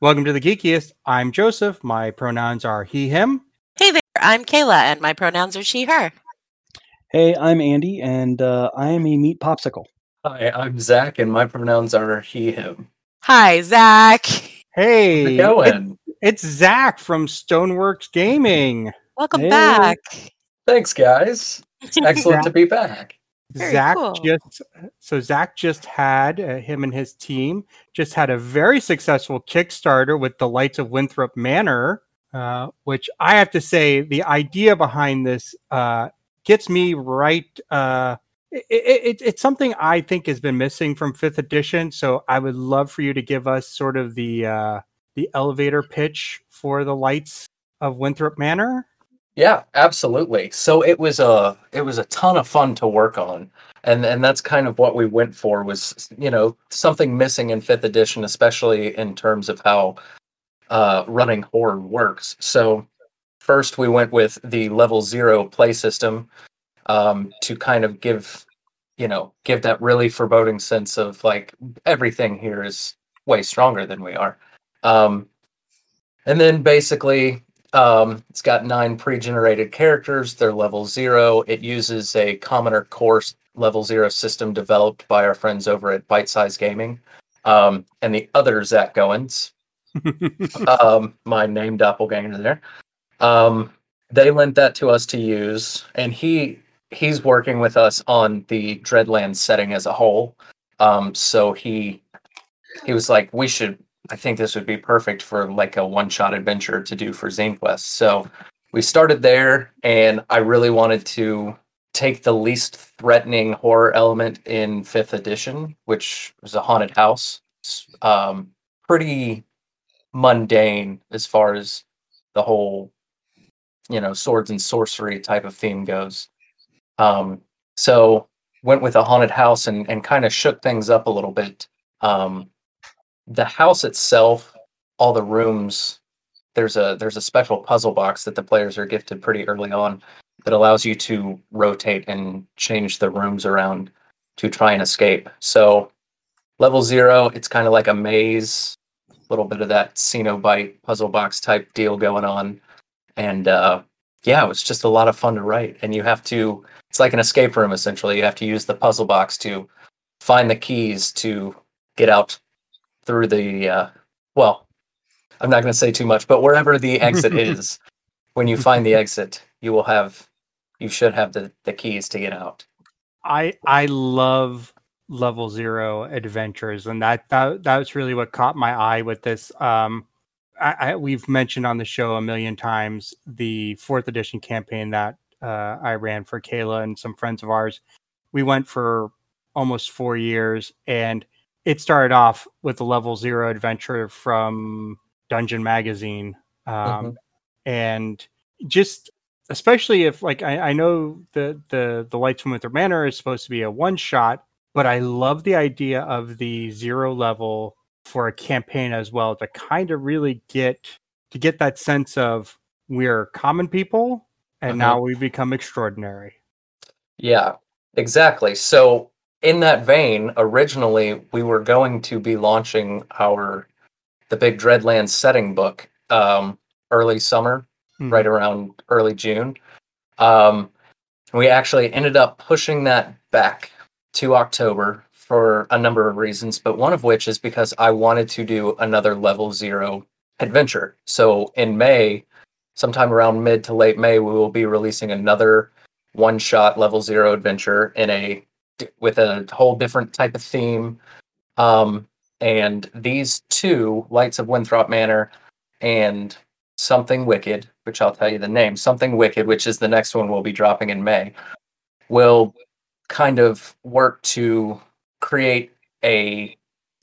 Welcome to the Geekiest. I'm Joseph. My pronouns are he, him. Hey there, I'm Kayla, and my pronouns are she, her. Hey, I'm Andy, and uh, I am a meat popsicle. Hi, I'm Zach, and my pronouns are he, him. Hi, Zach. Hey, How's it going? it- it's Zach from Stoneworks Gaming. Welcome Hey. back. Thanks, guys. It's excellent to be back. Very Zach cool. just so Zach just had uh, him and his team just had a very successful Kickstarter with the Lights of Winthrop Manor, uh, which I have to say the idea behind this uh, gets me right. Uh, it, it, it's something I think has been missing from fifth edition. So I would love for you to give us sort of the uh, the elevator pitch for the Lights of Winthrop Manor. Yeah, absolutely. So it was a it was a ton of fun to work on, and and that's kind of what we went for was you know something missing in fifth edition, especially in terms of how uh, running horror works. So first we went with the level zero play system um, to kind of give you know give that really foreboding sense of like everything here is way stronger than we are. Um, and then basically um, it's got nine pre-generated characters. They're level zero. It uses a commoner course level zero system developed by our friends over at Bite Size Gaming, um, and the other Zach Goins, um, my name doppelganger there. Um, they lent that to us to use, and he he's working with us on the Dreadlands setting as a whole. Um, so he he was like, we should I think this would be perfect for like a one shot adventure to do for Zine Quest. So we started there, and I really wanted to take the least threatening horror element in fifth edition, which was a haunted house. Um, pretty mundane as far as the whole, you know, swords and sorcery type of theme goes. Um, so went with a haunted house and, and kind of shook things up a little bit. Um, the house itself, all the rooms, there's a there's a special puzzle box that the players are gifted pretty early on that allows you to rotate and change the rooms around to try and escape. So level zero, it's kind of like a maze, a little bit of that Cenobite puzzle box type deal going on. And uh yeah, it was just a lot of fun to write. And you have to it's like an escape room essentially. You have to use the puzzle box to find the keys to get out through the uh, well i'm not going to say too much but wherever the exit is when you find the exit you will have you should have the, the keys to get out I I love level zero adventures, and that that that's really what caught my eye with this. Um, I, I we've mentioned on the show a million times the fourth edition campaign that uh, I ran for Kayla and some friends of ours. We went for almost four years, and it started off with the level zero adventure from Dungeon Magazine, um, Mhm. and just especially if like I, I know the the the lights from Winter Manor is supposed to be a one shot, but I love the idea of the zero level for a campaign as well to kind of really get to get that sense of we're common people and Uh-huh. now we become extraordinary. yeah exactly so in that vein originally we were going to be launching our the big dreadlands setting book um, early summer Hmm. right around early June. Um, we actually ended up pushing that back to October for a number of reasons, but one of which is because I wanted to do another level zero adventure. So in May, sometime around mid to late May, we will be releasing another one shot level zero adventure in a with a whole different type of theme. Um, and these two, Lights of Winthrop Manor and Something Wicked, which I'll tell you the name, Something Wicked, which is the next one we'll be dropping in May, will kind of work to create a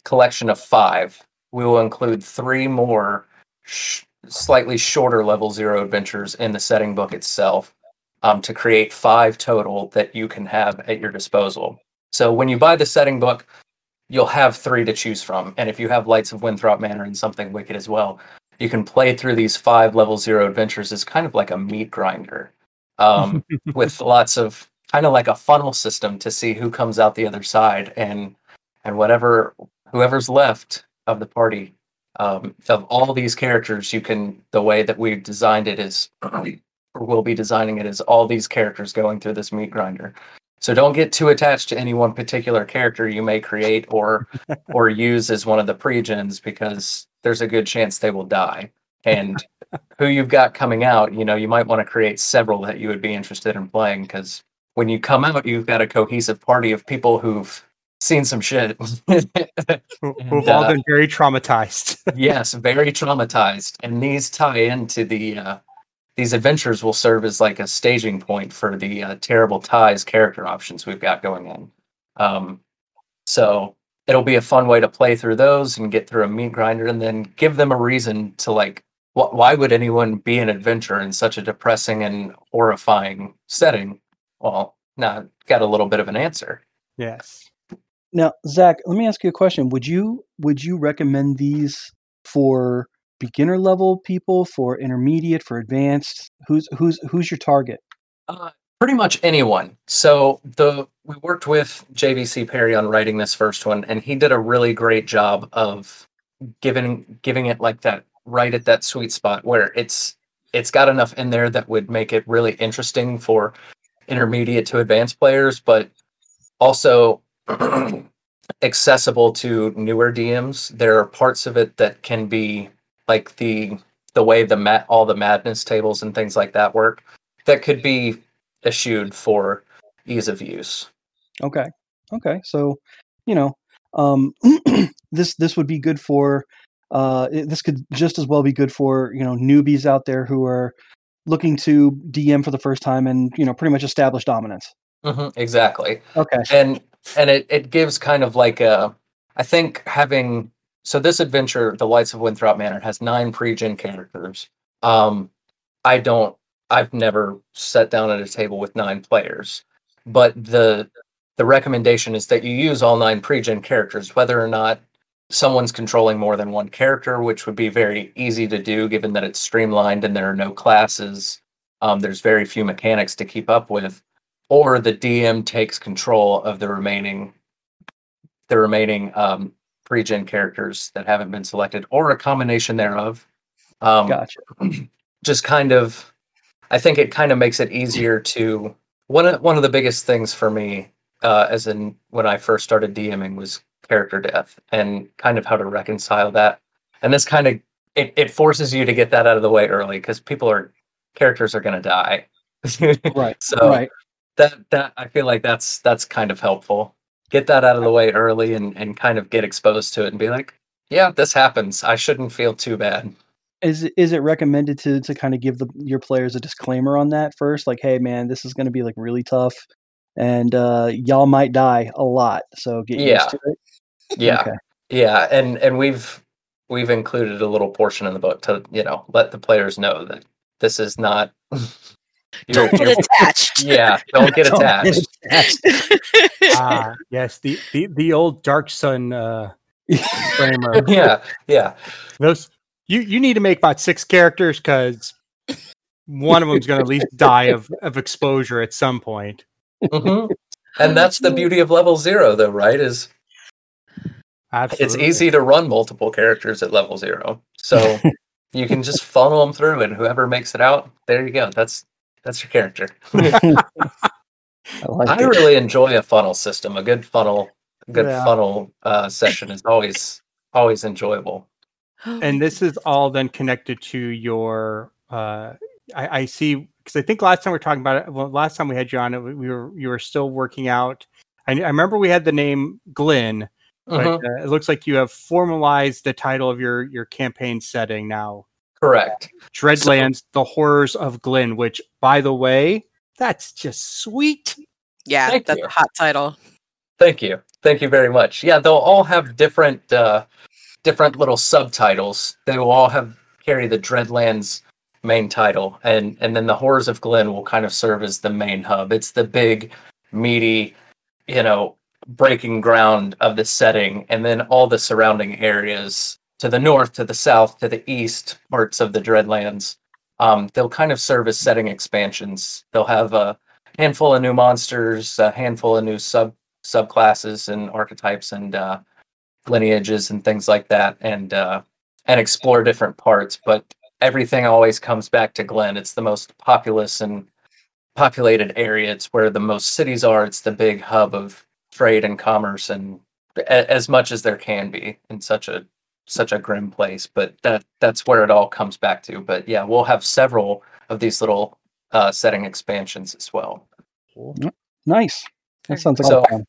collection of five. We will include three more sh- slightly shorter level zero adventures in the setting book itself um, to create five total that you can have at your disposal. So when you buy the setting book, you'll have three to choose from. And if you have Lights of Winthrop Manor and Something Wicked as well, you can play through these five level zero adventures as kind of like a meat grinder um, with lots of kind of like a funnel system to see who comes out the other side and and whatever whoever's left of the party um, of all these characters you can the way that we've designed it is will be designing it is all these characters going through this meat grinder. So don't get too attached to any one particular character you may create or or use as one of the pre-gens because there's a good chance they will die. And who you've got coming out you know you might want to create several that you would be interested in playing because when you come out you've got a cohesive party of people who've seen some shit. Who- Who've all uh, been very traumatized. yes very traumatized. And these tie into the uh, these adventures will serve as like a staging point for the uh, terrible ties character options we've got going in um, so it'll be a fun way to play through those and get through a meat grinder and then give them a reason to like wh- why would anyone be an adventurer in such a depressing and horrifying setting well now got a little bit of an answer yes. Now, Zach, let me ask you a question. Would you would you recommend these for beginner level people, for intermediate, for advanced? Who's who's who's your target? Uh, pretty much anyone. So the we worked with JVC Parry on writing this first one, and he did a really great job of giving giving it like that right at that sweet spot where it's it's got enough in there that would make it really interesting for intermediate to advanced players, but also accessible to newer DMs. There are parts of it that can be like the the way the mat all the madness tables and things like that work that could be eschewed for ease of use. Okay. Okay. So, you know, um, this this would be good for. Uh, this could just as well be good for you know newbies out there who are looking to DM for the first time and you know pretty much establish dominance. Mhm, exactly. Okay. and and it, it gives kind of like a i think having so this adventure the lights of winthrop manor has nine pre-gen characters. Um i don't i've never sat down at a table with nine players but the the recommendation is that you use all nine pre-gen characters whether or not someone's controlling more than one character which would be very easy to do given that it's streamlined and there are no classes. Um, there's very few mechanics to keep up with or the DM takes control of the remaining the remaining um, pre-gen characters that haven't been selected, or a combination thereof. Um, Gotcha. Just kind of, I think it kind of makes it easier to one of one of the biggest things for me, uh, as in when I first started DMing, was character death and kind of how to reconcile that. And this kind of it, it forces you to get that out of the way early because people are characters are going to die. Right. So right. that that I feel like that's that's kind of helpful. Get that out of the way early and and kind of get exposed to it and be like, yeah, this happens. I shouldn't feel too bad. Is it- is it recommended to to kind of give the your players a disclaimer on that first? Like, hey, man, this is going to be like really tough, and uh, y'all might die a lot. So get Yeah. used to it. Yeah. Okay. Yeah, and and we've we've included a little portion in the book to, you know, let the players know that this is not Don't get attached. yeah, don't get Don't get attached. attached. Ah, yes, the, the the old Dark Sun uh, framer. yeah, yeah. Those you you need to make about six characters because one of them's going to at least die of of exposure at some point. hmm And that's the beauty of level zero, though, right? Is Absolutely, it's easy to run multiple characters at level zero, so you can just funnel them through, and whoever makes it out, there you go. That's that's your character. I like I really enjoy a funnel system. A good funnel, a good Yeah. funnel uh, session is always always enjoyable. And this is all then connected to your. Uh, I, I see because I think last time we were talking about it. Well, last time we had you on, it, we were you were still working out. I, I remember we had the name Glenn, but Mhm. uh, it looks like you have formalized the title of your your campaign setting now. Correct. Dreadlands: The Horrors of Glen, which, by the way, that's just sweet. Yeah, Thank that's you. a hot title. Thank you. Thank you very much. Yeah, they'll all have different uh different little subtitles. They will all have carry the Dreadlands main title and and then the Horrors of Glen will kind of serve as the main hub. It's the big meaty, you know, breaking ground of the setting and then all the surrounding areas to the north, to the south, to the east parts of the Dreadlands. Um, they'll kind of serve as setting expansions. They'll have a handful of new monsters, a handful of new sub subclasses and archetypes and uh, lineages and things like that, and uh, and explore different parts. But everything always comes back to Glen. It's the most populous and populated area. It's where the most cities are. It's the big hub of trade and commerce, and a- as much as there can be in such a such a grim place. But that that's where it all comes back to. But yeah, we'll have several of these little uh, setting expansions as well. Nice. That sounds like So- fun.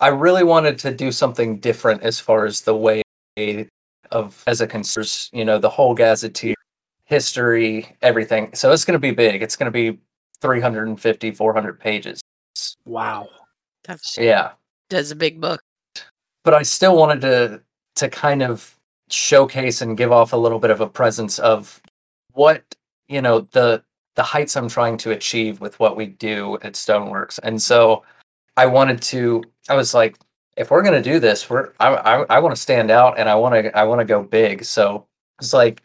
I really wanted to do something different as far as the way of as a concerns, you know, the whole gazetteer history, everything. So it's going to be big. It's going to be 350, 400 pages. Wow. That's, Yeah. that's a big book. But I still wanted to to kind of showcase and give off a little bit of a presence of what, you know, the the heights I'm trying to achieve with what we do at Stoneworks. And so I wanted to I was like if we're going to do this, we're I I, I want to stand out and I want to I want to go big. So it's like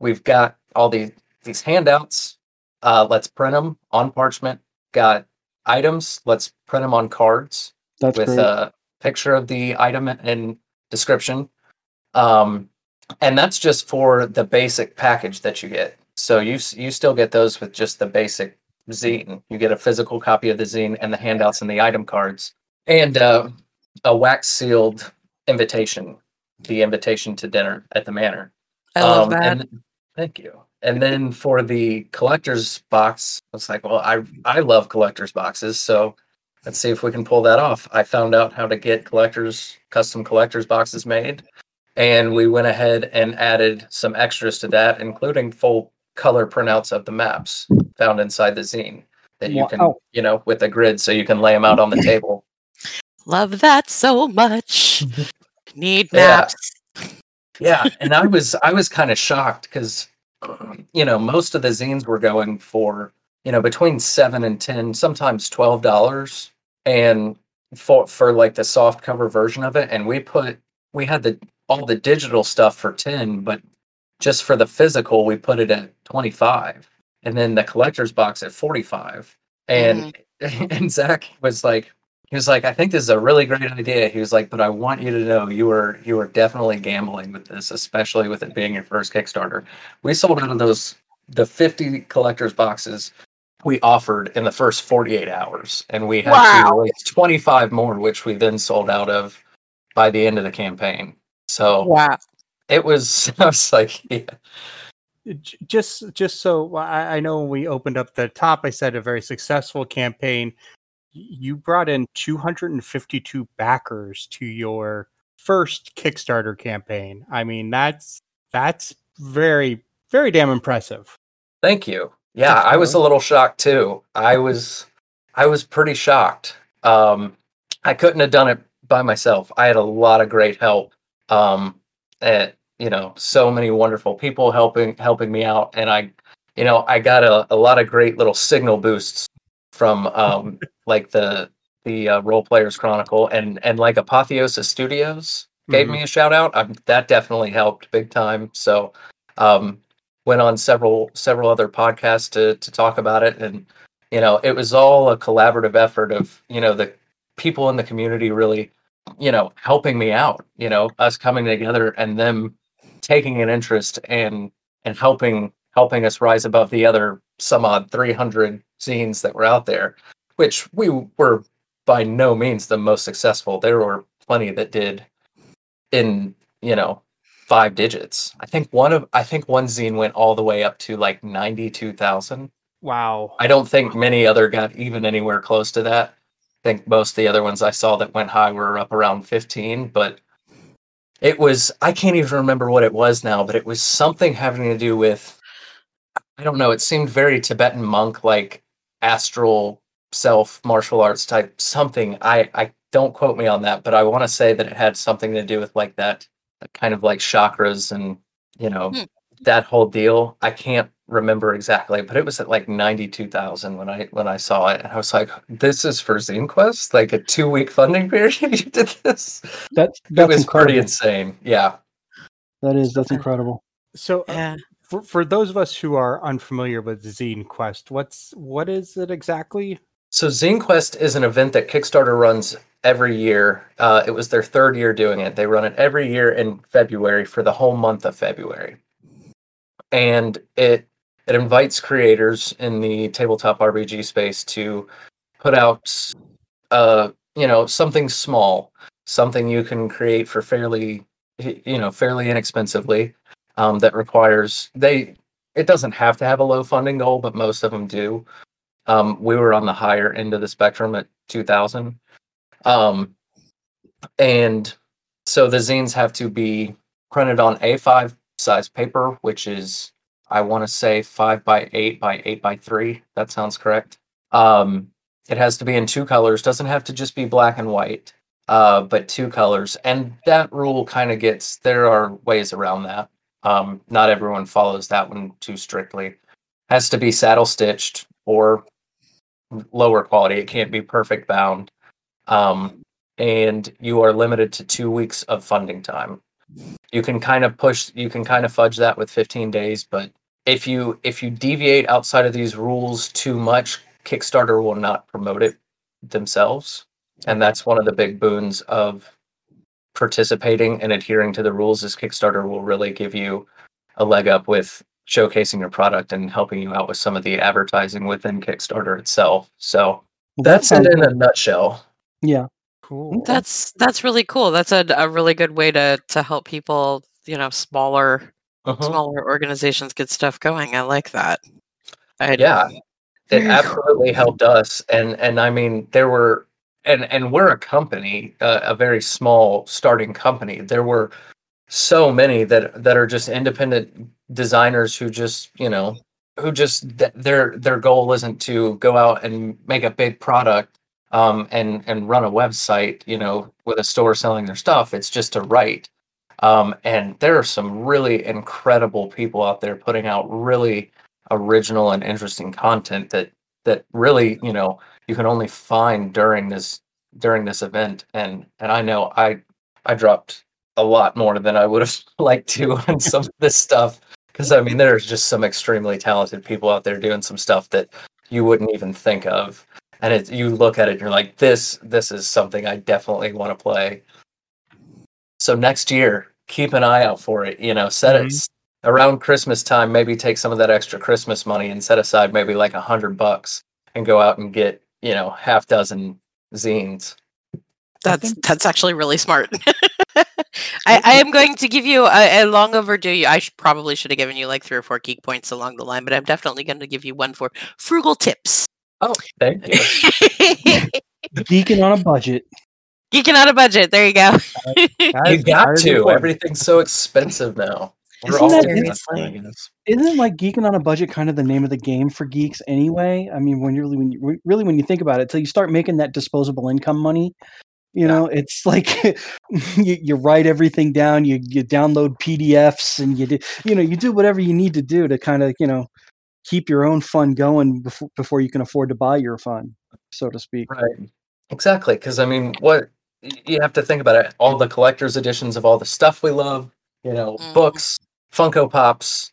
we've got all these these handouts. Uh let's print them on parchment. Got items, let's print them on cards That's with great. a picture of the item and description. Um, and that's just for the basic package that you get. So you you still get those with just the basic zine. You get a physical copy of the zine and the handouts and the item cards, and uh, a wax sealed invitation, the invitation to dinner at the manor. I love Um, that. And, thank you. And then for the collector's box, it's like, well, I I love collector's boxes, so let's see if we can pull that off. I found out how to get collectors custom collector's boxes made, and we went ahead and added some extras to that, including full color printouts of the maps found inside the zine that you can, Wow. you know, with a grid, so you can lay them out on the table. Love that so much. Need Yeah. maps. yeah and i was i was kind of shocked because you know most of the zines were going for you know between seven and ten sometimes twelve dollars and for for like the soft cover version of it and we put we had the all the digital stuff for 10 but just for the physical we put it at 25 and then the collector's box at 45 and mm-hmm. and zach was like he was like, I think this is a really great idea. He was like, but I want you to know you were you were definitely gambling with this, especially with it being your first Kickstarter. We sold out of those the 50 collectors boxes we offered in the first 48 hours. And we had to Wow. release 25 more, which we then sold out of by the end of the campaign. So Wow. it was I was like, yeah. Just, just so I, I know, when we opened up the top, I said a very successful campaign. You brought in 252 backers to your first Kickstarter campaign. I mean, that's that's very, very damn impressive. Thank you. Yeah, I was a little shocked too. I was I was pretty shocked. Um I couldn't have done it by myself. I had a lot of great help. Um and you know, so many wonderful people helping helping me out. And I you know, I got a, a lot of great little signal boosts from um like the the uh, role players chronicle and and like apotheosis studios gave Mhm. me a shout out. Um, that definitely helped big time. So um went on several several other podcasts to to talk about it. And you know it was all a collaborative effort of you know the people in the community really you know helping me out you know us coming together and them taking an interest and and helping helping us rise above the other some odd 300 zines that were out there which we were by no means the most successful there were plenty that did in you know five digits. I think one of I think one zine went all the way up to like ninety two thousand. Wow. I don't think many other got even anywhere close to that. I think most of the other ones I saw that went high were up around fifteen, but it was I can't even remember what it was now, but it was something having to do with I don't know, it seemed very Tibetan monk like astral self martial arts type something. I I don't quote me on that, but I want to say that it had something to do with like that, that kind of like chakras and you know Hmm. that whole deal. I can't remember exactly, but it was at like ninety two thousand when I when I saw it, and I was like, "This is for Zine Quest, like a two week funding period. you did this. That's It that's was pretty insane. Yeah, That is that's incredible. So uh, Yeah. for, for those of us who are unfamiliar with Zine Quest, what's what is it exactly? So Zine Quest is an event that Kickstarter runs every year. Uh, it was their third year doing it. They run it every year in February for the whole month of February, and it it invites creators in the tabletop RPG space to put out, uh, you know, something small, something you can create for fairly, you know, fairly inexpensively. Um, that requires they. It doesn't have to have a low funding goal, but most of them do. Um, we were on the higher end of the spectrum at 2000. Um, and so the zines have to be printed on A5 size paper, which is, I want to say, five by eight by eight by three. That sounds correct. Um, it has to be in two colors, doesn't have to just be black and white, uh, but two colors. And that rule kind of gets, there are ways around that. Um, not everyone follows that one too strictly. Has to be saddle stitched or lower quality. It can't be perfect bound. Um, and you are limited to two weeks of funding time. You can kind of push, you can kind of fudge that with 15 days, but if you if you deviate outside of these rules too much, Kickstarter will not promote it themselves. And that's one of the big boons of participating and adhering to the rules is Kickstarter will really give you a leg up with showcasing your product and helping you out with some of the advertising within Kickstarter itself. So that's it in a nutshell. Yeah. Cool. That's that's really cool. That's a, a really good way to to help people, you know, smaller Mhm. smaller organizations get stuff going. I like that. I, Yeah, it absolutely helped us, and and I mean there were, and and we're a company, uh, a very small starting company. There were so many that that are just independent designers who just you know who just th- their their goal isn't to go out and make a big product um and and run a website you know with a store selling their stuff it's just to write um and there are some really incredible people out there putting out really original and interesting content that that really you know you can only find during this during this event. And and i know i i dropped a lot more than i would have liked to on some of this stuff. Because i mean there's just some extremely talented people out there doing some stuff that you wouldn't even think of. And it you look at it and you're like this this is something i definitely want to play. So next year keep an eye out for it you know set it mm-hmm. around christmas time maybe take some of that extra christmas money and set aside maybe like a hundred bucks and go out and get you know half dozen zines That's that's actually really smart. I, I am going to give you a, a long overdue. I sh- probably should have given you like three or four geek points along the line, but I'm definitely going to give you one for frugal tips. oh thank you Geeking on a budget. Geeking on a budget. There you go. That you is- got to everything's so expensive now we're Isn't all that doing seriously? I guess. Isn't like geeking on a budget kind of the name of the game for geeks anyway? I mean, when you really, when you really when you think about it, till you start making that disposable income money, you know, it's like you, you write everything down, you you download PDFs, and you do, you know, you do whatever you need to do to kind of you know keep your own fun going before before you can afford to buy your fun, so to speak. Right. Exactly. Because I mean, what y- you have to think about it. All the collector's editions of all the stuff we love, you know, Mhm. books, Funko Pops,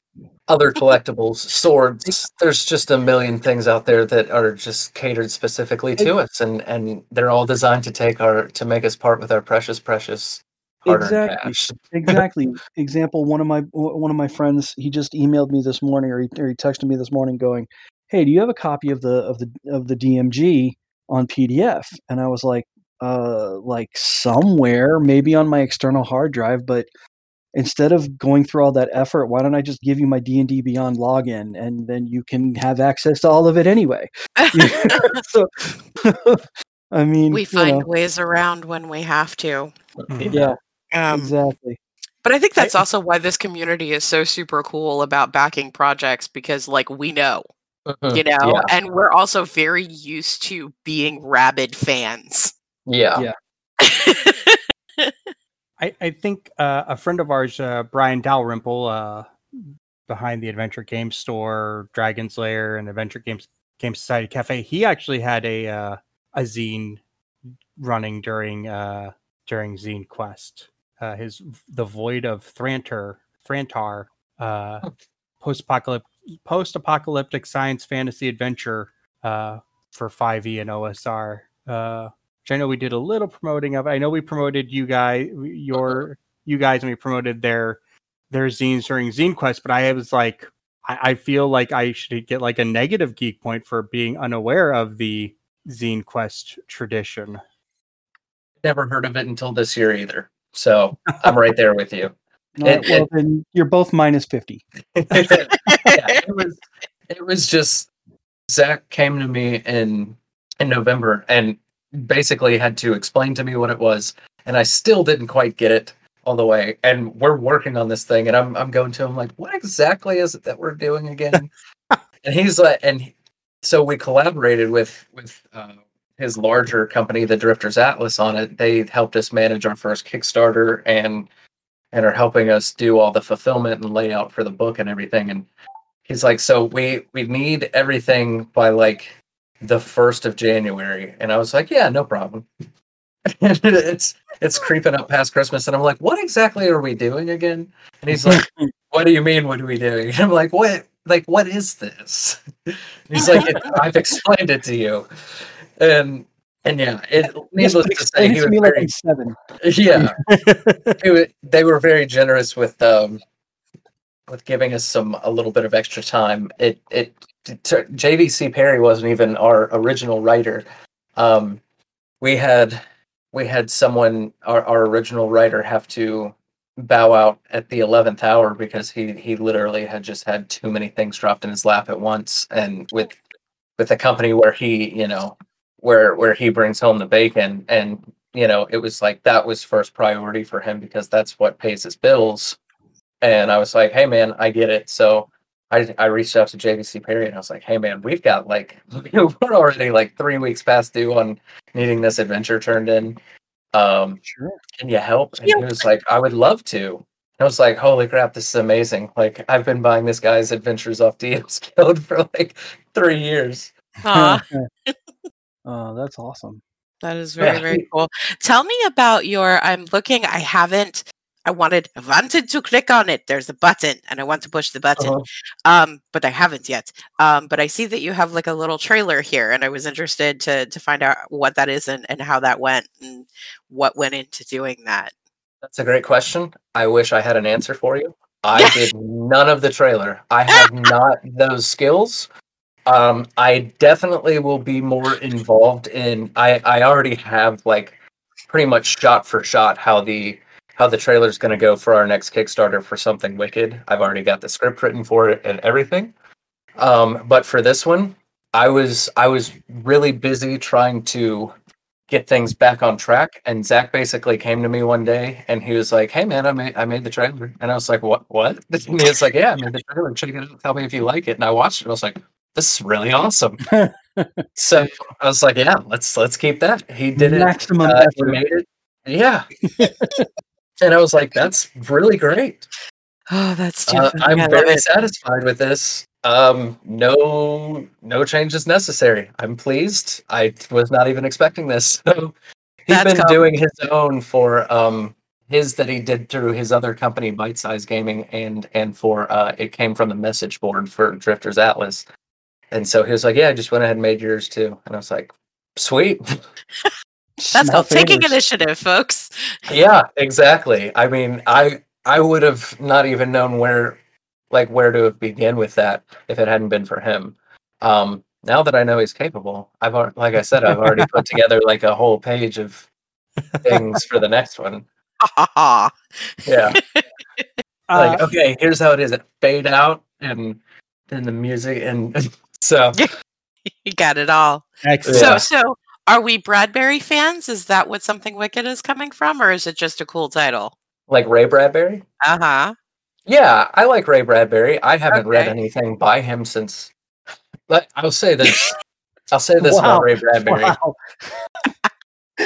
other collectibles, swords. There's just a million things out there that are just catered specifically to us, and and they're all designed to take our to make us part with our precious, precious Exactly. cash. exactly example one of my one of my friends he just emailed me this morning or he, or he texted me this morning going hey do you have a copy of the of the of the dmg on pdf and i was like uh like somewhere maybe on my external hard drive but instead of going through all that effort why don't i just give you my d&d beyond login and then you can have access to all of it anyway so i mean we you find know, ways around when we have to. Mhm. yeah Um, exactly. But I think that's also why this community is so super cool about backing projects because, like, we know, Mhm. you know, Yeah. and we're also very used to being rabid fans. Yeah. Yeah. I, I think uh, a friend of ours, uh, Brian Dalrymple, uh, behind the Adventure Game Store, Dragon's Lair, and Adventure Games Game Society Cafe, he actually had a uh, a zine running during uh, during Zine Quest. Uh, his the Void of Thrantor, Thrantar, post apocalyptic post apocalyptic science fantasy adventure uh, for 5e and OSR. Which I know we did a little promoting of. I know we promoted you guys, your uh-huh. you guys, and we promoted their their zines during Zine Quest. But I was like, I, I feel like I should get like a negative geek point for being unaware of the Zine Quest tradition. Never heard of it until this year either. So I'm right there with you. Right, It- well, then you're both minus fifty. yeah, it was it was just Zach came to me in in November and basically had to explain to me what it was, and I still didn't quite get it all the way. And we're working on this thing, and I'm I'm going to him like, what exactly is it that we're doing again? and he's like, and he- so we collaborated with with uh, his larger company, the Drifters Atlas, on it. They helped us manage our first Kickstarter and and are helping us do all the fulfillment and layout for the book and everything. And he's like, so we we need everything by like the first of January. And I was like, yeah, no problem. And it's it's creeping up past Christmas, and I'm like, what exactly are we doing again? And he's like, what do you mean? What are we doing? And I'm like, what? Like, what is this? And he's like, I've explained it to you, and and yeah, it needless to say, he was me like very, I'm seven. yeah, they were very generous with um with giving us some a little bit of extra time. It it JVC Parry wasn't even our original writer. Um, we had we had someone our, our original writer have to bow out at the 11th hour because he he literally had just had too many things dropped in his lap at once and with with a company where he you know where where he brings home the bacon. And you know it was like that was first priority for him because that's what pays his bills. And i was like hey man i get it. So i i reached out to jvc parry and i was like hey man we've got like we're already like three weeks past due on needing this adventure turned in um Sure. can you help and he was like i would love to and I was like, holy crap, this is amazing. Like, I've been buying this guy's adventures off DM's Guild for like three years. Aw, oh, that's awesome. that is very, Yeah. very cool. Tell me about your. I'm looking, I haven't. I wanted I wanted to click on it. There's a button, and I want to push the button. Uh-huh. Um, but I haven't yet. Um, but I see that you have like a little trailer here, and I was interested to to find out what that is and, and how that went and what went into doing that. That's a great question. I wish I had an answer for you. I did none of the trailer. I have not those skills. Um, I definitely will be more involved in. I I already have like pretty much shot for shot how the how the trailer is going to go for our next Kickstarter for something wicked. I've already got the script written for it and everything. Um, but for this one, I was I was really busy trying to get things back on track. And Zach basically came to me one day and he was like, Hey man, I made I made the trailer. And I was like, What what? And he was like, Yeah, I made the trailer. Check it out. Tell me if you like it. And I watched it. I was like, This is really awesome. so I was like, Yeah, let's let's keep that. He did it. Maximum Uh, he made it. Yeah. and I was like, That's really great. Oh, that's too Uh. I I'm love very satisfied with this. Um, no, no changes necessary. I'm pleased. I was not even expecting this. So he's That's been cool. doing his own for um his that he did through his other company, Bite Size Gaming, and and for uh, it came from the message board for Drifters Atlas. And so he was like, "Yeah, I just went ahead and made yours too." And I was like, "Sweet." That's Small called taking favors. initiative, folks. yeah exactly i mean i i would have not even known where like where to begin with that if it hadn't been for him um now that i know he's capable i've al- like i said i've already put together like a whole page of things for the next one Ah, yeah Uh, like okay here's how it is it fade out and then the music and so you got it all. excellent. So, so Are we Bradbury fans? Is that what Something Wicked is coming from, or is it just a cool title? Like Ray Bradbury? Uh huh. Yeah, I like Ray Bradbury. I haven't read anything by him since. But I'll say this. I'll say this Wow. about Ray Bradbury. Wow.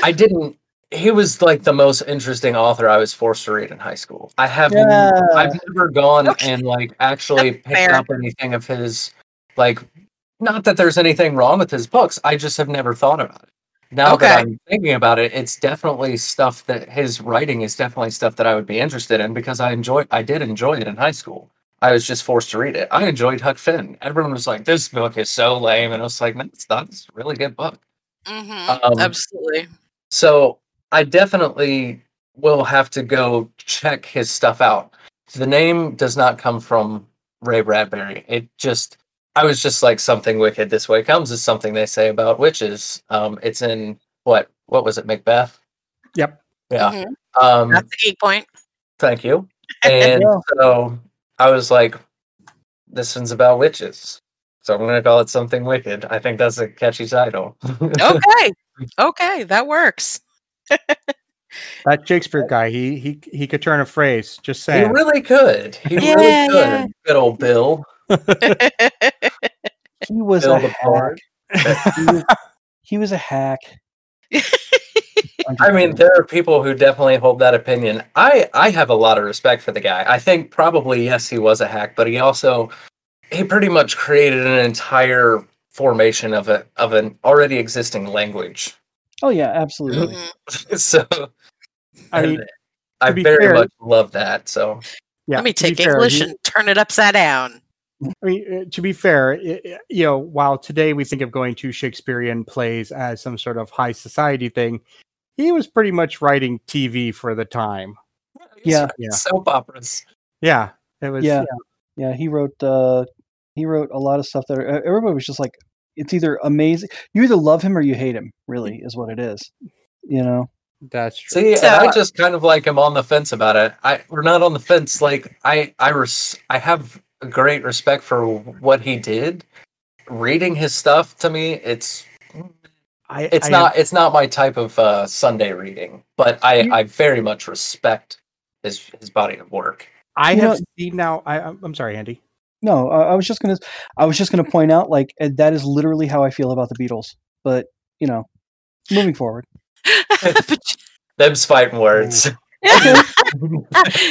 I didn't. He was like the most interesting author I was forced to read in high school. I have. Yeah. I've never gone Okay. and like actually That's picked fair. up anything of his. Like, not that there's anything wrong with his books. I just have never thought about it. Now that I'm thinking about it, it's definitely stuff that his writing is definitely stuff that I would be interested in because I enjoy. I did enjoy it in high school. I was just forced to read it. I enjoyed Huck Finn. Everyone was like, "This book is so lame," and I was like, "No, it's not. It's a really good book." Mm-hmm. Um, Absolutely. So I definitely will have to go check his stuff out. The name does not come from Ray Bradbury. It just I was just like something wicked this way comes is something they say about witches. Um it's in what what was it, Macbeth? Yep. Yeah. Mhm. Um That's the geek point. thank you. And Yeah. so I was like, this one's about witches. So I'm gonna call it something wicked. I think that's a catchy title. Okay. okay, that works. That Shakespeare guy, he he he could turn a phrase. Just say He really could. He Yeah, really could. yeah. Good old Bill. He was Bill a the hack. He was, he was a hack. I mean, there are people who definitely hold that opinion. I I have a lot of respect for the guy. I think probably yes, he was a hack, but he also he pretty much created an entire formation of a of an already existing language. oh yeah, absolutely. Mhm. so I mean, I very fair- much love that. So yeah. Let me to be take fair, English he- and turn it upside down. I mean, uh, to be fair, i- i- you know, while today we think of going to Shakespearean plays as some sort of high society thing, he was pretty much writing TV for the time. Yeah. Yeah. soap operas. Yeah, it was. Yeah. Yeah, he wrote uh he wrote a lot of stuff that uh, everybody was just like it's either amazing you either love him or you hate him, really is what it is. You know. that's true. See, and So- I just kind of like am on the fence about it. I we're not on the fence. Like I I res- I have a great respect for what he did. Reading his stuff to me, it's I, it's I not it's not my type of uh, Sunday reading, but I You- I very much respect his his body of work. I you have know- seen now. I, I'm I'm sorry, Andy. No, I, I was just gonna I was just gonna point out like uh, that is literally how I feel about the Beatles. But you know, moving forward. Them's fighting words.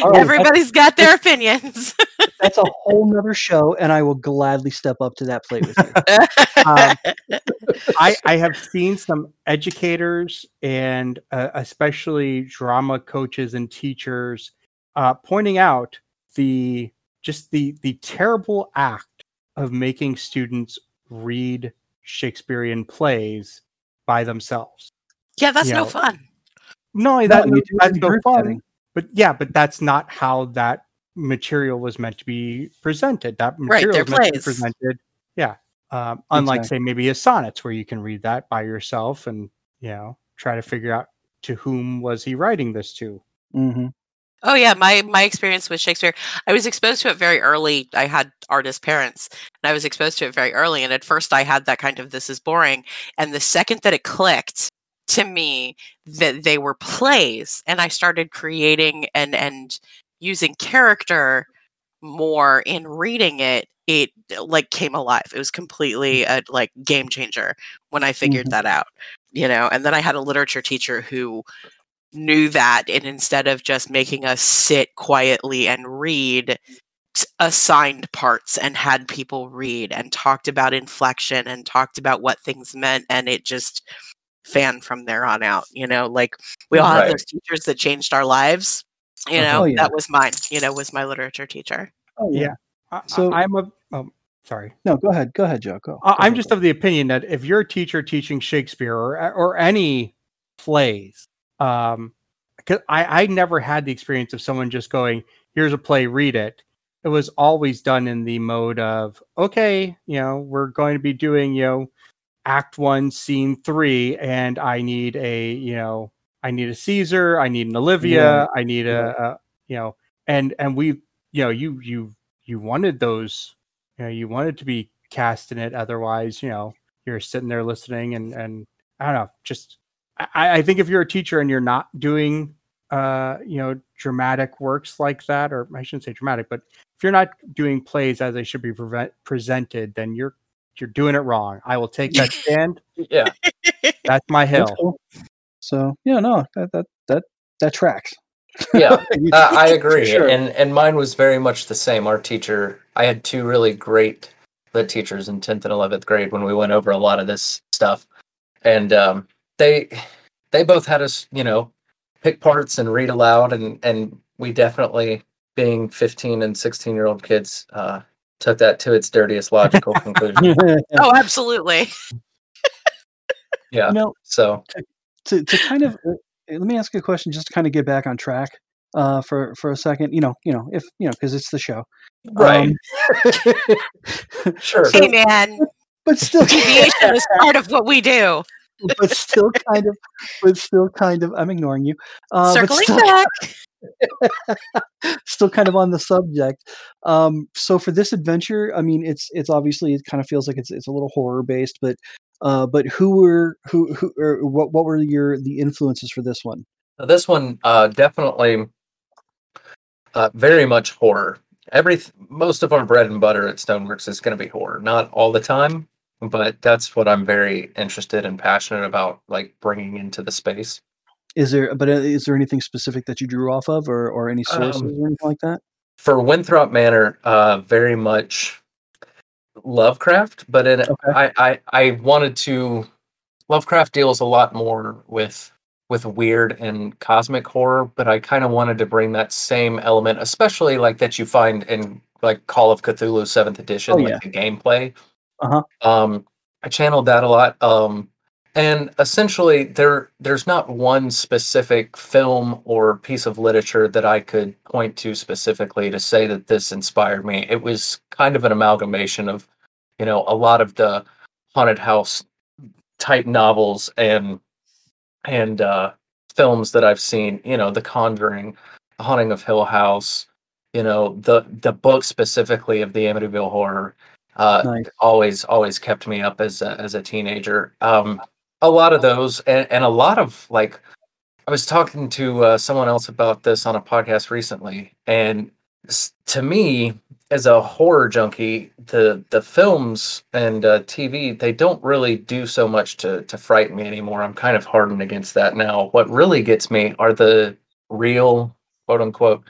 right, Everybody's got their opinions. That's a whole nother show, and I will gladly step up to that plate with you. Um, I, I have seen some educators and uh, especially drama coaches and teachers uh, pointing out the just the the terrible act of making students read Shakespearean plays by themselves. yeah, that's You no know, fun. Not only No, that, you that's in no group fun, setting. but yeah, but that's not how that material was meant to be presented. That material they're was meant to be presented. Yeah. Um, unlike Exactly. say maybe a sonnets where you can read that by yourself and you know try to figure out to whom was he writing this to. hmm Oh yeah, my my experience with Shakespeare, I was exposed to it very early. I had artist parents, and I was exposed to it very early. And at first, I had that kind of "this is boring," and the second that it clicked to me that they were plays, and I started creating and and using character more in reading it, it like came alive. It was completely a like game changer when I figured Mhm. that out. You know, and then I had a literature teacher who knew that and instead of just making us sit quietly and read assigned parts and had people read and talked about inflection and talked about what things meant and it just fanned from there on out you know like we all have those teachers that changed our lives you Uh-huh. know Oh, yeah. that was mine you know was my literature teacher Oh yeah. Yeah. I, So- so I'm a oh, sorry. No, go ahead. Go ahead, Joe. Go. I- Go, I'm go, just of the opinion that if you're a teacher teaching Shakespeare or or any plays, um, because I I never had the experience of someone just going, "Here's a play, read it." It was always done in the mode of, "Okay, you know, we're going to be doing, you know, Act One, Scene Three, and I need a, you know, I need a Caesar, I need an Olivia, I need a, a, you know, and and we, you know, you you you wanted those you know you wanted to be cast in it otherwise you know you're sitting there listening and and I don't know, just I, I think if you're a teacher and you're not doing uh, you know, dramatic works like that, or I shouldn't say dramatic, but if you're not doing plays as they should be prevent, presented, then you're you're doing it wrong. I will take that stand. Yeah. That's my hill. That's cool. So yeah, no, that that that that tracks. Yeah. Uh, I agree, Sure. and and mine was very much the same. Our teacher, I had two really great lit teachers in tenth and eleventh grade when we went over a lot of this stuff, and um, they they both had us, you know, pick parts and read aloud, and and we definitely, being fifteen and sixteen year old kids, uh, took that to its dirtiest logical conclusion. Oh, absolutely. Yeah. You know, So to to kind of uh, let me ask you a question just to kind of get back on track uh, for for a second. You know, you know, if you know, because it's the show, right, Um, sure. Hey, man, but still, deviation is part of what we do. but still kind of, but still kind of. I'm ignoring you. Uh, Circling still, back. still kind of on the subject. Um, so for this adventure, I mean, it's it's obviously it kind of feels like it's it's a little horror based, but uh, but who were who who or what what were your the influences for this one? This one uh, definitely uh, very much horror. Every most of our bread and butter at Stoneworks is going to be horror. Not all the time, but that's what I'm very interested and passionate about, like bringing into the space. Is there but uh, is there anything specific that you drew off of, or or any sources Um, or anything like that? For Winthrop Manor, uh, very much Lovecraft, but in Okay. I, I I wanted to Lovecraft deals a lot more with with weird and cosmic horror, but I kind of wanted to bring that same element, especially like that you find in like Call of Cthulhu Seventh Edition, Oh, like the gameplay. Uh-huh. Um, I channeled that a lot. Um, and essentially, there there's not one specific film or piece of literature that I could point to specifically to say that this inspired me. It was kind of an amalgamation of, you know, a lot of the haunted house type novels and and uh, films that I've seen. You know, The Conjuring, The Haunting of Hill House. You know, the the book specifically of the Amityville Horror. Uh, Nice. always always kept me up as a, as a teenager. Um, a lot of those, and, and a lot of like, I was talking to uh, someone else about this on a podcast recently, and to me, as a horror junkie, the the films and uh, TV they don't really do so much to to frighten me anymore. I'm kind of hardened against that now. What really gets me are the real quote unquote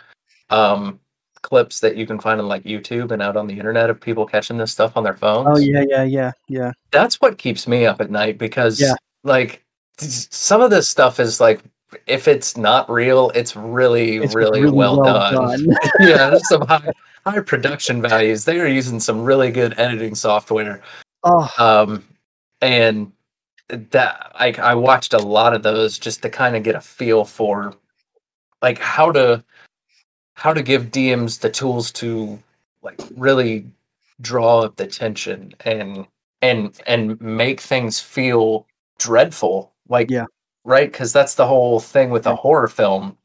um, clips that you can find on like YouTube and out on the internet of people catching this stuff on their phones Oh yeah, yeah, yeah, yeah. that's what keeps me up at night because Yeah. like some of this stuff is like if it's not real it's really It's really, well, done, done. yeah there's some high, high production values they are using some really good editing software oh, um and that I, I watched a lot of those just to kind of get a feel for like how to how to give DMs the tools to like really draw up the tension and and and make things feel dreadful like Yeah. right? Because that's the whole thing with a horror film.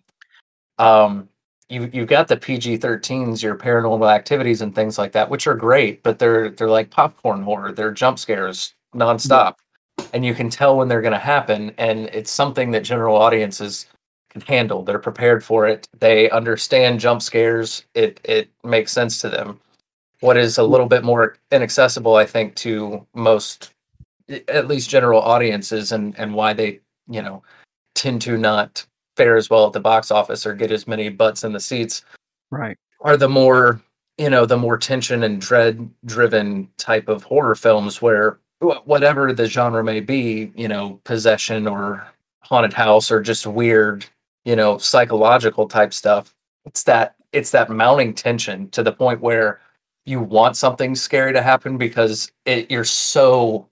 Um you you've got the PG-13s your paranormal activities and things like that which are great but they're they're like popcorn horror. They're jump scares nonstop and you can tell when they're going to happen and it's something that general audiences handle they're prepared for it they understand jump scares it it makes sense to them what is a little bit more inaccessible i think to most at least general audiences and and why they you know tend to not fare as well at the box office or get as many butts in the seats right. are the more you know the more tension and dread driven type of horror films where whatever the genre may be you know possession or haunted house or just weird you know psychological type stuff it's that it's that mounting tension to the point where you want something scary to happen because it, you're so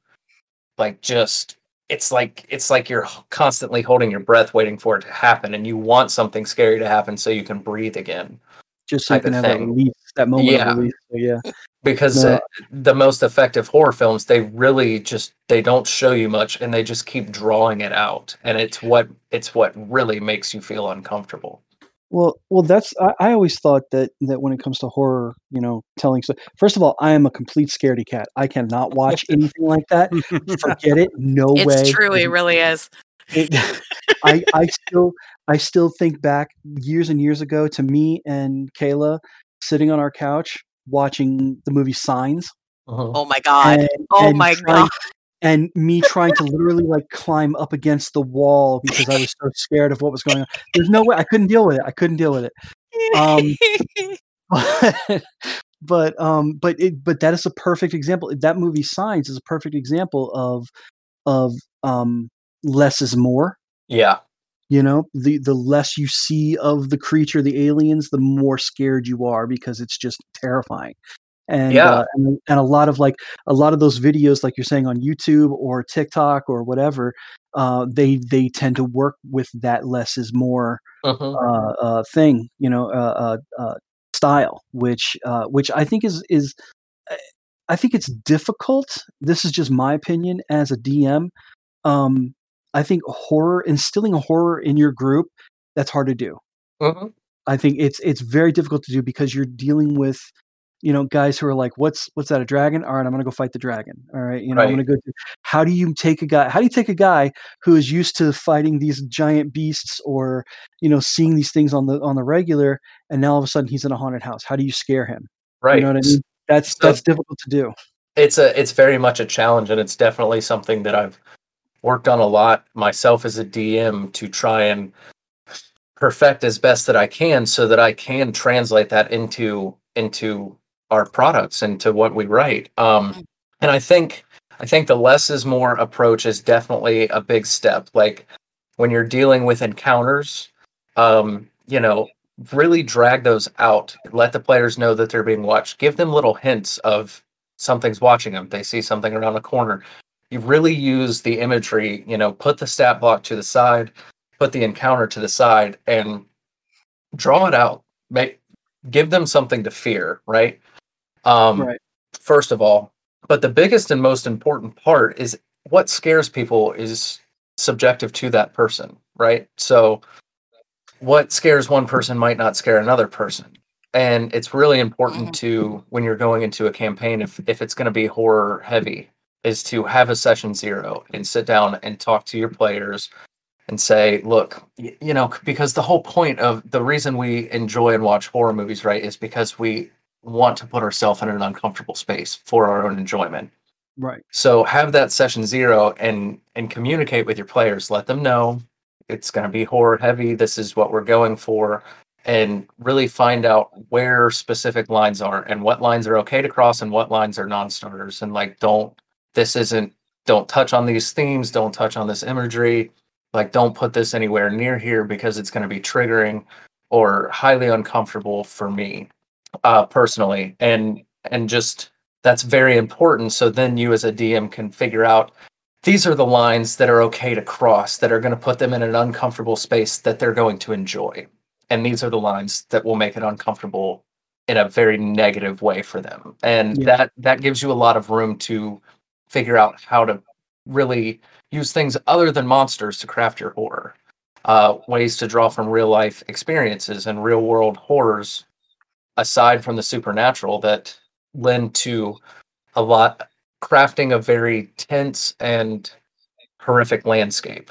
like just it's like it's like you're constantly holding your breath waiting for it to happen and you want something scary to happen so you can breathe again Just so you can have thing. release, that moment Yeah. of release. So, yeah. because No. uh, the most effective horror films they really just they don't show you much and they just keep drawing it out and it's what it's what really makes you feel uncomfortable Well, well, that's I, I always thought that that when it comes to horror, you know, telling so. First of all, I am a complete scaredy cat. I cannot watch anything like that. Forget it. No it's way. true. It really is. It, I I still I still think back years and years ago to me and Kaila sitting on our couch watching the movie Signs. Uh-huh. Oh my god. and- oh and my trying- god. and me trying to literally like climb up against the wall because I was so scared of what was going on. There's no way I couldn't deal with it. I couldn't deal with it. Um, but but um but it but that is a perfect example that movie signs is a perfect example of of um less is more Yeah. You know the the less you see of the creature the aliens the more scared you are because it's just terrifying and Yeah. uh, and, and a lot of like a lot of those videos like you're saying on youtube or tiktok or whatever uh they they tend to work with that less is more Mhm. uh, uh, thing, you know, uh, uh, uh, style, which uh, which I think is is I think it's difficult. This is just my opinion as a DM. Um, I think horror instilling a horror in your group that's hard to do. Mhm. I think it's it's very difficult to do because you're dealing with you know guys who are like what's what's that a dragon? All right i'm gonna go fight the dragon. All right you know i'm gonna go how do you take a guy how do you take a guy who is used to fighting these giant beasts or you know seeing these things on the on the regular and now all of a sudden he's in a haunted house? How do you scare him? Right. you know what i mean? That's So- that's difficult to do. it's a it's very much a challenge and it's definitely something that I've worked on a lot myself as a DM to try and perfect as best that I can so that I can translate that into into our products into what we write. Um and I think I think the less is more approach is definitely a big step. Like when you're dealing with encounters, um, you know, really drag those out. Let the players know that they're being watched. Give them little hints of something's watching them. They see something around the corner. You really use the imagery, you know, put the stat block to the side, put the encounter to the side, and draw it out. Make give them something to fear, right? Um Right. first of all. But the biggest and most important part is what scares people is subjective to that person, right? So what scares one person might not scare another person. And it's really important Mhm. to when you're going into a campaign if if it's going to be horror heavy is to have a session zero and sit down and talk to your players and say, look, you know, because the whole point of the reason we enjoy and watch horror movies, right, is because we want to put ourselves in an uncomfortable space for our own enjoyment. right So have that session zero and and communicate with your players. Let them know it's going to be horror heavy. This is what we're going for, and really find out where specific lines are and what lines are okay to cross and what lines are non-starters. And like, don't this isn't don't touch on these themes. Don't touch on this imagery. Like, don't put this anywhere near here because it's going to be triggering or highly uncomfortable for me uh, personally. And and just that's very important. So then you as a DM can figure out these are the lines that are okay to cross that are going to put them in an uncomfortable space that they're going to enjoy. And these are the lines that will make it uncomfortable in a very negative way for them. And Yeah. that that gives you a lot of room to figure out how to really use things other than monsters to craft your horror. Uh, ways to draw from real life experiences and real world horrors aside from the supernatural that lend to a lot crafting a very tense and horrific landscape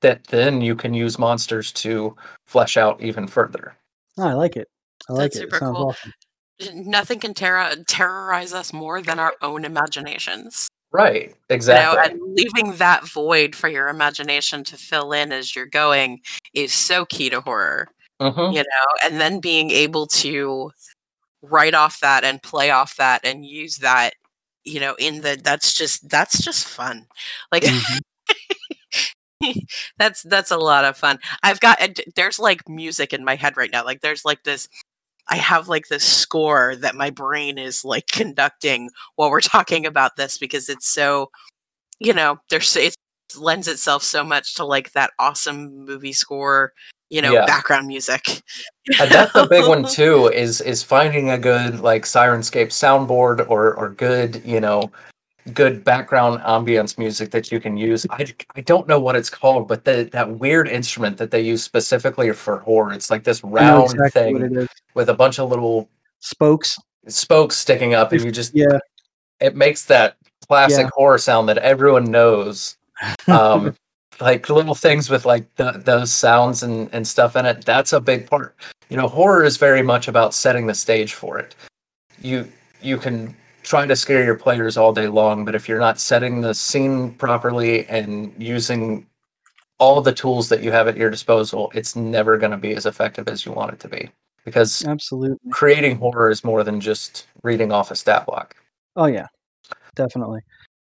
that then you can use monsters to flesh out even further. Oh, i like it i like That's it, it super sounds cool. awesome Nothing can terror terrorize us more than our own imaginations. Right, You know, exactly. and leaving that void for your imagination to fill in as you're going is so key to horror. Mhm. you know, and then being able to write off that and play off that and use that, you know, in the that's just that's just fun. Like Mhm. that's that's a lot of fun. I've got there's like music in my head right now. Like there's like this I have like this score that my brain is like conducting while we're talking about this because it's so you know, there's it lends itself so much to like that awesome movie score, you know, Yeah. background music. and that's a big one too is is finding a good like Syrinscape soundboard or or good you know good background ambience music that you can use. I, I don't know what it's called, but the, that weird instrument that they use specifically for horror. It's like this round exactly thing with a bunch of little Spokes. spokes sticking up, and you just Yeah. it makes that classic Yeah. horror sound that everyone knows. Um, like little things with like the, those sounds and, and stuff in it. That's a big part. You know, horror is very much about setting the stage for it. You you can try to scare your players all day long, but if you're not setting the scene properly and using all the tools that you have at your disposal, it's never going to be as effective as you want it to be. Because Absolutely. creating horror is more than just reading off a stat block. Oh yeah, definitely.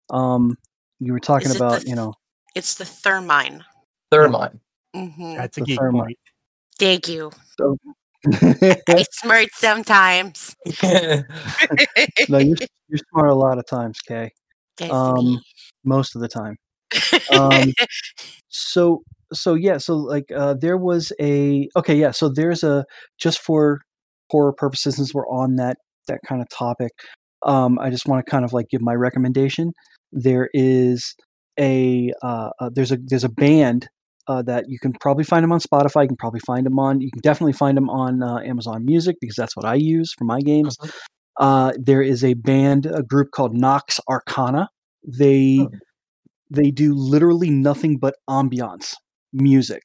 Um, you were talking about the- you know It's the Thermine. Thermite. hmm That's a The geek thermite. point. Thank you. no, I smart sometimes. you're you're smart a lot of times, Kay. That's Um, me. Most of the time. um, so so yeah so like uh there was a okay yeah so there's a just for horror purposes since we're on that that kind of topic um i just want to kind of like give my recommendation there is a uh, uh there's a there's a band uh, that you can probably find them on spotify you can probably find them on you can definitely find them on uh, amazon music because that's what i use for my games Mhm. uh there is a band a group called nox arcana they Hmm. they do literally nothing but ambiance music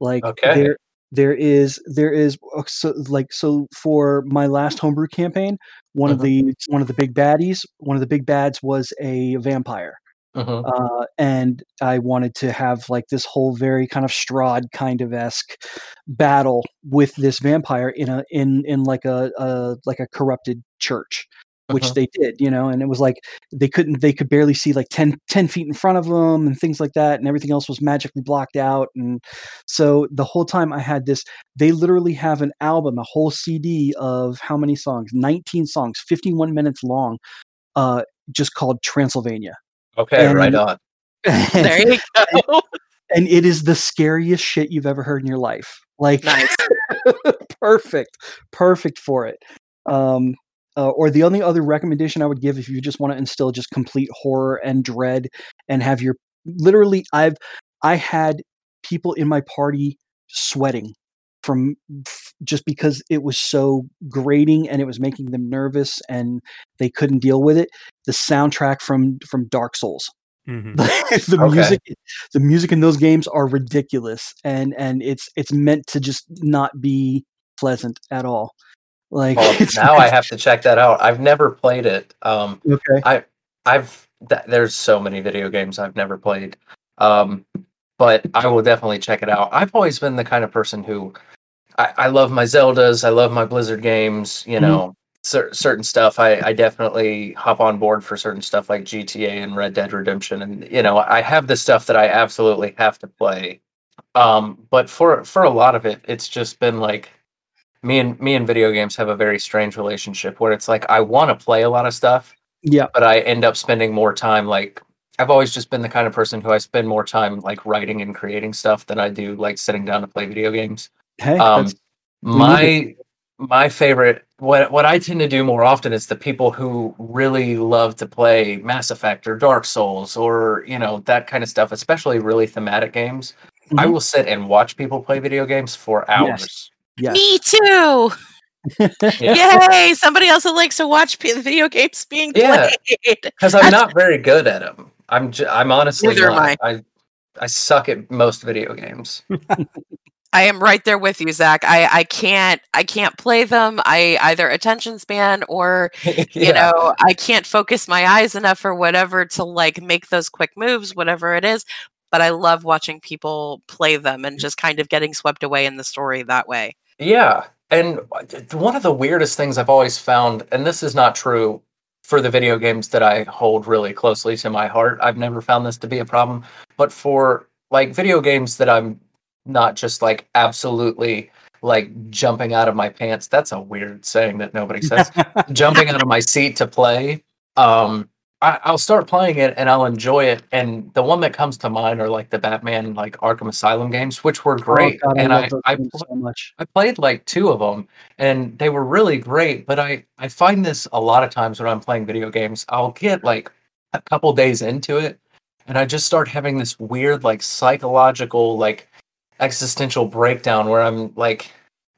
like Okay. there there is there is uh, so like so for my last homebrew campaign one of Mhm. the one of the big baddies one of the big bads was a vampire Mhm. uh, and I wanted to have like this whole very kind of Strahd kind of esque battle with this vampire in a in in like a, a like a corrupted church, which Mhm. they did, you know, and it was like they couldn't they could barely see like 10, 10 feet in front of them and things like that, and everything else was magically blocked out, and so the whole time I had this, they literally have an album, a whole CD of how many songs, nineteen songs, fifty one minutes long, uh, just called Transylvania. Okay, right on. there you go. and it is the scariest shit you've ever heard in your life. Like Nice. perfect, perfect for it. Um, uh, or the only other recommendation I would give if you just want to instill just complete horror and dread and have your literally, I've I had people in my party sweating from just because it was so grating and it was making them nervous and they couldn't deal with it. The soundtrack from from Dark Souls Mhm. the Okay. music the music in those games are ridiculous and and it's it's meant to just not be pleasant at all like Well, now I have to check that out. I've never played it. Um, okay I've th- there's so many video games I've never played. Um, but I will definitely check it out. I've always been the kind of person who I, I love my Zeldas, I love my Blizzard games. You Mhm. know, cer- certain stuff. I, I definitely hop on board for certain stuff like GTA and Red Dead Redemption, and you know, I have the stuff that I absolutely have to play. Um, but for for a lot of it, it's just been like me and me and video games have a very strange relationship where it's like I want to play a lot of stuff, yeah but I end up spending more time like I've always just been the kind of person who I spend more time like writing and creating stuff than I do like sitting down to play video games. Hey Um, that's, my my favorite what what I tend to do more often is the people who really love to play Mass Effect or Dark Souls or you know that kind of stuff, especially really thematic games. I Mhm. will sit and watch people play video games for hours. yes Me too. Yeah. Yay! Somebody else that likes to watch p- video games being Yeah. played. because I'm not very good at them. I'm j- I'm honestly Neither am not. I I suck at most video games. I am right there with you, Zack. I, I can't I can't play them. I either attention span or you know I can't focus my eyes enough or whatever to like make those quick moves, whatever it is. But I love watching people play them and just kind of getting swept away in the story that way. Yeah. And one of the weirdest things I've always found, and this is not true for the video games that I hold really closely to my heart, I've never found this to be a problem. But for like video games that I'm not just like absolutely like jumping out of my pants, that's a weird saying that nobody says. jumping out of my seat to play. Um, I, I'll start playing it and I'll enjoy it. And the one that comes to mind are like the Batman, like Arkham Asylum games, which were great. oh, God, I and I, I, pl- so much I played like two of them and they were really great. But I, I find this a lot of times when I'm playing video games, I'll get like a couple days into it, and I just start having this weird, like psychological, like existential breakdown where I'm like,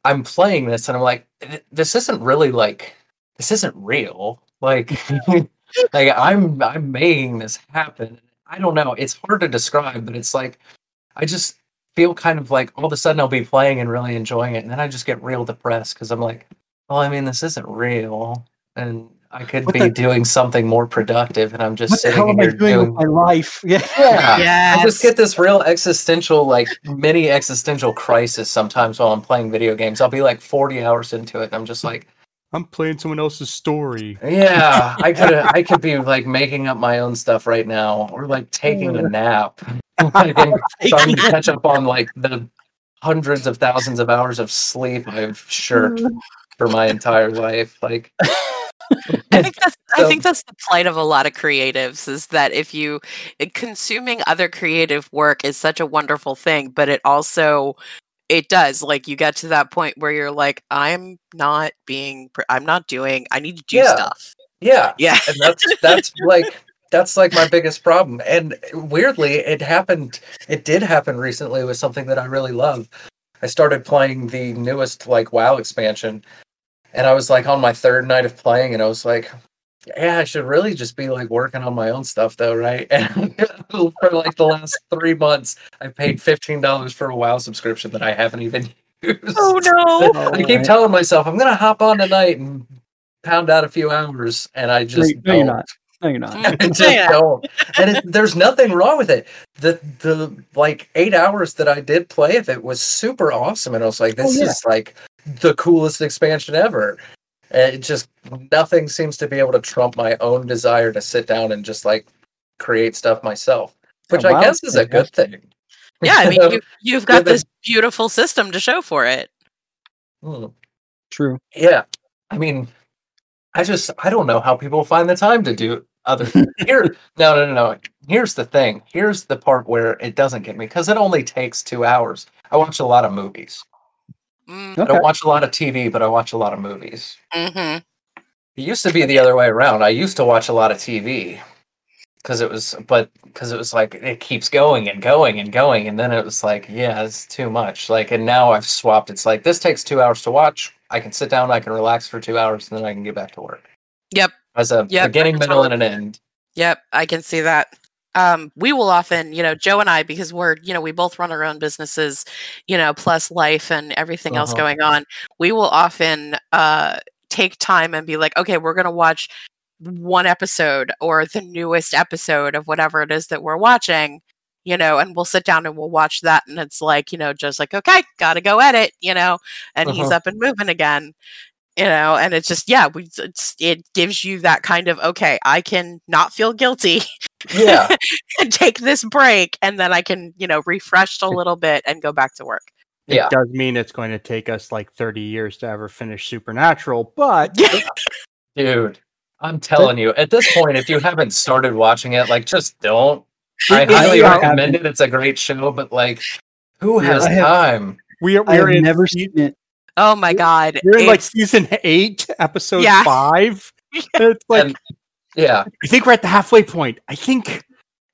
I'm playing this and I'm like, this isn't really like, this isn't real. Like, like I'm I'm making this happen. I don't know. It's hard to describe, but it's like I just feel kind of like all of a sudden I'll be playing and really enjoying it, and then I just get real depressed because I'm like, well, I mean, this isn't real, and I could What be the- doing something more productive, and I'm just What the sitting hell am I here doing with my life? Yeah. yeah. I just get this real existential, like mini existential crisis sometimes while I'm playing video games. I'll be like 40 hours into it, and I'm just like, I'm playing someone else's story. yeah, I could, I could be like making up my own stuff right now, or like taking a nap, like, and starting to catch up on like the hundreds of thousands of hours of sleep I've shirked mm. for my entire life. Like, I think that's I think that's the plight of a lot of creatives is that if you uh, consuming other creative work is such a wonderful thing, but it also it does like you get to that point where you're like I'm not being I'm not doing I need to do Yeah. stuff. yeah, Yeah. and that's that's like that's like my biggest problem and weirdly it happened it did happen recently with something that i really love i started playing the newest like wow expansion and i was like on my third night of playing and i was like yeah i should really just be like working on my own stuff though right and for like the last three months i paid $15 for a wow subscription that i haven't even used Oh no. I keep Right. telling myself I'm gonna hop on tonight and pound out a few hours, and I No, just you- no, you're don't. No, you're not. I just Yeah. don't. And it, there's nothing wrong with it. The the like eight hours that I did play of it was super awesome, and I was like, Oh, this yeah. is like the coolest expansion ever. And it just nothing seems to be able to trump my own desire to sit down and just like create stuff myself, which Yeah, I guess is a good thing. Yeah, I mean you you've got this beautiful system to show for it. hmm. True. Yeah. I mean, I just I don't know how people find the time to do other here. No, no, no, no. Here's the thing. Here's the part where it doesn't get me because it only takes two hours. I watch a lot of movies. I don't watch a lot of TV, but I watch a lot of movies. hmm It used to be the other way around. I used to watch a lot of TV because it was, but because it was like it keeps going and going and going, and then it was like, yeah, it's too much. Like, and now I've swapped. It's like this takes two hours to watch. I can sit down, I can relax for two hours, and then I can get back to work. Yep. As a Yep, beginning, middle, and an end. Yep, I can see that. Um, we will often, you know, Joe and I, because we're, you know, we both run our own businesses, you know, plus life and everything else Uh-huh. going on. We will often uh, take time and be like, okay, we're going to watch one episode or the newest episode of whatever it is that we're watching, you know, and we'll sit down and we'll watch that. And it's like, you know, just like, okay, got to go edit, you know, and he's Uh-huh. up and moving again you know and it's just yeah we it's, it gives you that kind of okay i can not feel guilty Yeah. and take this break and then i can you know refresh a little bit and go back to work It Yeah. does mean it's going to take us like 30 years to ever finish Supernatural, but Dude, I'm telling you, at this point, if you haven't started watching it, like, just don't. I highly yeah. recommend it. It's a great show, but like, who Yeah, has have- time? we are, we're in, never se- seen it. oh my god we're in like season eight, episode Yeah. five. It's like And- Yeah, I think we're at the halfway point. I think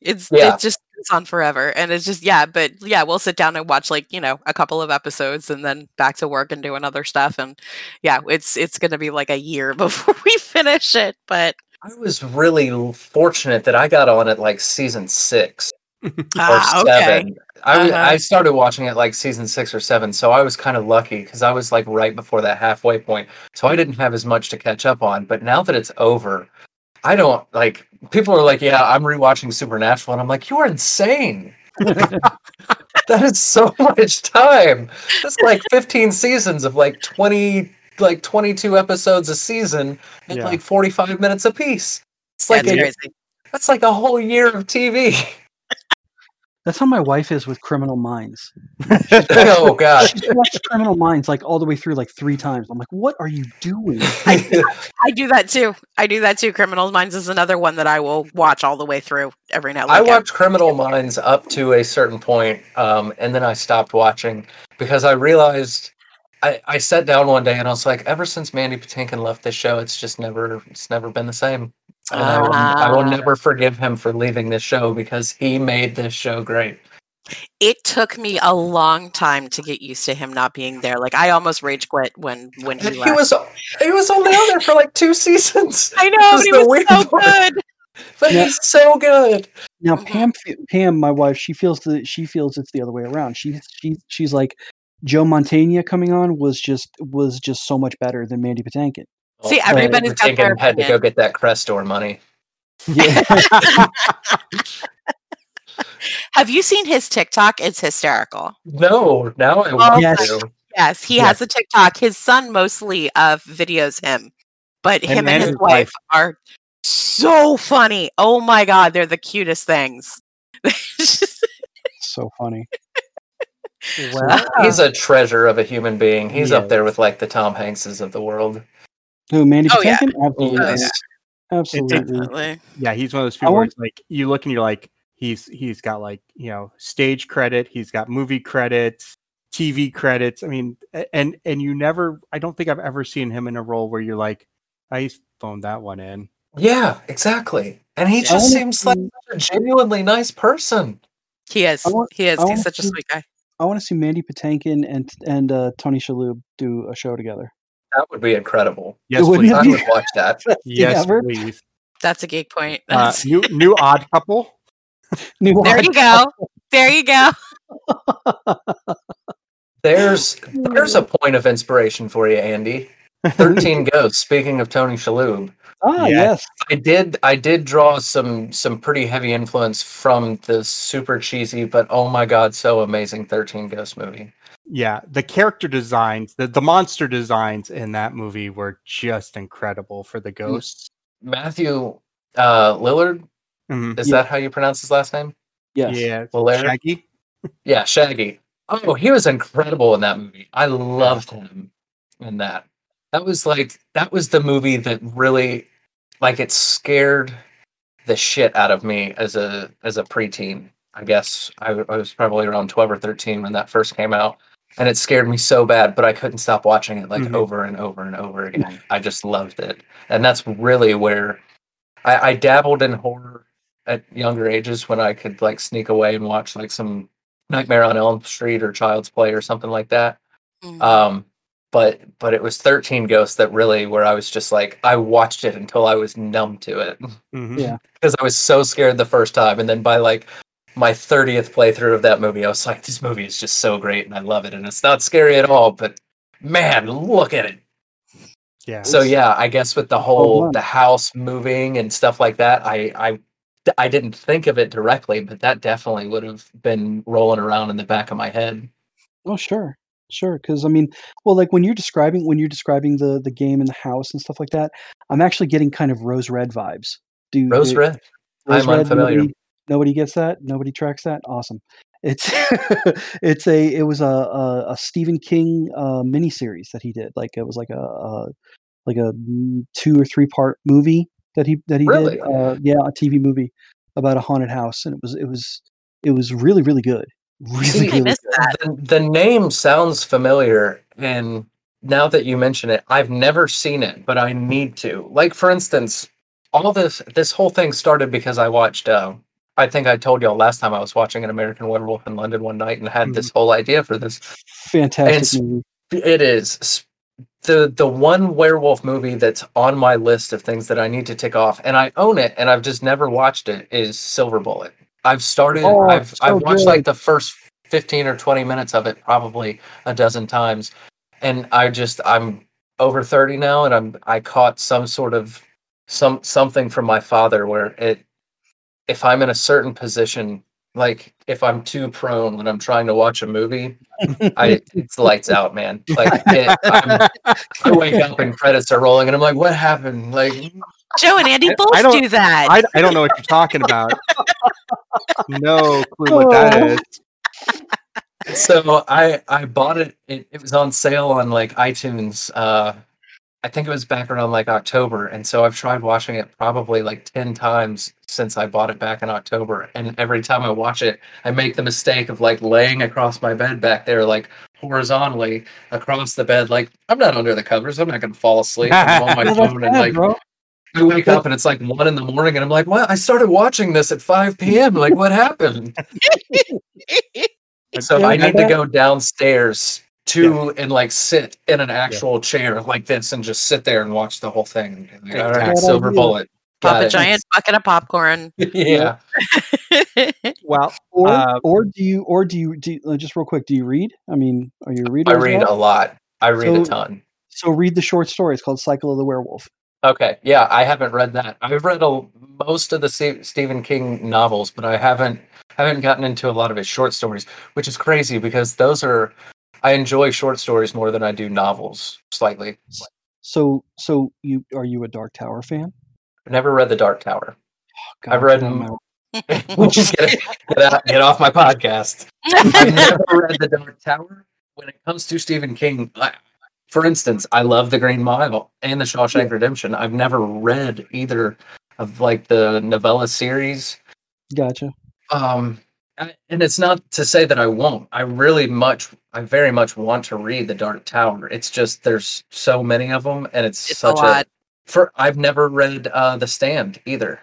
it's Yeah. it just goes on forever and it's just yeah but yeah we'll sit down and watch like you know a couple of episodes and then back to work and doing other stuff and yeah it's it's gonna be like a year before we finish it but I was really fortunate that I got on at like season six or ah, okay seven. I w- Uh-huh. I started watching it like season six or seven, so I was kind of lucky because I was like right before that halfway point, so I didn't have as much to catch up on. But now that it's over, I don't like. People are like, "Yeah, I'm rewatching Supernatural," and I'm like, "You are insane." that is so much time. That's like 15 seasons of like 20, like 22 episodes a season and Yeah. like 45 minutes a piece. It's like it's a, that's like a whole year of TV. That's how my wife is with Criminal Minds. oh god. She's watched Criminal Minds like all the way through like three times. I'm like, what are you doing? I do that too. I do that too. Criminal Minds is another one that I will watch all the way through every now and I again. watched Criminal Minds up to a certain point, um, and then I stopped watching because I realized I, I sat down one day and I was like, ever since Mandy Patinkin left this show, it's just never it's never been the same. And I, will, I will Ah. never forgive him for leaving this show because he made this show great. It took me a long time to get used to him not being there. Like I almost rage quit when when he he left. was he was only on there for like two seasons. I know, This but he was so part. good. But Yeah. he's so good. Now Mhm. Pam, Pam, my wife, she feels that she feels it's the other way around. She she she's like Joe Mantegna coming on was just was just so much better than Mandy Patinkin. See, Well, everybody's got their had to go get that Crestor money. Yeah, Have you seen his TikTok? It's hysterical. No, now I want Yes. to. Yes, he Yeah. has a TikTok. His son mostly uh videos him, but Him him and and his his wife wife. are so funny. Oh my god, they're the cutest things. so funny. well, He's a treasure of a human being. He's He up there with like the Tom Hankses of the world. Who Mandy Oh, yeah. Patinkin? Absolutely, Yes. absolutely. Definitely. yeah, he's one of those I people where want- it's like you look and you're like, he's he's got like you know stage credit, he's got movie credits, TV credits. I mean, and and you never, I don't think I've ever seen him in a role where you're like, I phoned that one in. Yeah, exactly. And he just wanna seems like a genuinely nice person. He is. Want- he is. I He's want such a sweet guy. I want to see Mandy Patinkin and and uh, Tony Shalhoub do a show together. That would be incredible. Yes, Wouldn't please. I would watch that. Yes, ever? please. That's a geek point. Uh, new new odd couple. New there you go. There you go. There's there's a point of inspiration for you, Andy. Thirteen Ghosts. Speaking of Tony Shalhoub, Ah, Yes. yes. I did I did draw some some pretty heavy influence from the super cheesy but oh my god so amazing Thirteen Ghosts movie. Yeah, the character designs, the, the monster designs in that movie were just incredible for the ghosts. Matthew uh, Lillard Mhm. is Yeah. that how you pronounce his last name? Yes. Yeah, Lillard. Shaggy. Yeah, Shaggy. Oh, he was incredible in that movie. I loved him in that. That was like that was the movie that really like it scared the shit out of me as a as a preteen. I guess I was probably around 12 or 13 when that first came out. And it scared me so bad, but I couldn't stop watching it like Mhm. over and over and over again. I just loved it. And that's really where I, I dabbled in horror at younger ages when I could like sneak away and watch like some Nightmare on Elm Street or Child's Play or something like that. Mhm. Um, but but it was 13 Ghosts that really where I was just like I watched it until I was numb to it Mhm. Yeah. because I was so scared the first time, and then by like my 30th playthrough of that movie, I was like, this movie is just so great and I love it, and it's not scary at all, but man, look at it. Yeah. So yeah, I guess with the whole oh, done. the house moving and stuff like that, I I I didn't think of it directly, but that definitely would have been rolling around in the back of my head. Oh, sure, sure. Because I mean, well, like when you're describing when you're describing the the game and the house and stuff like that, I'm actually getting kind of Rose Red vibes. Do Rose do- Red. Rose I'm Red, unfamiliar. Nobody, nobody gets that. Nobody tracks that. Awesome. It's it's a it was a a, a Stephen King uh, miniseries that he did. Like it was like a, a like a two or three part movie that he that he Really? did. Uh, yeah, a TV movie about a haunted house, and it was it was it was really really good. Really, See, I really missed that. The, the name sounds familiar, and now that you mention it, I've never seen it, but I need to. Like for instance, all this this whole thing started because I watched. Uh, I think I told y'all last time I was watching an American Werewolf in London one night and had this mm-hmm. whole idea for this. fantastic movie. It is the the one werewolf movie that's on my list of things that I need to tick off, and I own it, and I've just never watched it. Is Silver Bullet? I've started. Oh, I've so I've watched good. like the first fifteen or twenty minutes of it probably a dozen times, and I just I'm over thirty now, and I'm I caught some sort of some something from my father where it if I'm in a certain position. Like if I'm too prone when I'm trying to watch a movie, I it's lights out, man. Like it, I'm, wake up and credits are rolling, and I'm like, "What happened?" Like, Joe and Andy I- both I don't- do that. I, I don't know what you're talking about. no clue what that is. so I I bought it. It, it was on sale on like iTunes. Uh, I think it was back around like October, and so I've tried watching it probably like ten times since I bought it back in October. And every time I watch it, I make the mistake of like laying across my bed back there, like horizontally across the bed. Like I'm not under the covers. I'm not gonna fall asleep. I'm on my No, that's phone and like bro. I wake up and it's like one in the morning, and I'm like, "What? I started watching this at 5 p.m. Like, what happened?" so I need to go downstairs to and like sit in an actual chair like this and just sit there and watch the whole thing. Like, All right, silver idea. bullet. Pop Got a it. giant bucket of popcorn. yeah. Well, Or Uh, or do you or do you do you- uh, just real quick? Do you read? I mean, are you a reader? I read well? a lot. I read a ton. So read the short story. It's called Cycle of the Werewolf. Okay, yeah, I haven't read that. I've read a, most of the Ste- Stephen King novels, but I haven't haven't gotten into a lot of his short stories, which is crazy because those are I enjoy short stories more than I do novels slightly. So so you are you a Dark Tower fan? I've never read The Dark Tower. God, I've read Just get, get, out, get off my podcast. I've never read The Dark Tower. When it comes to Stephen King, I, for instance, I love The Green Mile and The Shawshank Redemption. I've never read either of like the novella series. Gotcha. Um, I- and it's not to say that I won't. I really much, I very much want to read The Dark Tower. It's just there's so many of them, and it's, It's a such lot. For I've never read uh, The Stand either.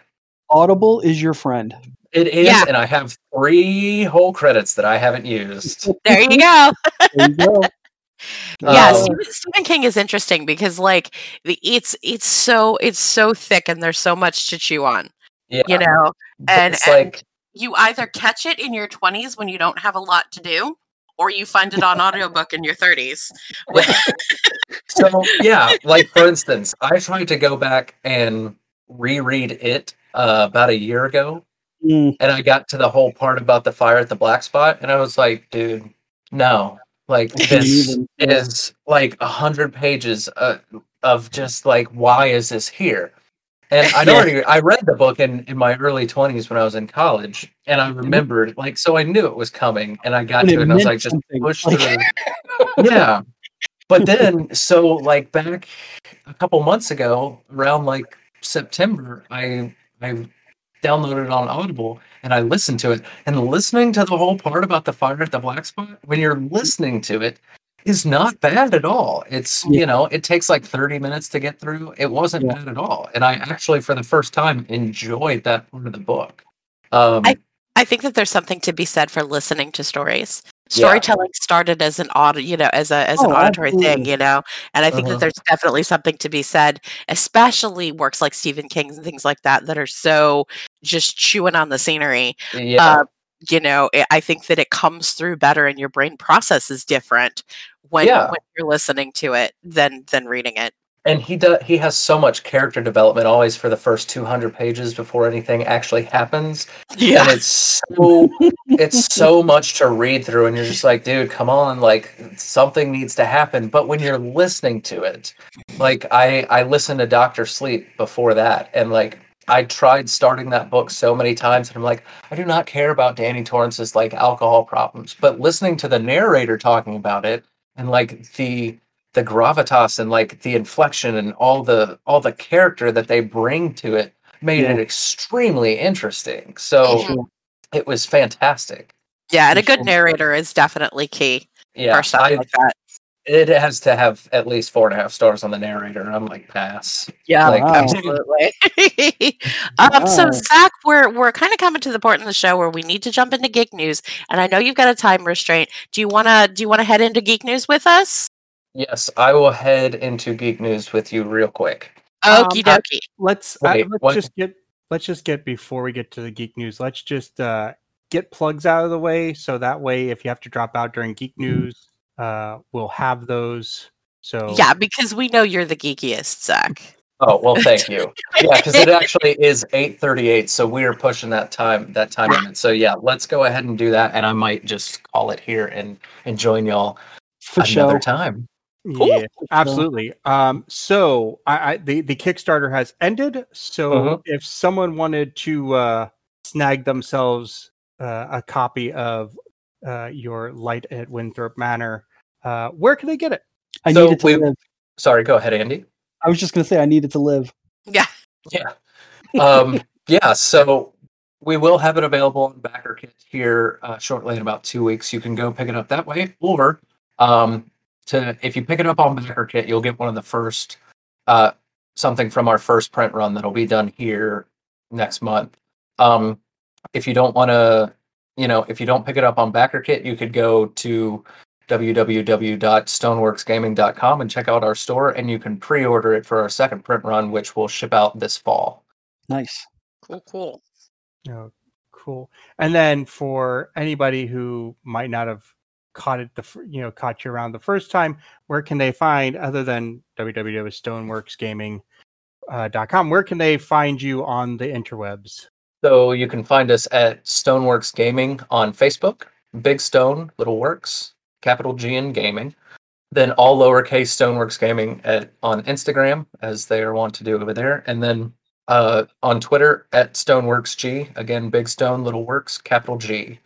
Audible is your friend. It is, Yeah. and I have three whole credits that I haven't used. there you go. There you go. yeah, Um, Stephen, Stephen King is interesting because like the it's it's so it's so thick and there's so much to chew on. Yeah, You know, and- it's and- like you either catch it in your 20s when you don't have a lot to do or you find it on audiobook in your 30s. so. Yeah, like for instance, I tried to go back and reread it uh, about a year ago, Mm, and I got to the whole part about the fire at the black spot, and I was like, dude, no, like this is like a hundred pages uh, of just like why is this here and i'd Yeah. already i read the book in in my early 20s when i was in college and i remembered like so i knew it was coming and i got And to it and i was like just something, push through. Yeah. But then so like back a couple months ago around like september i i downloaded it on audible and i listened to it. And listening to the whole part about the fire at the black spot when you're listening to it is not bad at all it's Yeah. you know it takes like 30 minutes to get through it wasn't Yeah. bad at all and i actually for the first time enjoyed that part of the book um I- I think that there's something to be said for listening to stories. Yeah. Storytelling started as an aud, you know, as a as an Oh, auditory thing, you know. And I think Uh-huh. that there's definitely something to be said, especially works like Stephen King's and things like that that are so just chewing on the scenery. yeah uh, you know, I- I think that it comes through better and your brain processes different when, Yeah. when you're listening to it than than reading it. and he does he has so much character development always for the first 200 pages before anything actually happens and it's so it's so much to read through and you're just like dude come on like something needs to happen but when you're listening to it like i i listened to dr sleep before that and like i tried starting that book so many times and i'm like i do not care about danny torrance's like alcohol problems but listening to the narrator talking about it and like the the gravitas and like the inflection and all the all the character that they bring to it made Yeah. it extremely interesting so Mhm. it was fantastic Yeah, and a good narrator is definitely key yeah I, like that. It has to have at least four and a half stars on the narrator i'm like pass Yeah, like, Wow. absolutely. um, so Zack, we're we're kind of coming to the point in the show where we need to jump into geek news, and I know you've got a time restraint. Do you wanna do you wanna head into geek news with us? yes i will head into geek news with you real quick Um, Okie I- dokie. let's Wait, let's what? just get let's just get before we get to the geek news. Let's just uh, get plugs out of the way, so that way, if you have to drop out during geek news, uh, we'll have those. So Yeah, because we know you're the geekiest, Zack. oh well thank you yeah because it actually is 8.38 so we are pushing that time that time limit so yeah let's go ahead and do that and i might just call it here and and join y'all For another sure. time Yeah, absolutely. Um, so I, I the the Kickstarter has ended. So Mhm. if someone wanted to uh, snag themselves uh, a copy of uh, your Light at Winthrop Manor, uh, where can they get it? I So needed to we- live. sorry go ahead andy I was just gonna say I needed to live. Yeah. Yeah. Um, yeah. So we will have it available on Backer Kit here uh, shortly in about two weeks. You can go pick it up that way, or um, to if you pick it up on Backer Kit, you'll get one of the first uh, something from our first print run that'll be done here next month. Um, if you don't want to, you know, if you don't pick it up on BackerKit, you could go to www.stoneworksgaming.com and check out our store, and you can pre-order it for our second print run, which will ship out this fall. Nice. Cool, cool. Oh, cool. And then for anybody who might not have caught it the you know caught you around the first time, where can they find other than www.stoneworksgaming.com? Uh, where can they find you on the interwebs? So you can find us at Stoneworks Gaming on Facebook, Big Stone Little Works, capital G in Gaming. Then all lowercase Stoneworks Gaming at on Instagram, as they are wont to do over there, and then uh, on Twitter at Stoneworks G. Again, Big Stone Little Works, capital G.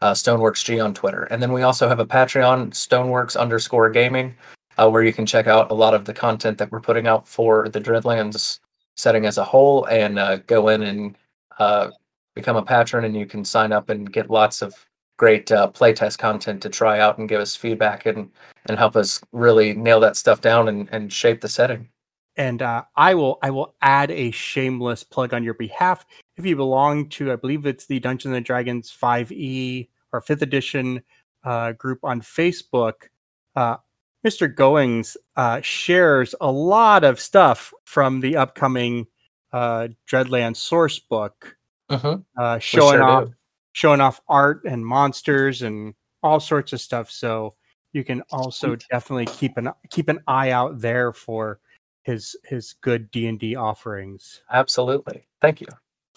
Uh, Stoneworks G on Twitter, and then we also have a Patreon, Stoneworks underscore Gaming, uh, where you can check out a lot of the content that we're putting out for the Dreadlands setting as a whole, and uh, go in and uh, become a patron, and you can sign up and get lots of great uh, playtest content to try out and give us feedback and and help us really nail that stuff down and, and shape the setting. and uh, I will I will add a shameless plug on your behalf. If you belong to, I believe it's the Dungeons and Dragons 5e or 5th edition uh, group on Facebook, uh, Mr. Goings uh, shares a lot of stuff from the upcoming uh, Dreadland source book, Mhm. uh, showing sure off do. Showing off art and monsters and all sorts of stuff. So you can also definitely keep an keep an eye out there for his his good D and D offerings. Absolutely. Thank you.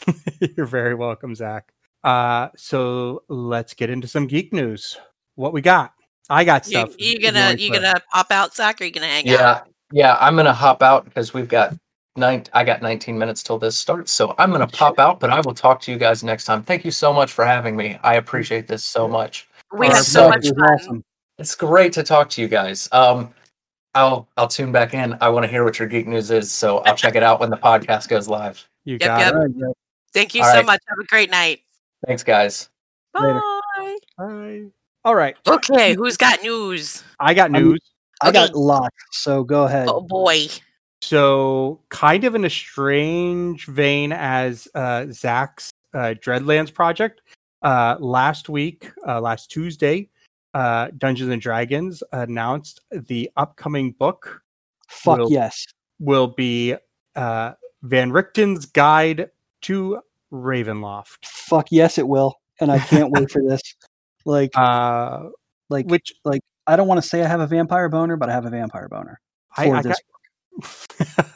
You're very welcome, Zack. Uh, so let's get into some geek news. What we got? I got You, stuff. you is gonna always you gonna pop out, Zack, or you gonna hang Yeah, out? yeah. I'm gonna hop out because we've got nine. I got 19 minutes till this starts, so I'm gonna pop out. But I will talk to you guys next time. Thank you so much for having me. I appreciate this so much. We Our had so much fun. awesome. It's great to talk to you guys. Um, I'll I'll tune back in. I want to hear what your geek news is, so I'll check it out when the podcast goes live. You Yep, got yep. it. All right. Thank you All so right. much. Have a great night. Thanks, guys. Later. Bye. Bye. All right. Okay, who's got news? I got I'm- news. I got Okay. lots, so go ahead. Oh boy. So, kind of in a strange vein as uh, Zack's uh, Dreadlands project, uh, last week, uh, last Tuesday, uh, Dungeons and Dragons announced the upcoming book Fuck will- yes. will be uh, Van Richten's Guide to Ravenloft. Fuck yes, it will. And I can't wait for this. Like, Uh, like, which like, I don't want to say I have a vampire boner, but I have a vampire boner I, for I, this.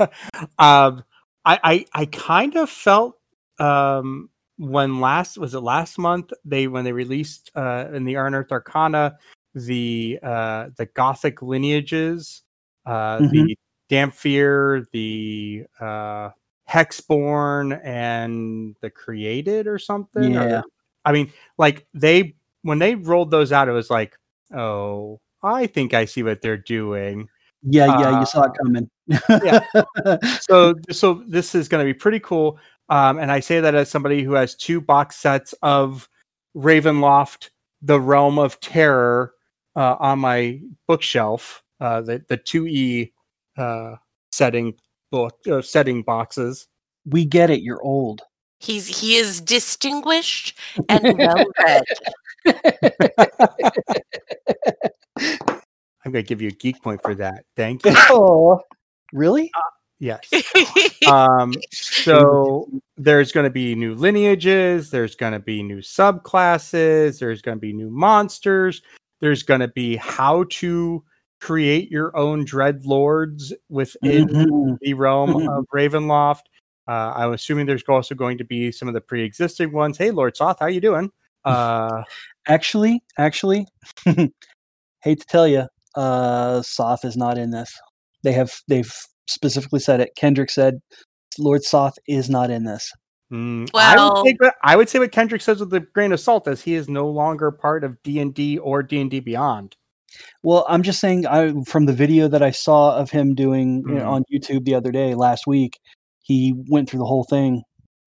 um, I, I I kind of felt um, when last was it last month they when they released uh, in the Unearthed Arcana the uh, the Gothic lineages, uh, the Dhampir, the uh, Hexborn, and the Created or something. or- Yeah. I mean, like they when they rolled those out, it was like, oh, I think I see what they're doing. Yeah, yeah, you saw it Uh, coming. yeah. so so this is going to be pretty cool um, and i say that as somebody who has two box sets of ravenloft the realm of terror uh, on my bookshelf uh, the the 2e uh, setting book uh, setting boxes we get it. You're old. He's he is distinguished and well read. i'm going to give you a geek point for that thank you oh, really? yes um so there's going to be new lineages there's going to be new subclasses there's going to be new monsters there's going to be how to create your own dread lords within Mhm. the realm Mhm. of ravenloft uh, i'm assuming there's also going to be some of the pre-existing ones hey lord soth how you doing uh Actually, actually, hate to tell you, uh, Soth is not in this. They have they've specifically said it. Kenreck said Lord Soth is not in this. mm, I, Well- would take what, I would say what kenreck says with a grain of salt is he is no longer part of d&d or d&d beyond Well, I'm just saying, I from the video that I saw of him doing you know, Mhm. on YouTube the other day, last week, he went through the whole thing,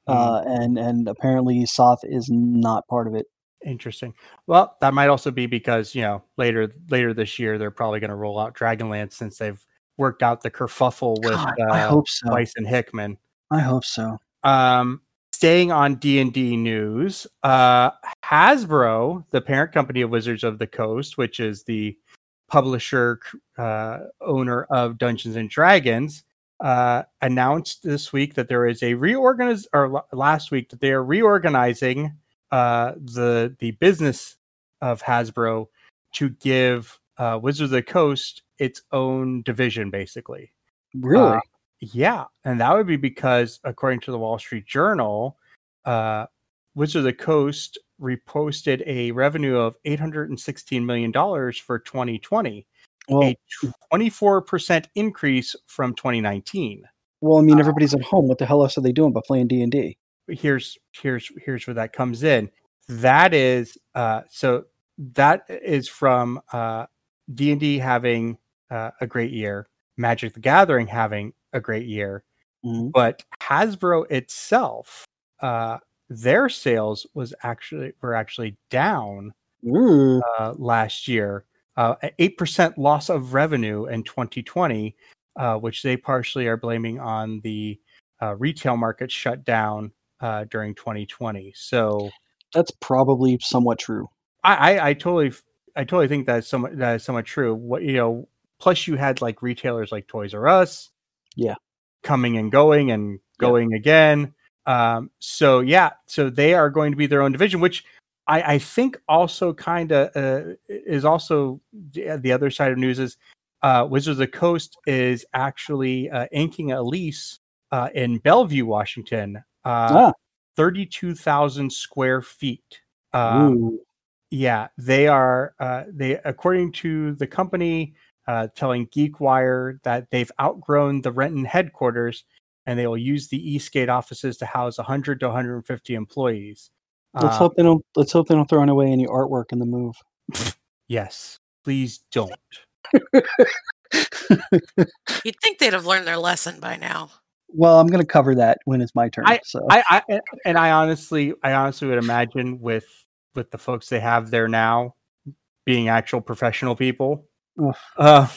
Mhm. uh, and and apparently Soth is not part of it. Interesting. Well, that might also be because you know later later this year they're probably going to roll out Dragonlance since they've worked out the kerfuffle with God, uh, I hope so. Weiss and Hickman. I hope so. Um, staying on D and D news, uh, Hasbro, the parent company of Wizards of the Coast, which is the publisher uh, owner of Dungeons and Dragons, uh, announced this week that there is a reorganiz or l- last week that they are reorganizing uh, the the business of Hasbro to give uh, Wizards of the Coast its own division, basically. Really? Uh, yeah, and that would be because, according to the Wall Street Journal, uh, Wizard of the Coast reposted a revenue of eight hundred and sixteen million dollars for 2020, well, a 24 percent increase from 2019. well, I uh, mean, everybody's at home. What the hell else are they doing but playing D and D? Here's here's here's where that comes in. That is uh, so that is from uh, D and D having uh, a great year, Magic the Gathering having a great year, Mhm. but Hasbro itself, uh, their sales was actually were actually down Ooh. uh, last year, uh, eight percent loss of revenue in 2020, uh, which they partially are blaming on the uh, retail market shut down uh, during 2020. So That's probably somewhat true. I, I, I totally I totally think that's somewhat that is somewhat true. What you know, plus you had like retailers like Toys R Us, Yeah. coming and going and going again. Um, so yeah, so they are going to be their own division, which I, I think also kind of uh, is also the the other side of news is uh, Wizards of the Coast is actually uh, inking a lease uh, in Bellevue, Washington, uh, ah, thirty-two thousand square feet. Um, ooh. yeah, they are. Uh, they according to the company uh, telling GeekWire that they've outgrown the Renton headquarters and they will use the Eastgate offices to house 100 to 150 employees. Let's Uh, hope they don't. Let's hope they don't throw away any artwork in the move. Yes, please don't. You'd think they'd have learned their lesson by now. Well, I'm going to cover that when it's my turn. so I, I and I honestly, I honestly would imagine with with the folks they have there now being actual professional people, uh,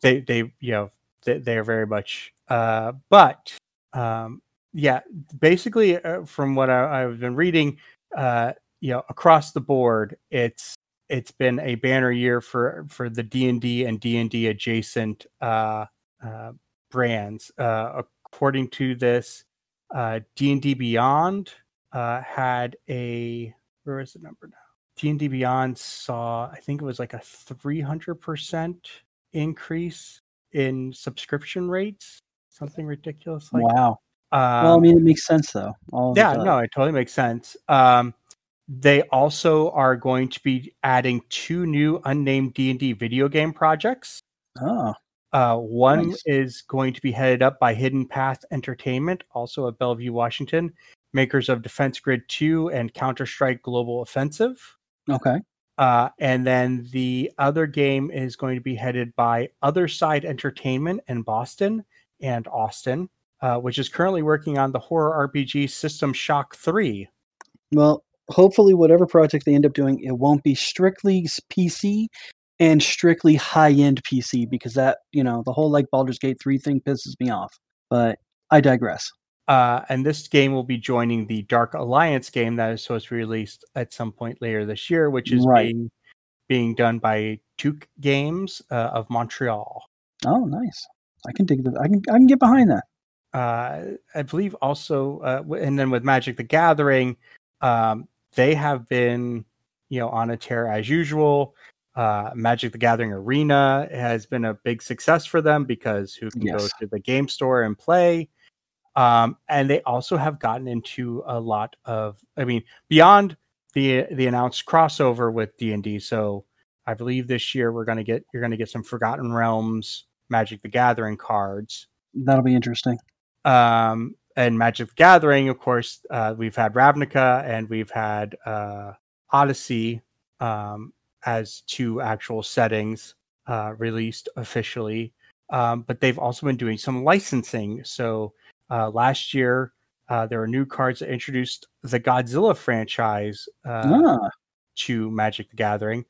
they they you know they, they are very much. Uh, but um, yeah, basically uh, from what I, I've been reading, uh, you know, across the board, it's it's been a banner year for for the D and D and D and D adjacent uh, uh, brands. Uh, according to this, uh, D and D Beyond uh, had a where is the number now? D and D Beyond saw I think it was like a three hundred percent increase in subscription rates, something ridiculous like. wow. Um, well, I mean, it makes sense though. Yeah, no, it totally makes sense. Um, they also are going to be adding two new unnamed D and D video game projects. Oh, Uh, one Nice. is going to be headed up by Hidden Path Entertainment, also at Bellevue, Washington, makers of Defense Grid 2 and Counter Strike Global Offensive. okay. Uh, and then the other game is going to be headed by Other Side Entertainment in Boston and Austin, uh, which is currently working on the horror RPG System Shock 3. Well, hopefully, whatever project they end up doing, it won't be strictly PC and strictly high end PC because that, you know, the whole like Baldur's Gate 3 thing pisses me off. But I digress. Uh, and this game will be joining the Dark Alliance game that is supposed to be released at some point later this year, which is Right. being being done by Tuque Games uh, of Montreal. Oh, nice. I can dig that. I can I can get behind that. Uh, I believe also, uh, and then with Magic the Gathering, um, they have been, you know, on a tear as usual. Uh, Magic the Gathering Arena has been a big success for them because who can go to the game store and play? Um, and they also have gotten into a lot of, I mean, beyond the the announced crossover with D and D. So I believe this year we're gonna get you're gonna get some Forgotten Realms Magic the Gathering cards That'll be interesting. um and magic the gathering of course uh we've had ravnica and we've had uh odyssey um as two actual settings uh released officially um but they've also been doing some licensing so uh last year uh there were new cards that introduced the godzilla franchise uh ah, to Magic the Gathering.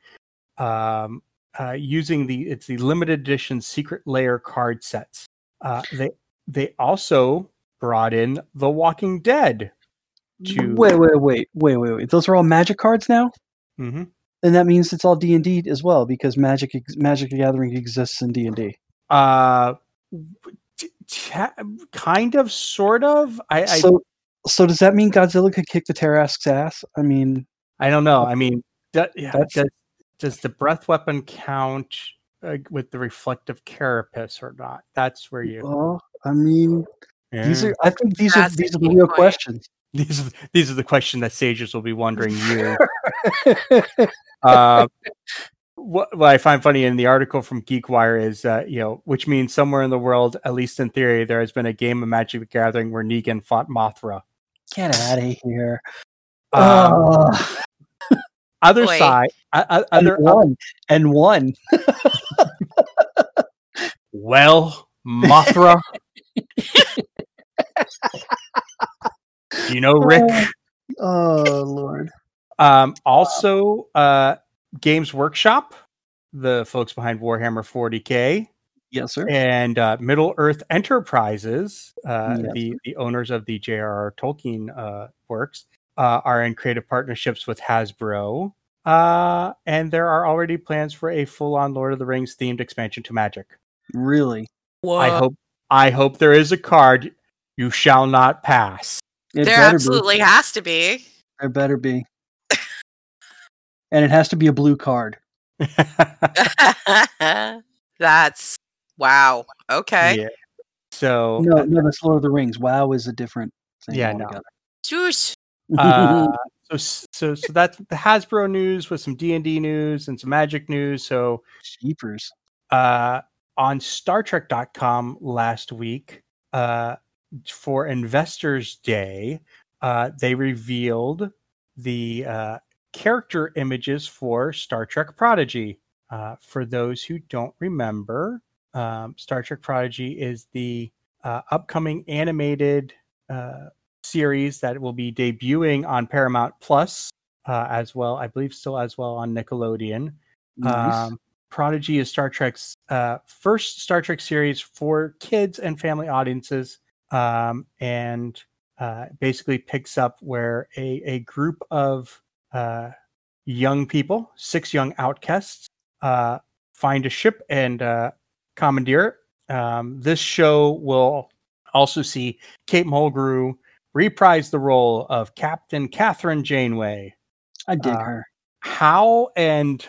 Um, uh, using the it's the limited edition Secret Lair card sets. Uh, they they also brought in The Walking Dead. To Wait, wait, wait, wait, wait, wait. Those are all magic cards now? Mhm. And that means it's all D and D as well because Magic Magic the Gathering exists in D and D. Uh, t- t- kind of, sort of. I, I So, so does that mean Godzilla could kick the Tarrasque's ass? I mean, I don't know. I mean, do, yeah, does, does the breath weapon count uh, with the reflective carapace or not? That's where you. well, I mean, these are. I think these are these are the real point. questions. These are these are the questions that sages will be wondering years. uh, what, what I find funny in the article from GeekWire is, uh, you know, which means somewhere in the world, at least in theory, there has been a game of Magic the Gathering where Negan fought Mothra. Get out of here. Um, Ugh. other Boy. side, uh, uh, and other one and one. well, Mothra. Do you know Rick? Oh Lord. Um, also, uh, Games Workshop, the folks behind Warhammer 40k, Yes, sir. and uh, Middle Earth Enterprises, uh, Yes. the the owners of the J.R.R. Tolkien uh, works, uh, are in creative partnerships with Hasbro, uh, and there are already plans for a full-on Lord of the Rings themed expansion to Magic. Really. I hope I hope there is a card you shall not pass. It there better absolutely has to be. Be. There better be. and it has to be a blue card. That's wow. Okay. Yeah. So No, no, that's Lord of the Rings. WoW is a different thing. Yeah, no. altogether. Uh, so so so that's the Hasbro news with some D and D news and some Magic news. So Jeepers. uh, on StarTrek.com last week uh, for Investors Day, uh, they revealed the uh, character images for Star Trek Prodigy. Uh, for those who don't remember, um, Star Trek Prodigy is the uh, upcoming animated uh, series that will be debuting on Paramount Plus uh, as well. I believe still as well on Nickelodeon. Nice. Um, Prodigy is Star Trek's uh, first Star Trek series for kids and family audiences, um, and uh, basically picks up where a, a group of uh, young people, six young outcasts, uh, find a ship and uh, commandeer it. Um, this show will also see Kate Mulgrew reprise the role of Captain Kathryn Janeway I dig uh, her. how and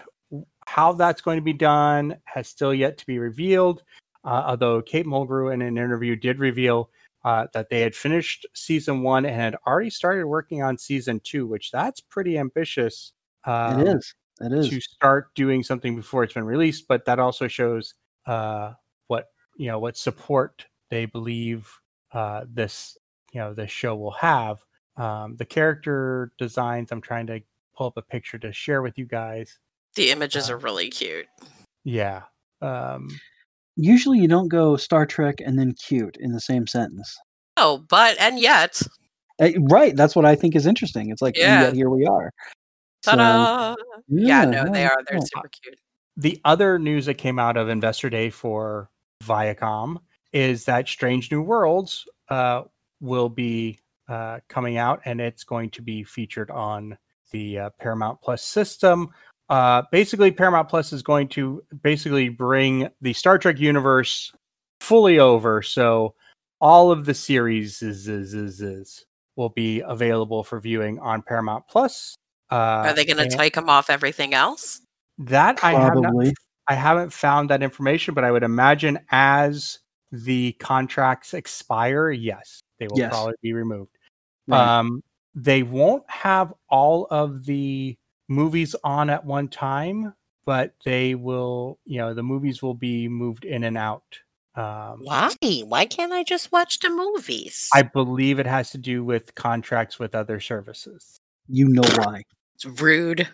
how that's going to be done has still yet to be revealed. Uh, although Kate Mulgrew in an interview did reveal uh, that they had finished season one and had already started working on season two, which that's pretty ambitious. Um, it is. It is. to start doing something before it's been released, but that also shows uh, what you know what support they believe uh, this you know this show will have. Um, the character designs. I'm trying to pull up a picture to share with you guys. The images Uh, are really cute. Yeah. Um, Usually you don't go Star Trek and then cute in the same sentence. Oh, but and yet, Uh, right. That's what I think is interesting. It's like, Yeah. here we are. Ta-da! yeah, no, they are. They're yeah. super cute. the other news that came out of Investor Day for Viacom is that Strange New Worlds uh, will be uh, coming out, and it's going to be featured on the uh, Paramount Plus system. Uh, basically, Paramount Plus is going to basically bring the Star Trek universe fully over. So all of the series is, is, is, is will be available for viewing on Paramount Plus. Uh, Are they going to take them off everything else? that I have not I haven't found that information, but I would imagine as the contracts expire, yes, they will Yes. probably be removed. Right. Um, they won't have all of the movies on at one time, but they will, you know, the movies will be moved in and out. Um, Why? Why can't I just watch the movies? I believe it has to do with contracts with other services. you know why. It's rude.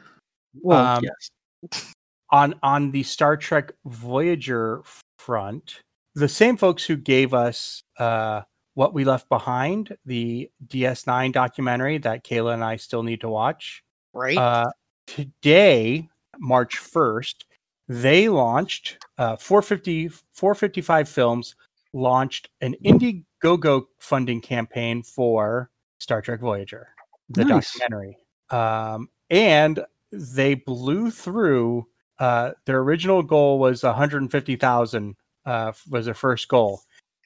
Well, Um, yes. on on the Star Trek Voyager front, the same folks who gave us uh, what we left behind, the DS9 documentary that Kaila and I still need to watch. Right? Uh, today, March first, they launched uh, 450 455 films launched an Indiegogo funding campaign for Star Trek Voyager, the Nice. documentary. Um, and they blew through uh, their original goal was 150,000 uh, was their first goal.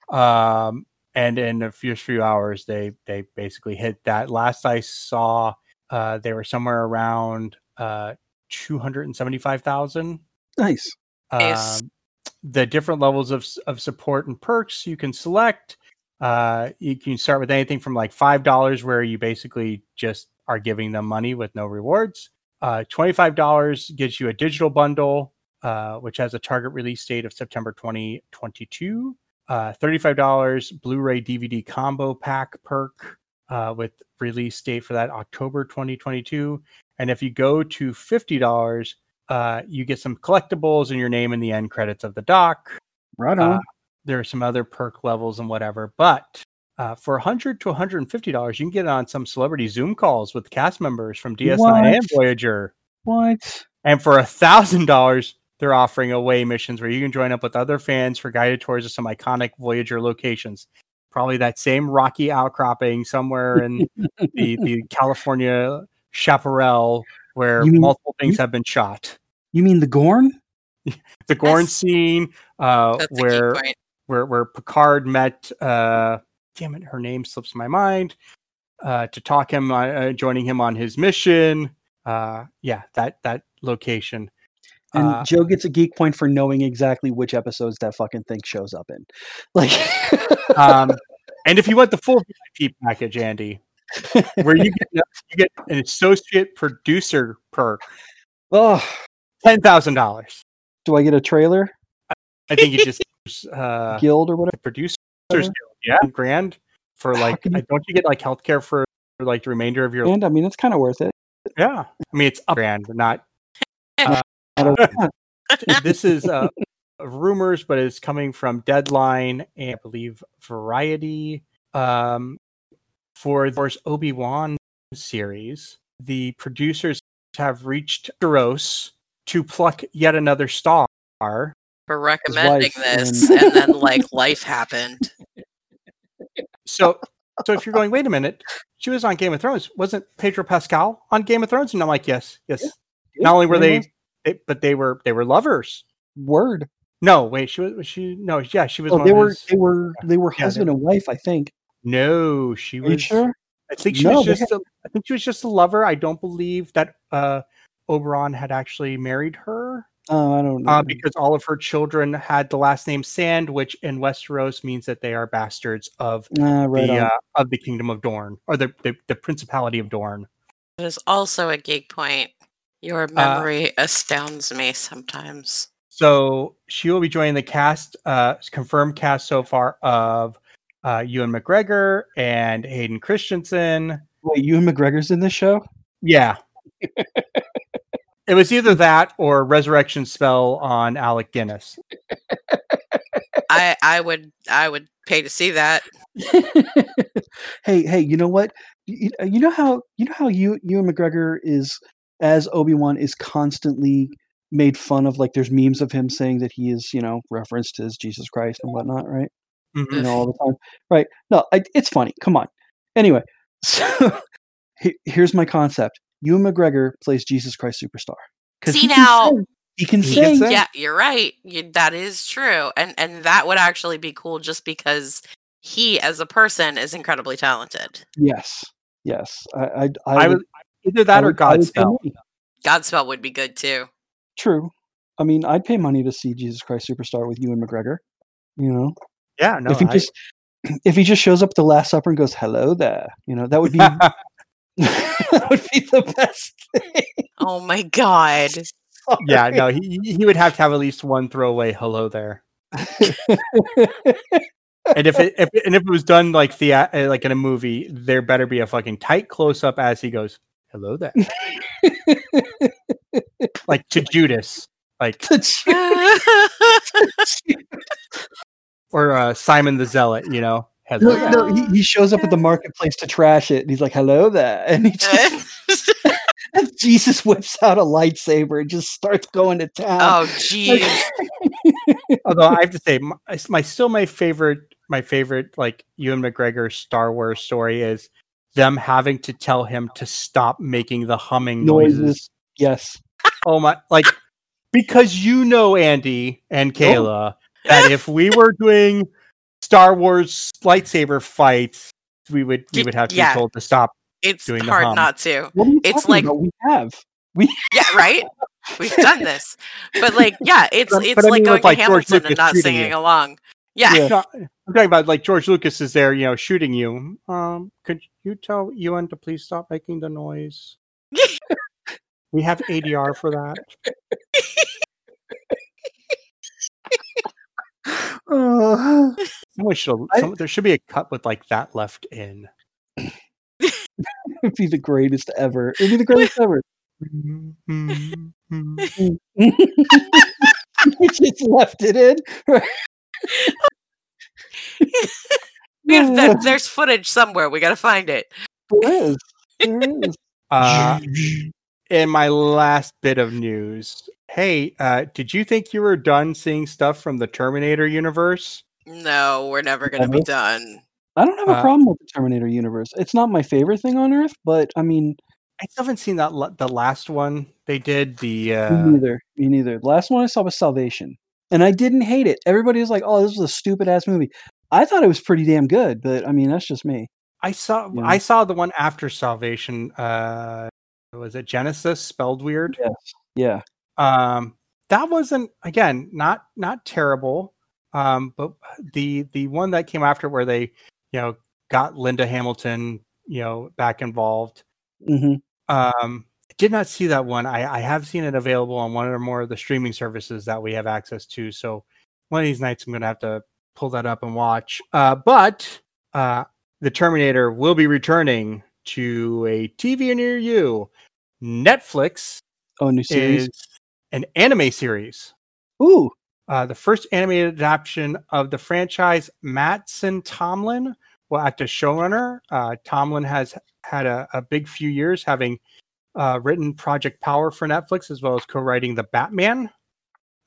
Um, and in a few few hours they they basically hit that. Last I saw uh, they were somewhere around uh, 275,000 Nice. Nice. um, the different levels of, of support and perks you can select. Uh, you can start with anything from like five dollars, where you basically just are giving them money with no rewards. Uh, Twenty-five dollars gives you a digital bundle, uh, which has a target release date of September 2022. Uh, Thirty-five dollars Blu-ray DVD combo pack perk uh, with release date for that October 2022. And if you go to fifty dollars, uh, you get some collectibles and your name in the end credits of the doc. Right Uh, on. There are some other perk levels and whatever, but uh, for 100 to 150 dollars, you can get on some celebrity Zoom calls with cast members from DS9 and Voyager. what? And for a thousand dollars, they're offering away missions where you can join up with other fans for guided tours of some iconic Voyager locations. Probably that same rocky outcropping somewhere in the, the California chaparral where mean- multiple things you- have been shot. You mean the Gorn? The Gorn That's- scene, uh, That's a key where where where Picard met uh damn it her name slips my mind uh to talk him uh, uh, joining him on his mission uh yeah that that location And Uh, Joe gets a geek point for knowing exactly which episodes that fucking thing shows up in. Like, um and if you want the full VIP package Andy where you get you get an associate producer perk oh, $10,000 do I get a trailer, I think it just uh guild or whatever? the producers Guild, yeah grand for like you- don't you get like healthcare for, for like the remainder of your And I mean, it's kind of worth it. yeah I mean it's up grand but not I don't- this is uh, rumors, but it's coming from Deadline and I believe Variety. Um, for the Obi Wan series, the producers have reached Duros to pluck yet another star. For recommending this, and- and then like life happened. So, so if you're going, wait a minute, she was on Game of Thrones. Wasn't Pedro Pascal on Game of Thrones? And I'm like, yes, yes. Not only were they, they, but they were they were lovers. Word. No, wait, she was was she? No, yeah, she was. Oh, one they of were his- they were they were Yeah, they husband and wife, I think. No, she Are was. you sure? I think she No, was they just. A, I think she was just a lover. I don't believe that uh, Oberyn had actually married her Oh, I don't know. uh, because all of her children had the last name Sand, which in Westeros means that they are bastards of Ah, right the uh, of the Kingdom of Dorne or the the, the Principality of Dorne. It is also a geek point. Your memory astounds me sometimes. So she will be joining the cast, uh, confirmed cast so far of uh, Ewan McGregor and Hayden Christensen. Wait, Ewan McGregor's in this show? Yeah. it was either that or Resurrection Spell on Alec Guinness. I I would I would pay to see that. hey, hey, you know what? You, you know how you know how you Ewan McGregor is as Obi Wan is constantly made fun of. Like, there's memes of him saying that he is, you know, referenced as Jesus Christ and whatnot, right? Mhm. You know, all the time, right? No, I, it's funny. Come on. Anyway, so he- here's my concept: Ewan McGregor plays Jesus Christ Superstar. See he now- sing. he can He can sing. sing. Yeah, you're right. You, that is true, and and that would actually be cool, just because he, as a person, is incredibly talented. Yes, yes. I, I, I, I would, would either that I or would- I would pay Godspell. Godspell would be good too. True. I mean, I'd pay money to see Jesus Christ Superstar with Ewan McGregor. You know, Yeah, no. if he I- just if he just shows up at the Last Supper and goes, "Hello there," you know, that would be that would be the best thing. Oh my god! yeah, no, he he would have to have at least one throwaway hello there. And if it if, and if it was done like the uh, like in a movie, there better be a fucking tight close up as he goes, "Hello there," like to Judas, like or uh, Simon the Zealot, you know. Hello. no, there. no, he, he shows up at the marketplace to trash it, and he's like, "Hello there," and he just Jesus whips out a lightsaber and just starts going to town. Oh, jeez. Although I have to say, my, my still my favorite, my favorite like Ewan McGregor Star Wars story is them having to tell him to stop making the humming noises. Noises. Yes. Oh my! Like because you know Andy and Oh. Kaila that if we were doing Star Wars lightsaber fights, we would we would have to yeah. be told to stop. It's Doing the hard hum. not to. What are you It's like- about? We have. we Yeah, right? We've done this. But like, yeah, it's But- it's but I like mean, going with, to like, George Hamilton and not singing you. along. Yeah. Yeah. No, I'm talking about like George Lucas is there, you know, shooting you. Um, could you tell Ewan to please stop making the noise? we have ADR for that. Uh, Someone should. I- Some, there should be a cut with like that left in. it'd be the greatest ever. It'd be the greatest ever. you just left it in. We have that, there's footage somewhere. We got to find it. There is. There is. Uh, and my last bit of news. Hey, uh, did you think you were done seeing stuff from the Terminator universe? No, we're never going to be done. I don't have a Uh, problem with the Terminator universe. It's not my favorite thing on Earth, but I mean, I haven't seen that. la- The last one they did. The me uh, neither. Me neither. The last one I saw was Salvation, and I didn't hate it. Everybody was like, "Oh, this was a stupid ass movie." I thought it was pretty damn good, but I mean, that's just me. I saw. Yeah. I saw the one after Salvation. Uh, was it Genesis? Spelled weird. Yes. Yeah. Um, that wasn't again not not terrible. Um, but the the one that came after where they you know got Linda Hamilton you know back involved. hmm Um, did not see that one. I, I have seen it available on one or more of the streaming services that we have access to. So one of these nights, I'm going to have to pull that up and watch. Uh, but uh, the Terminator will be returning to a TV near you. Netflix Oh, new series. is an anime series. Ooh. Uh, the first animated adaptation of the franchise, Mattson Tomlin will act as showrunner. Uh, Tomlin has had a, a big few years having uh, written Project Power for Netflix as well as co writing The Batman.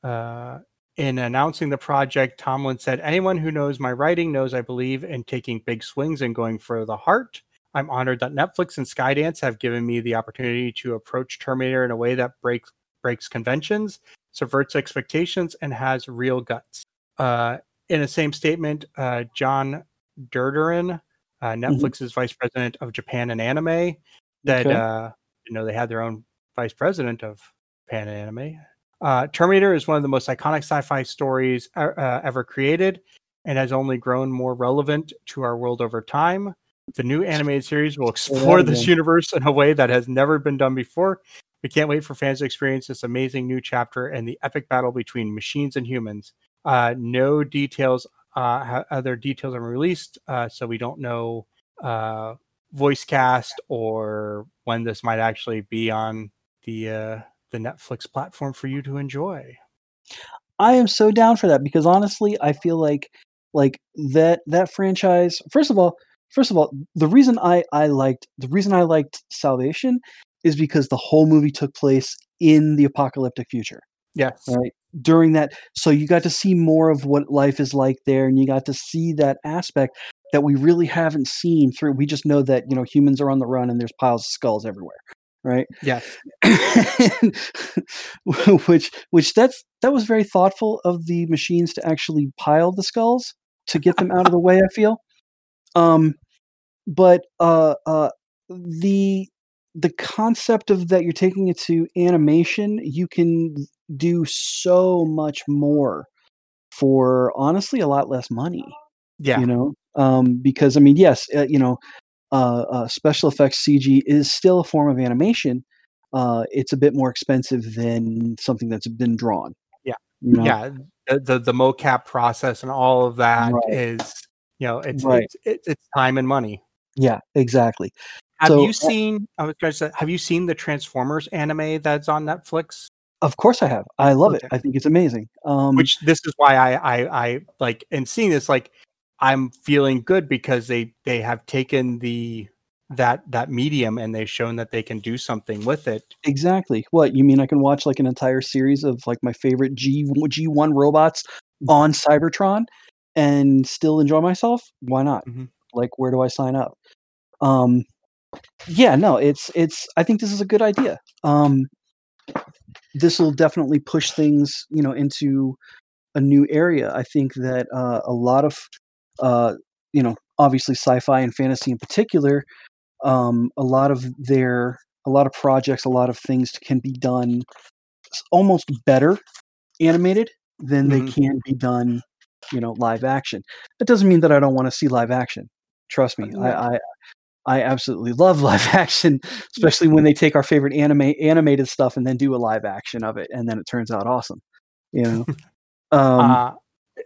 Uh, in announcing the project, Tomlin said, Anyone who knows my writing knows I believe in taking big swings and going for the heart. I'm honored that Netflix and Skydance have given me the opportunity to approach Terminator in a way that breaks breaks conventions subverts expectations and has real guts. Uh, in the same statement, uh, John Derderian, uh, Netflix's vice president of Japan and anime, that Okay. uh, you know they had their own vice president of Japan and anime. Uh, Terminator is one of the most iconic sci-fi stories uh, ever created, and has only grown more relevant to our world over time. The new animated series will explore this universe in a way that has never been done before. We can't wait for fans to experience this amazing new chapter and the epic battle between machines and humans. Uh, no details, uh, other details are released, uh, so we don't know uh, voice cast or when this might actually be on the uh, the Netflix platform for you to enjoy. I am so down for that because honestly, I feel like like that that franchise. First of all, first of all, the reason I I liked the reason I liked Salvation is because the whole movie took place in the apocalyptic future, Yes, right? During that, so you got to see more of what life is like there, and you got to see that aspect that we really haven't seen through. We just know that you know humans are on the run and there's piles of skulls everywhere, right? yes, which which that's that was very thoughtful of the machines to actually pile the skulls to get them out of the way i feel um but uh uh the the concept of that you're taking it to animation you can do so much more for honestly a lot less money yeah, you know um because i mean yes uh, you know uh, uh special effects cg is still a form of animation uh it's a bit more expensive than something that's been drawn Yeah. you know? yeah. The, the the mocap process and all of that is, Right. You know, it's Right. it's, it's time and money. yeah exactly Have So, you seen? I was going to say, have you seen the Transformers anime that's on Netflix? of course i have i love it i think it's amazing um Which this is why I I I like and seeing this like I'm feeling good because they they have taken the that that medium and they've shown that they can do something with it. Exactly. What you mean? I can watch like an entire series of like my favorite G G one robots on Cybertron and still enjoy myself? Why not? Mhm. Like, where do I sign up? Um, yeah, no, it's it's. I think this is a good idea. Um, this will definitely push things, you know, into a new area. I think that uh, a lot of, uh, you know, obviously sci-fi and fantasy in particular, um, a lot of their, a lot of projects, a lot of things can be done almost better animated than they Mhm. can be done, you know, live action. That doesn't mean that I don't want to see live action. Trust me, I, I I absolutely love live action, especially when they take our favorite anime animated stuff and then do a live action of it, and then it turns out awesome. You know, um, uh,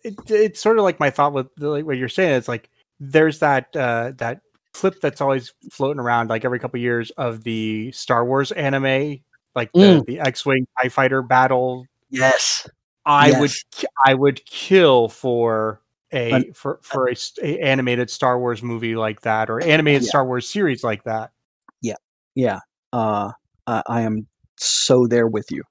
it, it's sort of like my thought with like what you're saying. It's like there's that uh, that clip that's always floating around like every couple of years of the Star Wars anime, like the, Mm. the X-wing Tie Fighter battle. yes, I would Yes. ki- I would kill for a An- for for a animated Star Wars movie like that or animated Yeah. Star Wars series like that. yeah. Yeah. Uh, I, I am so there with you.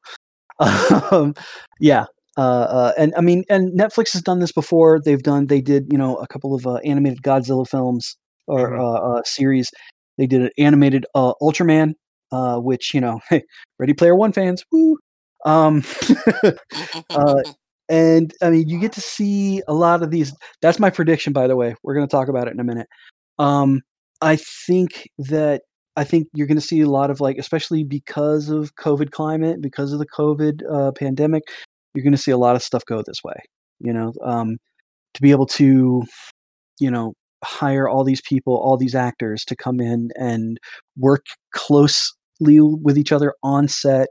um, yeah. Uh, uh, and I mean, and Netflix has done this before. They've done, they did, you know, a couple of uh, animated Godzilla films or Mhm. uh, uh, series. They did an animated uh, Ultraman, uh, which you know, Ready Player One fans, woo. Um, uh, and I mean, you get to see a lot of these. That's my prediction, by the way. We're going to talk about it in a minute. Um, I think that I think you're going to see a lot of like, especially because of COVID climate, because of the COVID uh, pandemic, you're going to see a lot of stuff go this way. You know, um, to be able to, you know, hire all these people, all these actors to come in and work closely with each other on set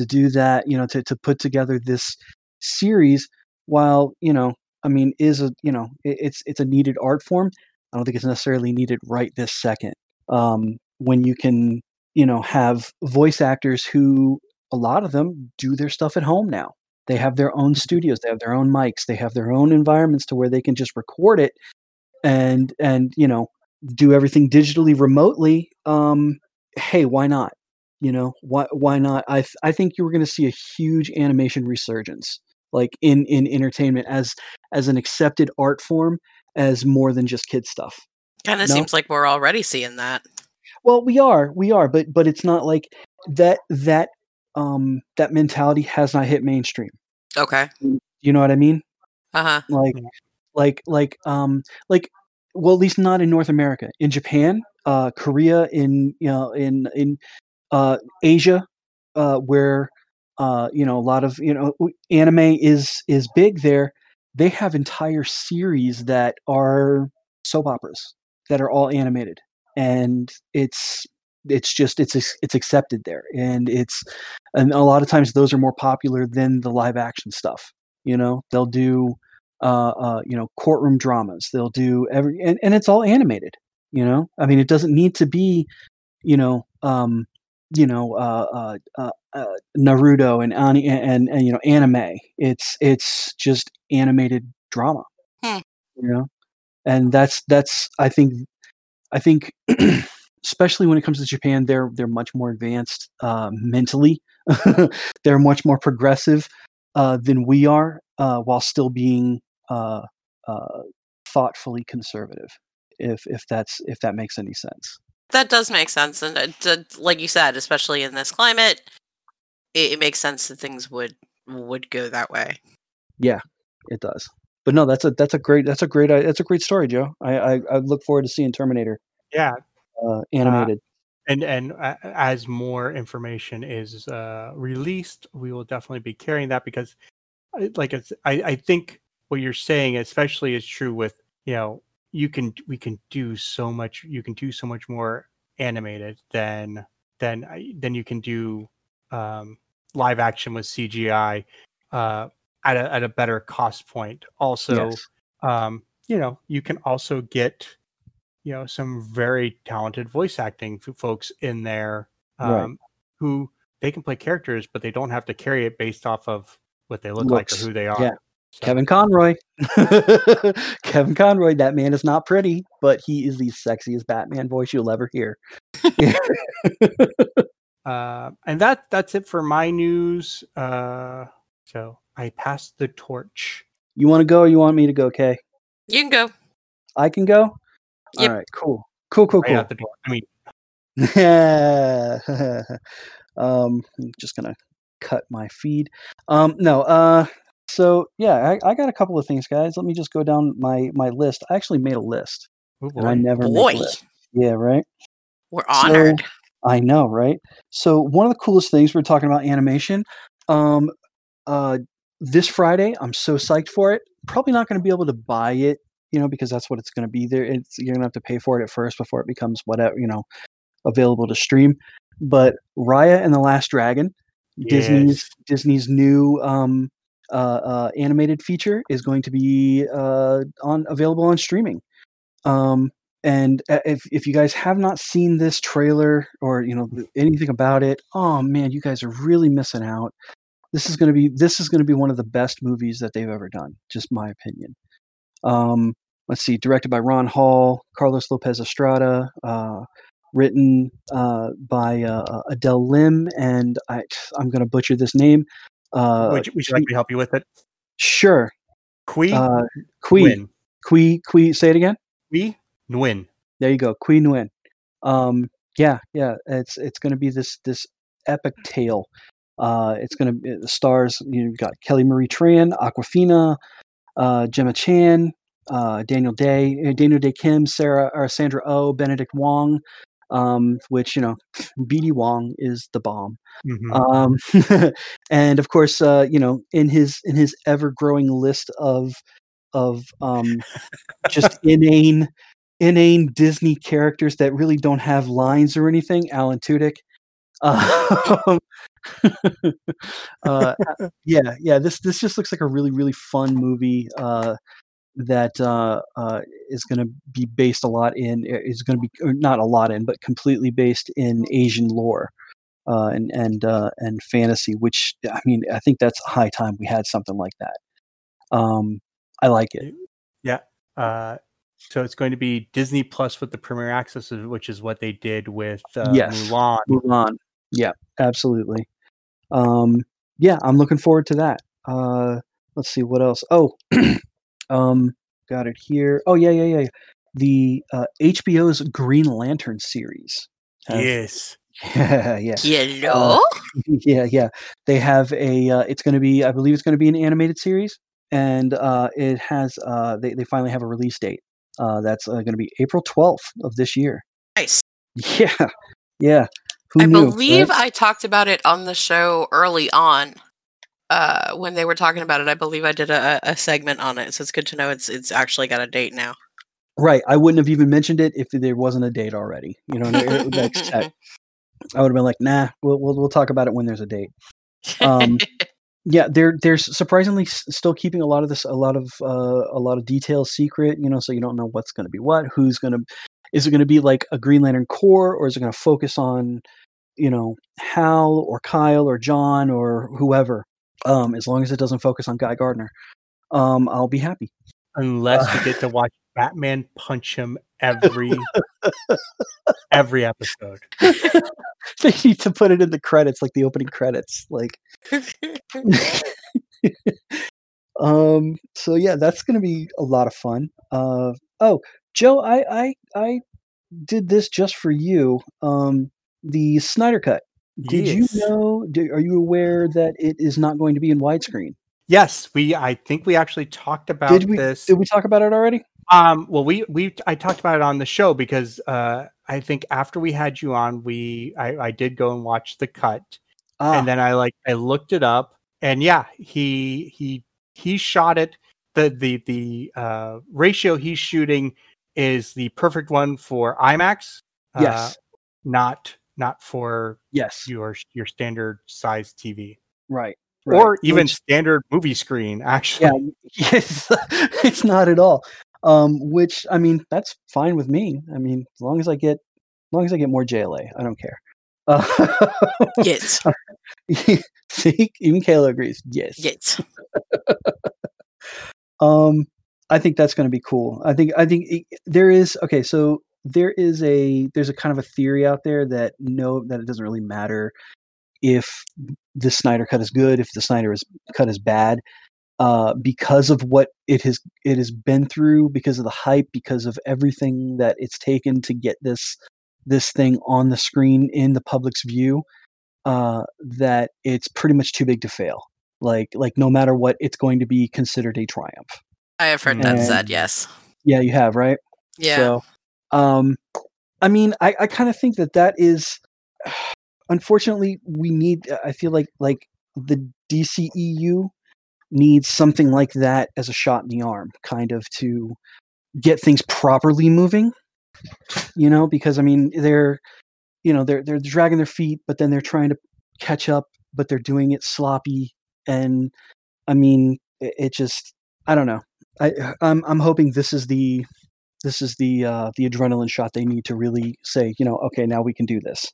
to do that. You know, to to put together this series while you know i mean is a you know it, it's it's a needed art form. I don't think it's necessarily needed right this second um when you can you know have voice actors who a lot of them do their stuff at home now. They have their own studios they have their own mics they have their own environments to where they can just record it and and you know do everything digitally remotely um hey why not you know why why not i th- i think you were going to see a huge animation resurgence like in in entertainment as as an accepted art form as more than just kid stuff kind of No. seems like we're already seeing that. well we are we are but but it's not like that that um that mentality has not hit mainstream Okay. you know what i mean Uh huh. like like like um like well at least not in north america in japan uh korea in you know in in uh asia uh where uh you know a lot of you know anime is is big there they have entire series that are soap operas that are all animated and it's it's just it's it's accepted there and it's and a lot of times those are more popular than the live action stuff you know? They'll do uh, uh, you know courtroom dramas they'll do every and, and it's all animated you know? I mean it doesn't need to be you know um you know uh, uh, uh, uh naruto and, ani- and and you know anime. It's it's just animated drama Hmm. you know? And that's that's i think i think especially when it comes to japan they're they're much more advanced uh, mentally. They're much more progressive uh, than we are uh, while still being uh, uh, thoughtfully conservative if if that's if that makes any sense That does make sense, and it, it- like you said, especially in this climate, it, it makes sense that things would would go that way. Yeah, it does. But no that's a that's a great that's a great i- that's a great story joe. I i, I look forward to seeing terminator Yeah, uh, animated. and and uh, as more information is uh, released, we will definitely be carrying that because, like it's, I, I think what you're saying, especially, is true with you know you can we can do so much you can do so much more animated than than I- than you can do um, live action with CGI uh, at a at a better cost point. Also, Yes. um, you know, you can also get, you know, some very talented voice acting folks in there Right. um, who they can play characters, but they don't have to carry it based off of what they look like or who they are. Yeah. So- Kevin Conroy. Kevin Conroy. That man is not pretty, but he is the sexiest Batman voice you'll ever hear. Uh, and that that's it for my news. Uh, so I passed the torch. You want to go or you want me to go, Kay? You can go. I can go? Yep. All right, cool. Cool, cool, Right cool. out the door. I mean, um, I'm just gonna cut my feed. Um, no, uh, so yeah, I, I got a couple of things, guys. Let me just go down my my list. I actually made a list, oh and I boy. never Boy, make lists. Yeah, right. we're honored. I know, right? So one of the coolest things we're talking about animation. Um, uh, this Friday, I'm so psyched for it. Probably not going to be able to buy it, you know, because that's what it's going to be. There, it's you're going to have to pay for it at first before it becomes whatever, you know, available to stream. But Raya and the Last Dragon, Disney's Yes. Disney's new um, animated feature is going to be uh, on available on streaming. Um, and uh, if if you guys have not seen this trailer or you know anything about it, oh man, you guys are really missing out. This is going to be this is going to be one of the best movies that they've ever done. Just my opinion. Um, let's see, directed by Don Hall, Carlos Lopez Estrada, uh, written uh, by uh, uh, Adele Lim, and I I'm going to butcher this name. Uh, would, you, would you like me to help you with it? sure, Qui uh, Kui Nguyen. Kui Kui. Say it again. Qui Nguyen. There you go, Queen Nguyen. Um, yeah, yeah, it's it's going to be this this epic tale. Uh, it's going to the stars. You've got Kelly Marie Tran, Awkwafina, uh, Gemma Chan, uh, Daniel Dae, uh, Daniel Dae Kim, Sarah or Sandra Oh, Benedict Wong. Um, which you know, BD Wong is the bomb. Mhm. Um, and of course, uh, you know, in his in his ever growing list of of um, just inane inane Disney characters that really don't have lines or anything, Alan Tudyk. Um, uh, yeah, yeah. This this just looks like a really really fun movie uh, that uh, uh, is going to be based a lot in is going to be not a lot in, but completely based in Asian lore uh, and and uh, and fantasy. Which I mean, I think that's high time we had something like that. Um, I like it. Yeah. Uh, so it's going to be Disney Plus with the Premier Access, which is what they did with uh, Yes. Mulan. On. Yeah, absolutely. Um, yeah, I'm looking forward to that. Uh, let's see what else. Oh, um, got it here. Oh yeah, yeah, yeah. The uh, HBO's Green Lantern series. have- Yes. yeah, yeah. Hello? yeah, yeah. They have a. Uh, it's going to be. I believe it's going to be an animated series, and uh, it has. Uh, they they finally have a release date. Uh, that's uh, going to be April twelfth of this year. nice. Yeah, yeah. Who I knew, believe right? I talked about it on the show early on. Uh, when they were talking about it, I believe I did a, a segment on it, so it's good to know it's it's actually got a date now. Right. I wouldn't have even mentioned it if there wasn't a date already. You know, like, I, I would have been like, nah, we'll, we'll we'll talk about it when there's a date. Um, yeah, they're they're surprisingly s- still keeping a lot of this, a lot of uh, a lot of details secret. You know, so you don't know what's going to be what, who's going to, is it going to be like a Green Lantern Corps, or is it going to focus on, you know, Hal or Kyle or John or whoever? Um, as long as it doesn't focus on Guy Gardner, um, I'll be happy. Unless we get to watch Batman punch him every every episode. they need to put it in the credits, like the opening credits. Like, um. So yeah, that's gonna be a lot of fun. Uh. Oh, Joe, I I I did this just for you. Um. The Snyder Cut. Did Yes. you know? Do, are you aware that it is not going to be in widescreen? Yes, we. I think we actually talked about Did we? this. Did we talk about it already? Um, well, we we I talked about it on the show because uh, I think after we had you on, we I, I did go and watch the cut, Ah, and then I like I looked it up, and yeah, he he he shot it. the the the uh, ratio he's shooting is the perfect one for IMAX. uh, Yes. not not for yes. your your standard size TV Right. or even which- standard movie screen. Actually, yeah, yes, it's not at all. Um, which I mean, that's fine with me. I mean, as long as I get, as long as I get more JLA, I don't care. Uh, Yes. see, even Kaila agrees. Yes. Yes. Um, I think that's going to be cool. I think I think it, there is okay. So there is a there's a kind of a theory out there that no that it doesn't really matter if the Snyder cut is good, if the Snyder is, cut is bad, uh, because of what it has it has been through, because of the hype, because of everything that it's taken to get this this thing on the screen in the public's view, uh, that it's pretty much too big to fail. Like like no matter what, it's going to be considered a triumph. I have heard that said, yes. Yeah, you have right. Yeah. So, um, I mean, I, I kind of think that that is, unfortunately, we need. I feel like like the DCEU needs something like that as a shot in the arm, kind of to get things properly moving. You know, because I mean, they're, you know, they're they're dragging their feet, but then they're trying to catch up, but they're doing it sloppy, and I mean, it, it just, I don't know. I I'm I'm hoping this is the this is the uh, the adrenaline shot they need to really say, you know, okay, now we can do this,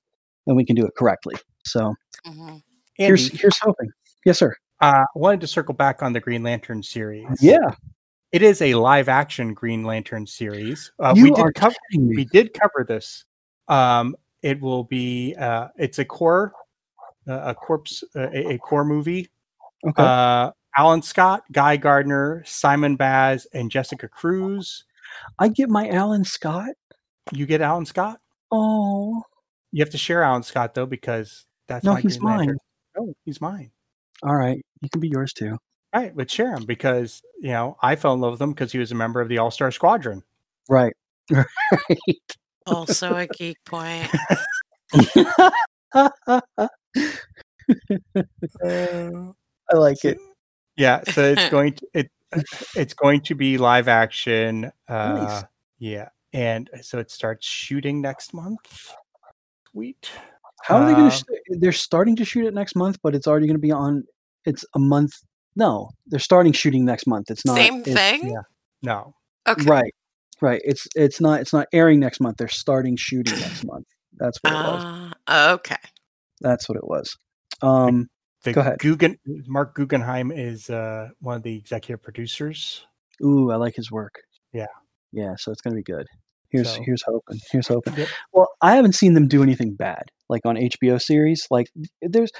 and we can do it correctly. So Mhm. here's Andy, here's hoping. Yes, sir. uh, I wanted to circle back on the Green Lantern series. Yeah, It is a live action Green Lantern series. Uh, you we did are cover me. we did cover this. Um, it will be uh, it's a core uh, a corpse uh, a, a core movie. Okay. Uh, Alan Scott, Guy Gardner, Simon Baz, and Jessica Cruz. I get my Alan Scott. You get Alan Scott. Oh You have to share Alan Scott though because that's no, my he's Green Lantern. mine. No, he's mine. All right, you can be yours too. All right, but share him because you know I fell in love with him because he was a member of the All Star Squadron. Right. right. Also a geek point. I like it. Yeah, so it's going to it it's going to be live action. Uh, Nice. Yeah, and so it starts shooting next month. Sweet. How are they going Uh, to? Sh- they're starting to shoot it next month, but it's already going to be on. It's a month. No, they're starting shooting next month. It's not Same it's- thing? yeah. No, Okay. Right, right. It's it's not it's not airing next month. They're starting shooting next month. That's what it was. Ah, okay. That's what it was. Um, the Go ahead. Guggen, Mark Guggenheim is uh, one of the executive producers. ooh, I like his work. Yeah. yeah. So it's gonna be good. Here's So- here's hoping. Here's hoping. Yep. Well, I haven't seen them do anything bad, like on HBO series. Like there's,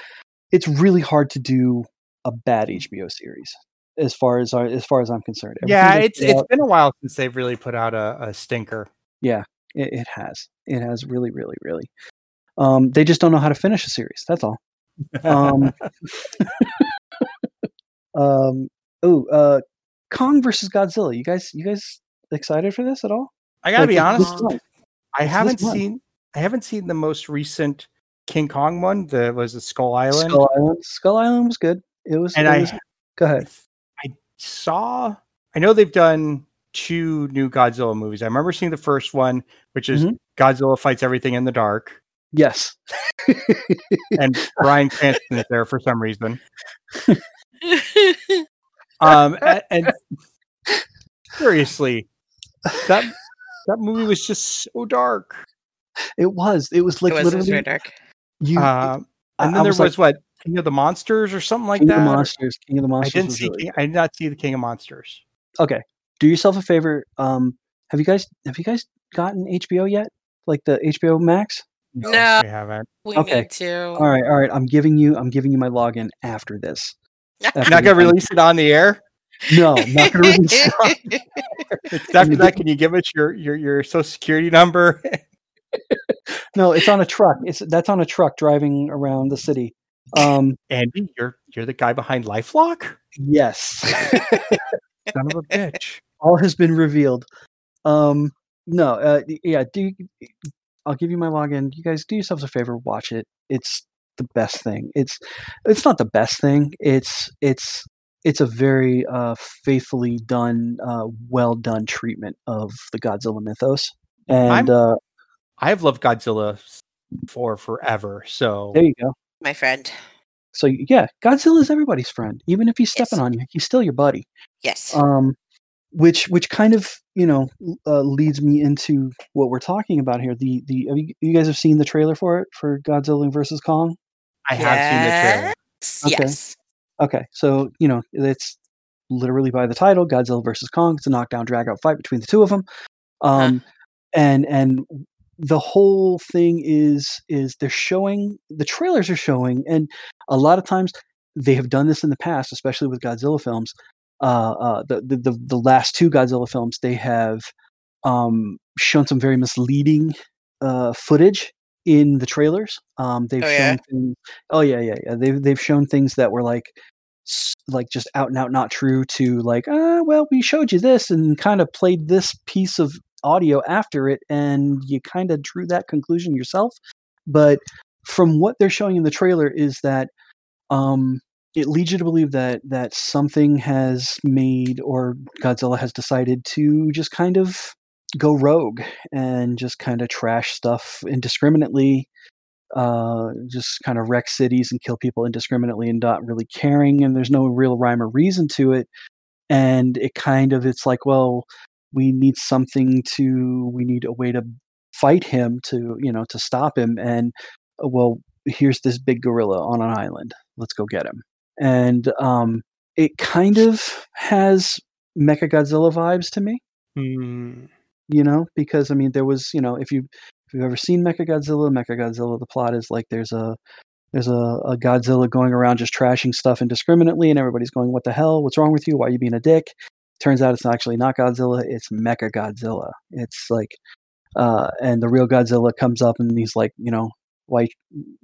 it's really hard to do a bad HBO series, as far as as far as I'm concerned. yeah, Everything they it's it's out- been a while since they've really put out a, a stinker. Yeah, it, it has it has really really really. Um, they just don't know how to finish a series. That's all. Um, um, oh, uh, Kong versus Godzilla. You guys, you guys excited for this at all? I gotta Like, be honest. I this haven't seen I haven't seen the most recent King Kong one. The was the Skull Island. Skull Island. Skull Island was good. It was. and it I was- go ahead. I saw. I know they've done two new Godzilla movies. I remember seeing the first one, which is Mhm. Godzilla fights everything in the dark, Yes. and Bryan Cranston is there for some reason. Um, and, and seriously, that that movie was just so dark. It was. It was like it was, it was literally very dark. you. Uh, I- and I then there was was, like- what King of the Monsters or something like King that. of the Monsters. King of the Monsters. I didn't see. really King, I did not see the King of Monsters. okay do yourself a favor um have you guys have you guys gotten hbo yet like the hbo max No. we haven't. We Okay. need to. all right all right i'm giving you i'm giving you my login after this After You're not gonna release it on the air. no not gonna release it. After that, can you give us your your your social security number? no it's on a truck it's that's on a truck driving around the city um Andy, you're you're the guy behind LifeLock. yes Son of a bitch. all has been revealed um no uh yeah do i'll give you my login you guys do yourselves a favor watch it it's the best thing it's it's not the best thing it's it's it's a very uh faithfully done uh well done treatment of the godzilla mythos and I'm- uh I have loved Godzilla for forever. So there you go My friend. so yeah godzilla is everybody's friend even if he's stepping Yes. on you he's still your buddy Yes. um which which kind of you know uh, leads me into what we're talking about here the the have you, you guys have seen the trailer for it for godzilla versus kong I have seen the trailer. Yes. Okay. Yes. okay so you know it's literally by the title, Godzilla versus Kong. It's a knockdown, drag out fight between the two of them. Um, and and the whole thing is is they're showing the trailers are showing, and a lot of times they have done this in the past, especially with Godzilla films. Uh, uh, the, the the last two Godzilla films, they have um, shown some very misleading uh, footage in the trailers. Um, they've Oh, shown yeah? things. Oh yeah, yeah, yeah. They've they've shown things that were like like just out and out not true to like uh well we showed you this and kind of played this piece of audio after it and you kind of drew that conclusion yourself but from what they're showing in the trailer is that um it leads you to believe that that something has made or Godzilla has decided to just kind of go rogue and just kind of trash stuff indiscriminately uh, just kind of wreck cities and kill people indiscriminately and not really caring and there's no real rhyme or reason to it. And it kind of it's like well we need something to we need a way to fight him to you know to stop him and uh, well here's this big gorilla on an island. Let's go get him and um it kind of has mecha godzilla vibes to me. Hmm. you know because i mean there was you know if you if you've ever seen mecha godzilla mecha godzilla the plot is like there's a there's a, a godzilla going around just trashing stuff indiscriminately and everybody's going what the hell? What's wrong with you? Why are you being a dick? Turns out it's actually not godzilla it's mecha godzilla it's like uh and the real godzilla comes up and he's like you know like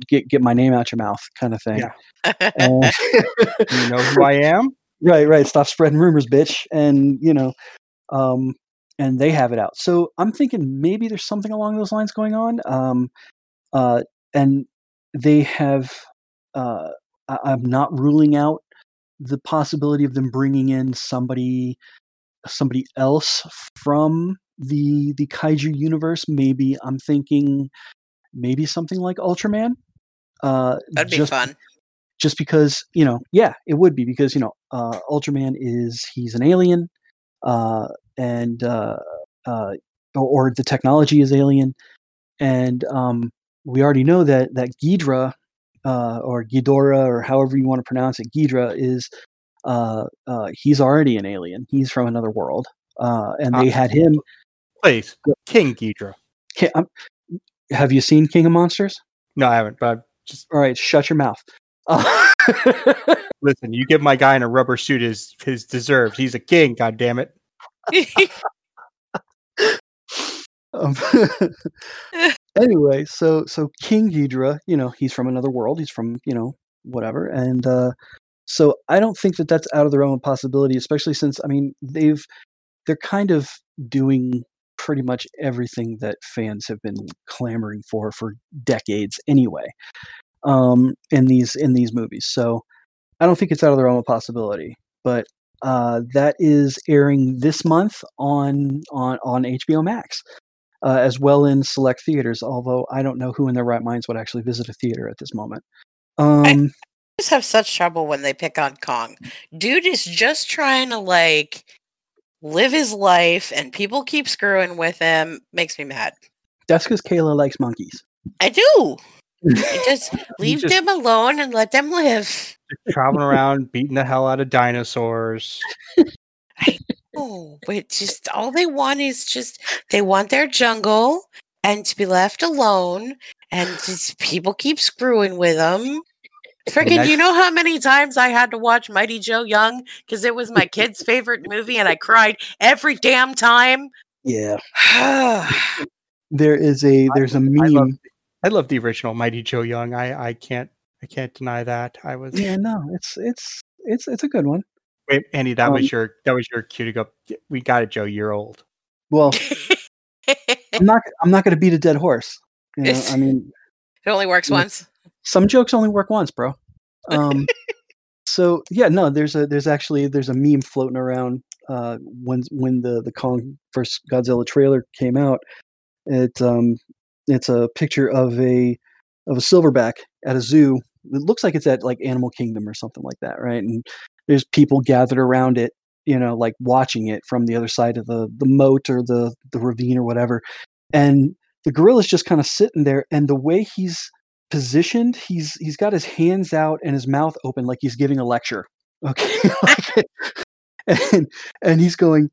get get my name out your mouth kind of thing. Yeah. And- You know who I am? right right. Stop spreading rumors bitch. And you know um and they have it out. So i'm thinking maybe there's something along those lines going on. Um uh and they have uh I- i'm not ruling out the possibility of them bringing in somebody somebody else from the the kaiju universe. Maybe i'm thinking maybe something like ultraman uh That'd be just fun. just because you know yeah it would be because you know uh ultraman is he's an alien uh and uh uh or, or the technology is alien and um we already know that that Ghidra uh or Ghidorah or however you want to pronounce it Ghidra is uh uh he's already an alien he's from another world uh and they Ah. had him Please, King Ghidra. Ki- um, have you seen King of Monsters No, I haven't. But just all right shut your mouth uh, listen. You give my guy in a rubber suit his his deserved. He's a king. God damn it. Um, anyway, so so King Ghidra, you know, he's from another world. He's from you know whatever, and uh, so I don't think that that's out of the realm of possibility. Especially since I mean they've they're kind of doing pretty much everything that fans have been clamoring for for decades anyway. Um, in these in these movies, so I don't think it's out of the realm of possibility. But uh, that is airing this month on on on HBO Max uh, as well in select theaters. Although I don't know who in their right minds would actually visit a theater at this moment. Um, just have such trouble when they pick on Kong. Dude is just trying to like live his life and people keep screwing with him. Makes me mad. that's because Kaila likes monkeys. I do. I just leave just- them alone and let them live. Traveling around, beating the hell out of dinosaurs. Oh, but just all they want is just they want their jungle and to be left alone and just people keep screwing with them. Freaking, you know how many times I had to watch Mighty Joe Young because it was my kid's favorite movie and I cried every damn time. Yeah, there is a there's a meme. love, I love the original Mighty Joe Young. I I can't I can't deny that. I was yeah, no, it's it's it's it's a good one. wait, Andy. That Um, was your that was your cue to go. We got it, Joe. You're old. Well, I'm not I'm not going to beat a dead horse. You know, I mean, it only works once. Some jokes only work once, bro. Um, so yeah, no, there's a there's actually there's a meme floating around uh, when when the the Kong first Godzilla trailer came out. It um it's a picture of a of a silverback at a zoo. It looks like it's at like Animal Kingdom or something like that, right? And there's people gathered around it, you know, like watching it from the other side of the the moat or the the ravine or whatever. And the gorilla's just kind of sitting there, and the way he's positioned, he's he's got his hands out and his mouth open like he's giving a lecture. Okay. And and he's going,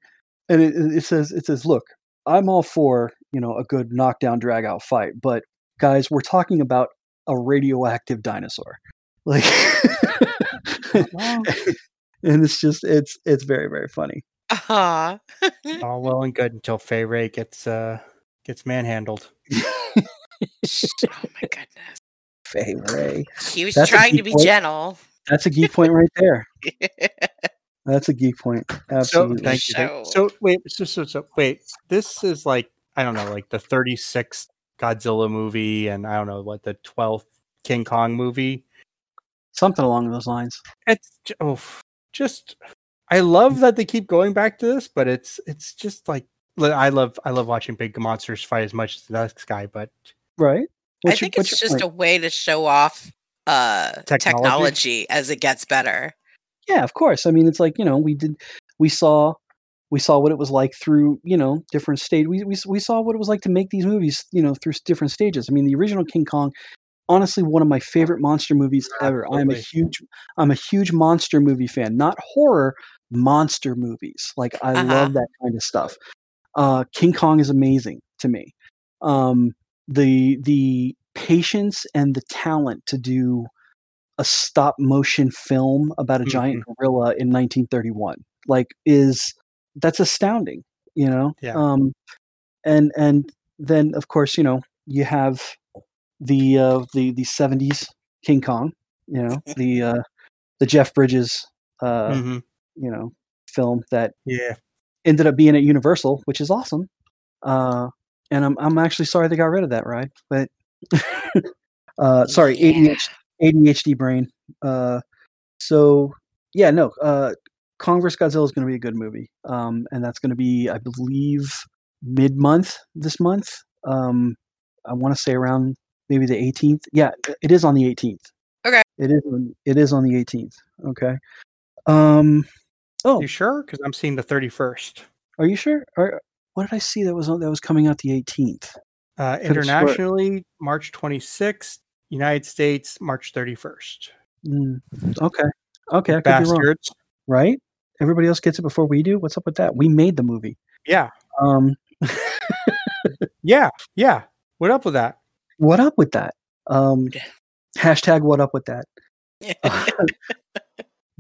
and it, it says it says, look, I'm all for you know a good knockdown drag out fight, but guys, we're talking about a radioactive dinosaur, like, Well. and it's just it's it's very very funny. Uh-huh. All well and good until Fay Wray gets uh gets manhandled. oh my goodness. Fay Wray, eh? He was That's trying to be point. gentle. that's a geek point right there. That's a geek point. So Absolutely. thank you. So- So wait, so, so so wait. This is like I don't know, like the 36th Godzilla movie, and I don't know what the 12th King Kong movie. Something along those lines. It's oh, just I love that they keep going back to this, but it's it's just like I love I love watching big monsters fight as much as the next guy, but Right? I What's your- think what's it's just point? a way to show off uh Technology? technology as it gets better. yeah of course i mean it's like you know we did we saw we saw what it was like through you know different stage we, we, we saw what it was like to make these movies you know through different stages i mean the original king kong honestly one of my favorite monster movies ever i'm a huge i'm a huge monster movie fan not horror monster movies like i Uh-huh. love that kind of stuff uh king kong is amazing to me um the the patience and the talent to do a stop motion film about a giant gorilla in 1931 like is that's astounding you know Yeah. um and and then of course you know you have the uh the the 70s king kong you know the uh the jeff bridges uh Mhm. you know film that yeah, ended up being at universal which is awesome uh and i'm i'm actually sorry they got rid of that ride but uh sorry Yeah. ADHD, ADHD brain uh so yeah no uh kong vs godzilla is going to be a good movie um and that's going to be i believe mid-month this month um i want to say around maybe the 18th yeah it is on the 18th Okay. it is on, it is on the 18th okay um oh you sure? Because I'm seeing the 31st. are you sure are, what did i see that was on that was coming out the 18th Uh, Could've internationally, March 26th. United States, March 31st. Mm, okay okay i could be wrong Bastards. right everybody else gets it before we do what's up with that we made the movie Yeah, um yeah, yeah. What up with that? what up with that um hashtag what up with that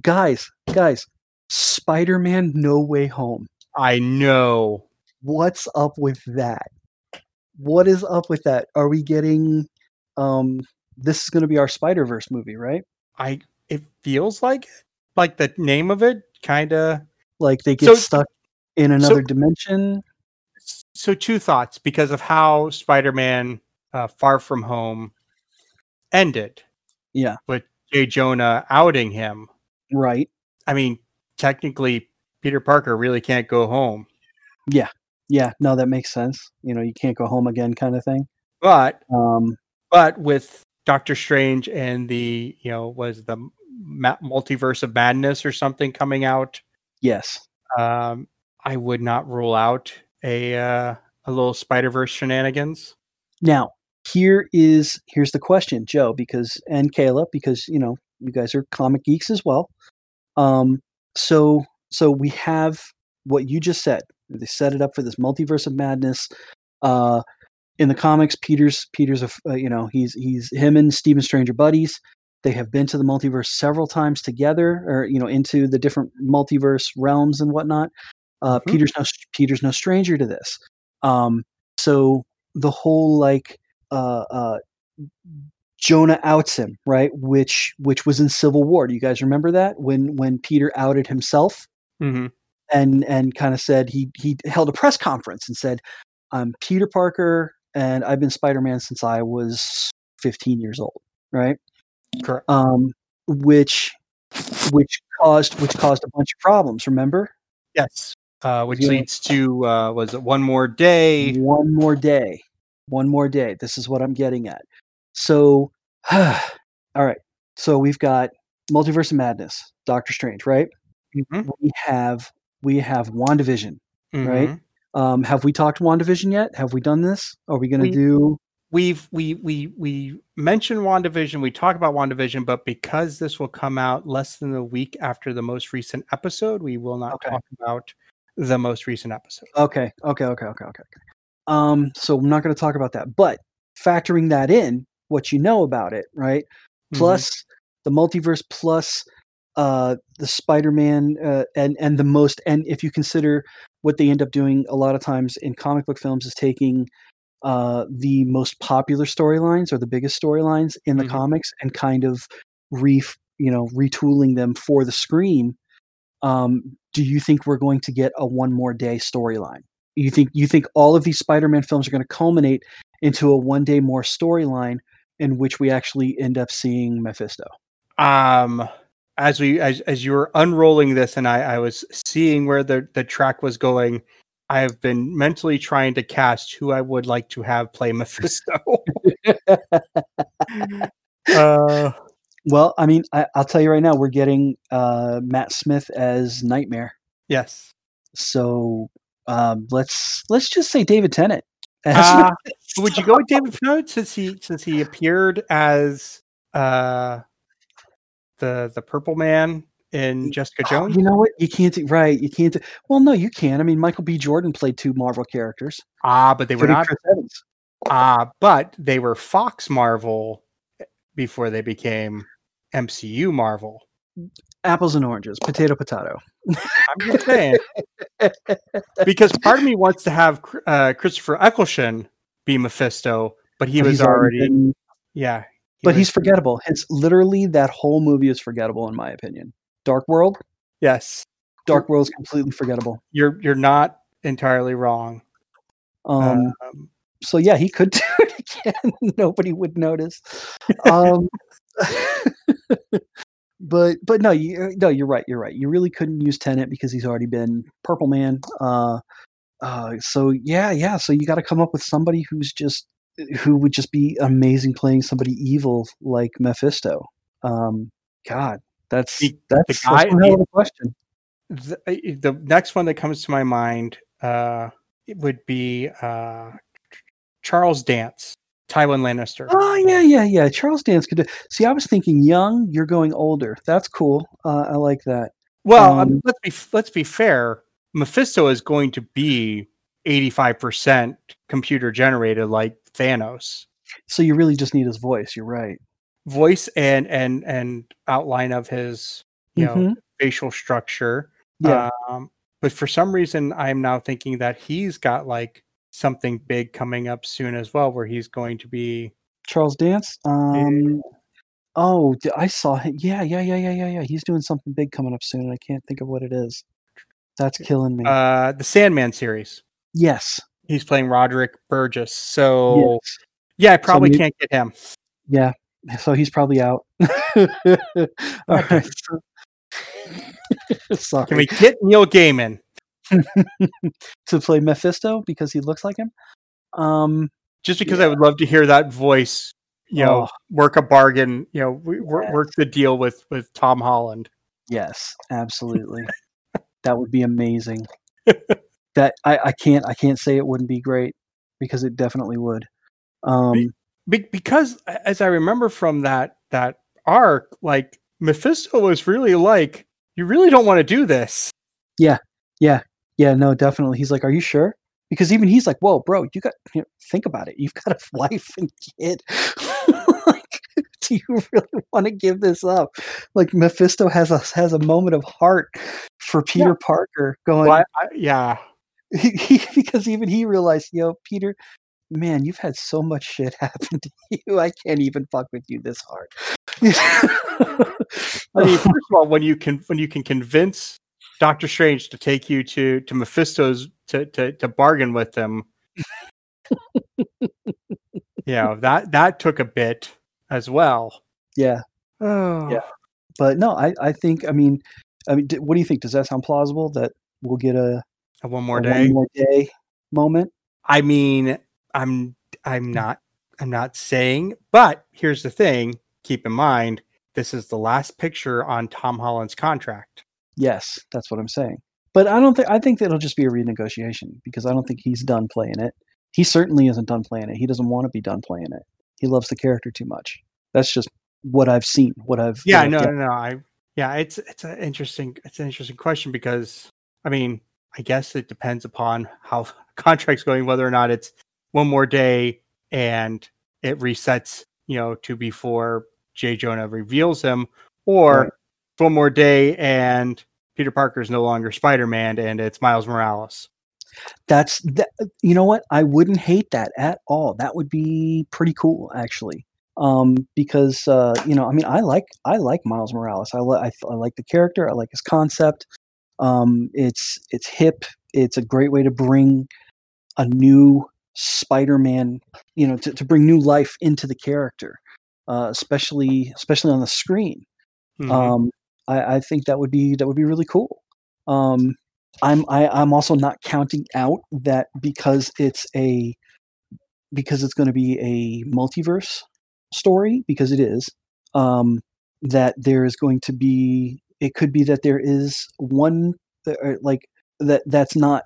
guys guys spider-man no way home I know. What's up with that what is up with that are we getting um this is going to be our spider-verse movie right I. It feels like it. Like the name of it, kind of. like they get So- stuck in another dimension So two thoughts because of how Spider-Man: uh, Far From Home ended. Yeah. With Jay Jonah outing him. right I mean, technically, Peter Parker really can't go home. Yeah no that makes sense you know you can't go home again kind of thing But um but with Doctor Strange and the you know was the ma- multiverse of madness or something coming out, yes um, I would not rule out a uh, a little Spider Verse shenanigans. Now, here is here's the question, Joe, because and Kaila, because you know you guys are comic geeks as well. Um, so so we have what you just said. They set it up for this multiverse of madness. Uh, in the comics, Peter's Peter's a uh, you know he's he's him and Stephen Strange are buddies. They have been to the multiverse several times together, or you know into the different multiverse realms and whatnot. Uh, Mhm. Peter's no Peter's no stranger to this. Um, so the whole like uh, uh, Jonah outs him, right? Which which was in Civil War. Do you guys remember that when when Peter outed himself Mm-hmm. And and kind of said he he held a press conference and said, "I'm Peter Parker and I've been Spider Man since I was 15 years old." Right? Correct. Um, which which caused which caused a bunch of problems. Remember? Yes. Uh, which Yeah. leads to uh, was it one more day? one more day one more day this is what i'm getting at so all right so we've got multiverse of madness doctor strange right Mhm. we have we have wandavision right Mhm. um have we talked wandavision yet have we done this are we going to We- do we've we we we mentioned WandaVision, we talk about WandaVision, but because this will come out less than a week after the most recent episode, we will not Okay. talk about the most recent episode. Okay, okay, okay, okay, okay. Um, so I'm not going to talk about that, but factoring that in, what you know about it, right? Mm-hmm. Plus the multiverse, plus uh, the Spider-Man, uh, and and the most, and if you consider what they end up doing a lot of times in comic book films is taking uh, the most popular storylines or the biggest storylines in the Mhm. comics and kind of re you know retooling them for the screen. Um, do you think we're going to get a one more day storyline? You think you think all of these Spider-Man films are going to culminate into a one day more storyline in which we actually end up seeing Mephisto? um as we as, as you were unrolling this and I, I was seeing where the the track was going i have been mentally trying to cast who i would like to have play mephisto uh Well, I mean, I, I'll tell you right now, we're getting uh, Matt Smith as Nightmare. yes So um, let's let's just say David Tennant. Uh, would you go with david Tennant since he since he appeared as uh the the purple man in jessica Oh, jones You know what? You can't right. You can't. Well, no, you can. I mean, Michael B. Jordan played two Marvel characters. ah but they were not. Ah, but they were Fox Marvel before they became MCU Marvel. Apples and oranges, potato, potato. I'm just saying because part of me wants to have uh, Christopher Eccleston be Mephisto, but he But was he's already, been- yeah. But he's forgettable. His literally that whole movie is forgettable in my opinion. Dark World, yes. Dark World is completely forgettable. You're you're not entirely wrong. Um, Um, so yeah, he could do it again. Nobody would notice. Um, but but no, you no, you're right. You're right. You really couldn't use Tennant because he's already been Purple Man. Uh, uh, so yeah, yeah. So you got to come up with somebody who's just who would just be amazing playing somebody evil like Mephisto. Um, God, that's The- that's, the that's guy- of a question. the, the next one that comes to my mind uh, it would be uh, Charles Dance, Tywin Lannister. Oh yeah, yeah, yeah. Charles Dance could do. See, I was thinking young. You're going older. That's cool. Uh, I like that. Well, um, let's be let's be fair. Mephisto is going to be eighty five percent computer generated, like Thanos. So you really just need his voice. You're right. Voice and and and outline of his you know Mhm. facial structure. Yeah. Um, but for some reason, I'm now thinking that he's got like something big coming up soon as well, where he's going to be. Charles Dance. Um, oh, I saw him. Yeah, yeah, yeah, yeah, yeah, yeah. He's doing something big coming up soon. and I can't think of what it is. That's killing me. Uh, the Sandman series. yes. He's playing Roderick Burgess. So yes. yeah, I probably maybe- can't get him. Yeah. So he's probably out. All right. Sorry. Can we get Neil Gaiman? to play Mephisto because he looks like him. Um, just because I would love to hear that voice, you know, Oh. work a bargain, you know, Yes. work the deal with with Tom Holland. yes, absolutely. that would be amazing. That I, I can't I can't say it wouldn't be great because it definitely would. Um, Be- because as I remember from that that arc, like Mephisto was really like, you really don't want to do this. yeah, yeah, yeah. no, definitely. He's like, "Are you sure?" Because even he's like, "Whoa, bro, you got you know, think about it. You've got a wife and kid. like, do you really want to give this up?" Like Mephisto has a has a moment of heart for Peter Parker, going, Well, I, I, yeah, because even he realized, yo, Peter, man, you've had so much shit happen to you. I can't even fuck with you this hard. I mean, first of all, when you can when you can convince Doctor Strange to take you to to Mephisto's to to, to bargain with them, yeah, that that took a bit as well. yeah, Oh, Yeah. but no, I, I think, I mean, I mean, what do you think? Does that sound plausible that we'll get a, one more a day. one more day moment? I mean, I'm I'm not I'm not saying, but here's the thing, keep in mind this is the last picture on Tom Holland's contract. Yes, that's what I'm saying. But I don't think I think that it'll just be a renegotiation because I don't think he's done playing it. he certainly isn't done playing it. He doesn't want to be done playing it. He loves the character too much. That's just what I've seen. What I've Yeah, what I've no, done. no, no. I yeah, it's it's an interesting it's an interesting question because I mean, I guess it depends upon how contract's going, whether or not it's one more day and it resets, you know, to before Jay Jonah reveals him, or Right. one more day and Peter Parker is no longer Spider Man and it's Miles Morales. That's that. You know what? I wouldn't hate that at all. That would be pretty cool, actually. Um, because uh, you know, I mean, I like I like Miles Morales. I, li- I I like the character. I like his concept. Um, it's it's hip. It's a great way to bring a new Spider-Man. You know, to, to bring new life into the character, uh, especially especially on the screen. Mhm. Um, I, I think that would be that would be really cool. Um, I'm I, I'm also not counting out that because it's a because it's going to be a multiverse story because it is um, that there is going to be it could be that there is one uh, uh, like that that's not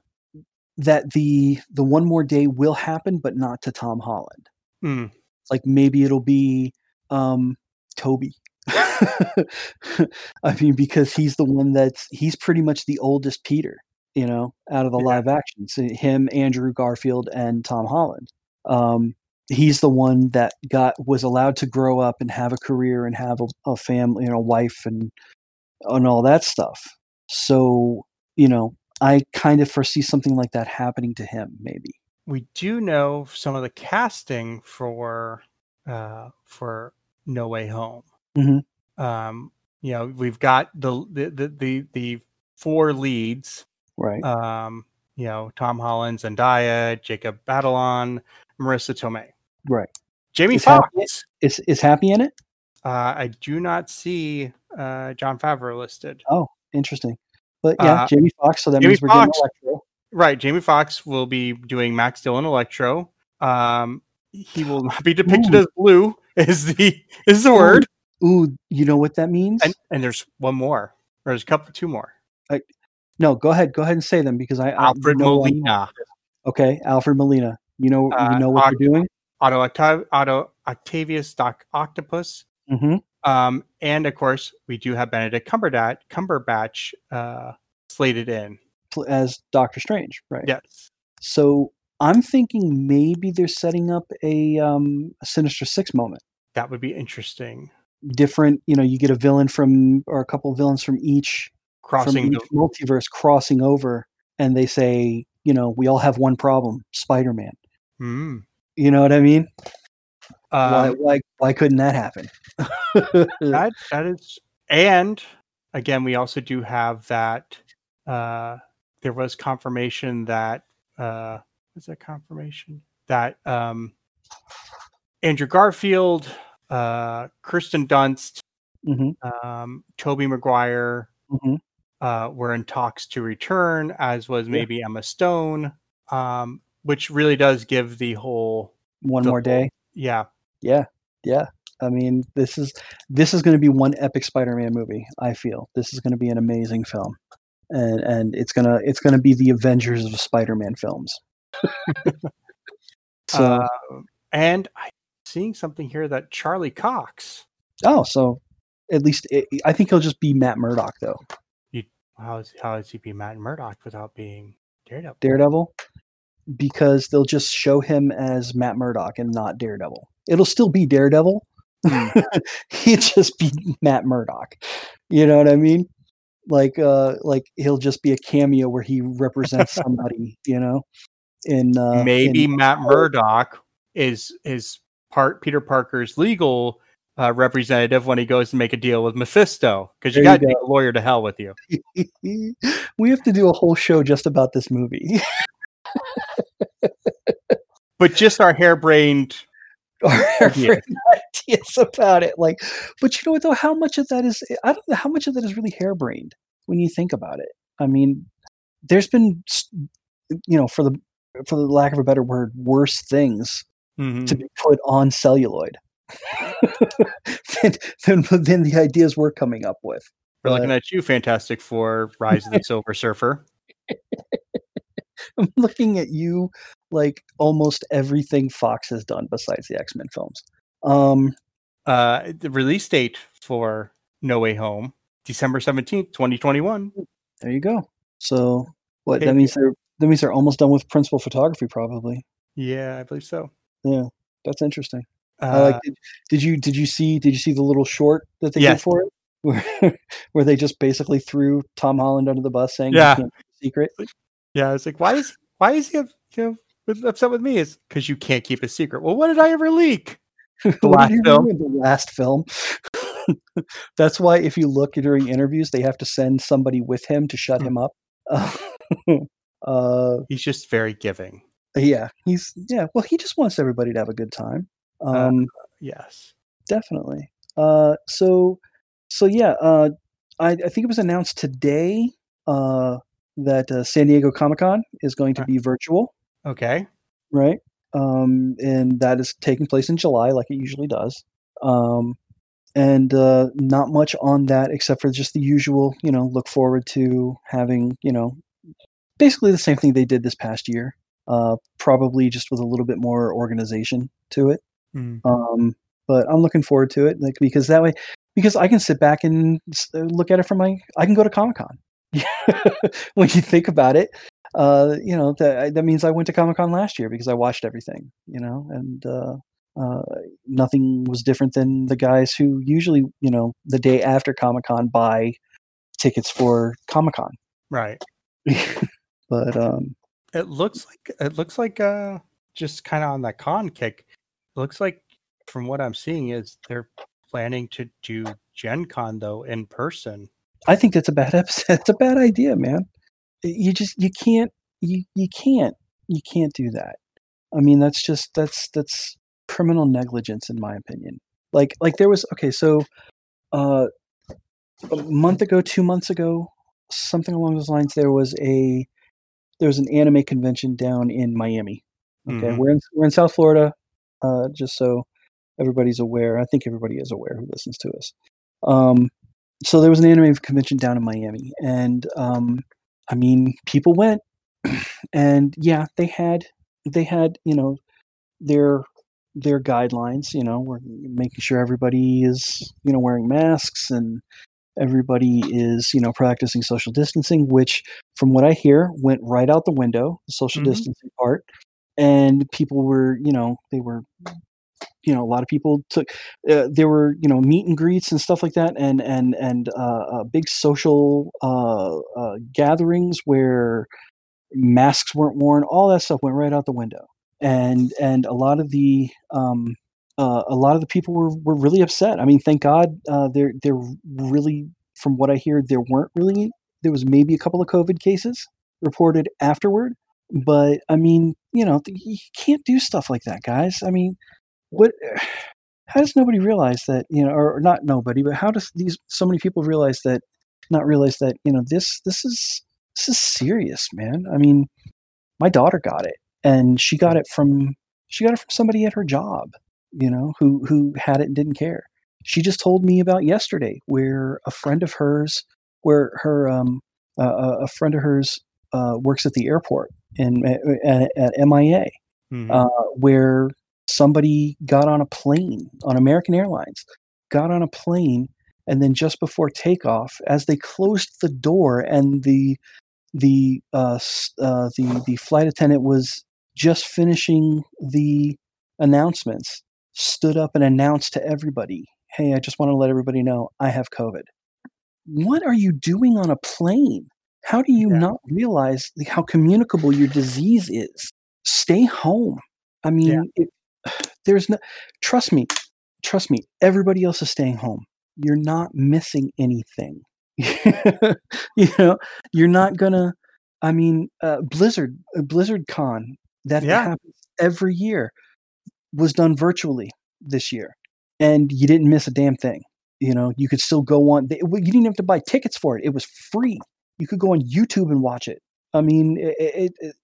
that the the one more day will happen but not to Tom Holland Mm. like maybe it'll be um Tobey. I mean, because he's the one that's he's pretty much the oldest Peter, you know, out of the Yeah. live action. So him, Andrew Garfield, and Tom Holland. Um, he's the one that got was allowed to grow up and have a career and have a, a family, you know, wife and and all that stuff. So you know, I kind of foresee something like that happening to him, maybe. we do know some of the casting for uh for No Way Home. Mhm. Um, you know, we've got the the the the, the four leads. Right. Um, you know, Tom Holland, Zendaya, Jacob Batalon, Marisa Tomei, right. Jamie Is Happy- Foxx. Is is happy in it? Uh, I do not see uh Jon Favreau listed. Oh, interesting. But yeah, Uh, Jamie Foxx. So that Jamie means we're getting Foxx. Electro. Right, Jamie Foxx will be doing Max Dillon Electro. Um, he will not be depicted Ooh. as blue. Is the is the Ooh. word? Ooh, you know what that means? And and there's one more. Or there's a couple, two more. no, go ahead. Go ahead and say them because I, I Alfred know one- Molina, Okay, Alfred Molina. You know, Uh, you know what Oct- you're doing. Otto, Octav- Otto Octavius Doc Octopus, hmm um, and of course we do have Benedict Cumberbatch, Cumberbatch uh, slated in. As Doctor Strange, right? Yes, So I'm thinking maybe they're setting up a, um, a Sinister Six moment. that would be interesting. Different, you know, you get a villain from or a couple of villains from each Crossing from the each multiverse crossing over, and they say, you know, we all have one problem: Spider-Man. Hmm. You know what I mean? Why, Um, why, why couldn't that happen? that that is and again we also do have that uh there was confirmation that uh was that confirmation? That um andrew garfield uh kirsten dunst hmm um tobey maguire hmm uh were in talks to return as was maybe emma stone um which really does give the whole One the more whole- day. yeah Yeah, yeah. I mean, this is this is going to be one epic Spider-Man movie. I feel this is going to be an amazing film, and and it's gonna it's gonna be the Avengers of Spider-Man films. so uh, and i'm seeing something here that charlie cox oh, so at least it, I think he'll just be Matt Murdock though. How is how is he be Matt Murdock without being Daredevil? Daredevil, because they'll just show him as Matt Murdock and not Daredevil. It'll still be Daredevil. Hmm. He'd just be Matt Murdock. You know what I mean? Like uh like he'll just be a cameo where he represents somebody, you know. In uh Maybe in- Matt Murdock is is part Peter Parker's legal uh, representative when he goes to make a deal with Mephisto because you got to take a lawyer to hell with you. we have to do a whole show just about this movie. But just our harebrained Our Ideas. ideas about it. Like, but you know what though? How much of that is I don't know how much of that is really harebrained when you think about it. I mean, there's been you know, for the for the lack of a better word, worse things Mhm. to be put on celluloid than, than than the ideas we're coming up with. We're looking at you, Fantastic Four, Rise of the Silver Surfer. I'm looking at you like almost everything Fox has done besides the X Men films. Um, Uh, the release date for No Way Home, December seventeenth, twenty twenty one. there you go. So what Hey, that means they're that means they're almost done with principal photography, probably. Yeah, I believe so. Yeah, that's interesting. Uh, I like. Did, did you did you see did you see the little short that they Yes. did for it, where where they just basically threw Tom Holland under the bus, saying, Yeah. "You can't keep a secret." Yeah, I was like, why is why is he you know, upset with me? Is because you can't keep a secret. Well, what did I ever leak? What last film. The last film. That's why if you look during interviews, they have to send somebody with him to shut Hmm. him up. uh, He's just very giving. yeah, he's yeah. Well, he just wants everybody to have a good time. Uh, Um, Yes. definitely. Uh, so, so yeah. Uh, I, I think it was announced today uh, that uh, San Diego Comic Con is going to Uh. be virtual, Okay. right? Um, and that is taking place in July, like it usually does. Um, and uh, not much on that except for just the usual, you know, look forward to having, you know, basically the same thing they did this past year. Uh, probably just with a little bit more organization to it. Mm. Um, but I'm looking forward to it, like because that way, because I can sit back and uh, look at it from my, I can go to Comic Con. when you think about it, uh, you know that that means I went to Comic Con last year because I watched everything, you know, and uh, uh, nothing was different than the guys who usually, you know, the day after Comic Con buy tickets for Comic Con. Right. but um, It looks like it looks like uh just kind of on that con kick. looks like from what I'm seeing is they're planning to do Gen Con though in person. I think that's a bad episode. It's a bad idea, man. You just you can't you you can't you can't do that. I mean, that's just that's that's criminal negligence in my opinion. Like like there was okay, so uh a month ago, 2 months ago, something along those lines there was a there was an anime convention down in Miami. Okay, Mhm. we're in we're in South Florida uh just so everybody's aware. I think everybody is aware who listens to us. Um so there was an anime convention down in Miami, and um, I mean, people went, and yeah, they had they had you know their their guidelines. You know, we're making sure everybody is you know wearing masks and everybody is you know practicing social distancing, which from what I hear went right out the window, the social Mhm. distancing part, and people were you know they were you know a lot of people took uh, there were you know meet and greets and stuff like that and and and uh, uh, big social uh, uh, gatherings where masks weren't worn all that stuff went right out the window. And and a lot of the um, a lot of the people were, were really upset. I mean thank god there there really from what i hear there weren't really there was maybe a couple of covid cases reported afterward but i mean you know you can't do stuff like that guys. I mean what how does nobody realize that you know or not nobody but how does these so many people realize that not realize that you know this this is this is serious man i mean my daughter got it and she got it from she got it from somebody at her job you know who who had it and didn't care she just told me about yesterday where a friend of hers where her um uh, a friend of hers uh, works at the airport in at, at mia Mhm. uh, where somebody got on a plane on American Airlines, got on a plane, and then just before takeoff, as they closed the door and the the uh, uh, the the flight attendant was just finishing the announcements, stood up and announced to everybody, "Hey, I just want to let everybody know I have COVID." What are you doing on a plane? How do you Yeah. not realize how communicable your disease is? Stay home. I mean, it, there's no. Trust me, trust me. Everybody else is staying home. You're not missing anything. you know, you're not gonna. I mean, uh, Blizzard, uh, Blizzard Con that Yeah. happens every year was done virtually this year, and you didn't miss a damn thing. You know, you could still go on. They, you didn't have to buy tickets for it. It was free. You could go on YouTube and watch it. I mean, it, it, it,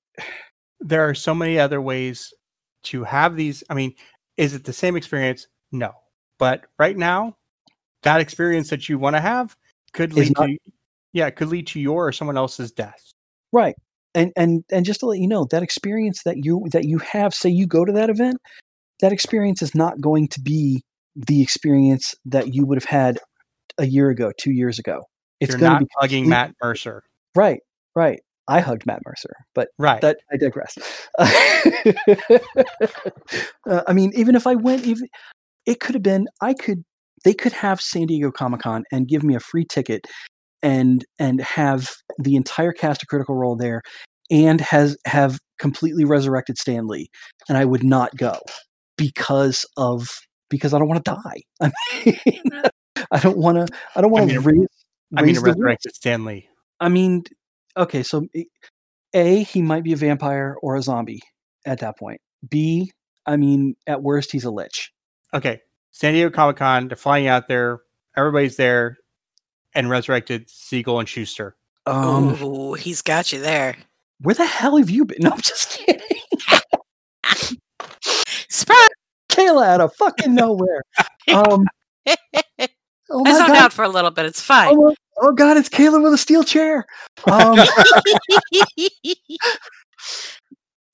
there are so many other ways to have these. I mean, is it the same experience? No. But right now, that experience that you want to have could lead not- to yeah, it could lead to your or someone else's death. Right. and and and just to let you know that experience that you that you have say you go to that event that experience is not going to be the experience that you would have had a year ago two years ago it's You're going not to be hugging Matt Mercer. right right i hugged matt mercer but Right. that i digress uh, i mean even if i went even it could have been i could they could have san diego comic-con and give me a free ticket and and have the entire cast of critical role there and has have completely resurrected stan lee and i would not go because of because i don't want to die i mean i don't want to i don't I want mean, to raise, I mean, raise to the risk. resurrected Stan Lee. I mean, okay, so A, he might be a vampire or a zombie at that point. B, I mean, at worst, he's a lich. Okay. San Diego Comic Con, they're flying out there. Everybody's there and resurrected Siegel and Shuster. Um, Ooh, he's got you there. where the hell have you been? No, I'm just kidding. Surprise! Kaila out of fucking nowhere. Um, oh I my zoned god. out for a little bit. It's fine. Oh, oh god, it's Kaila with a steel chair. Um,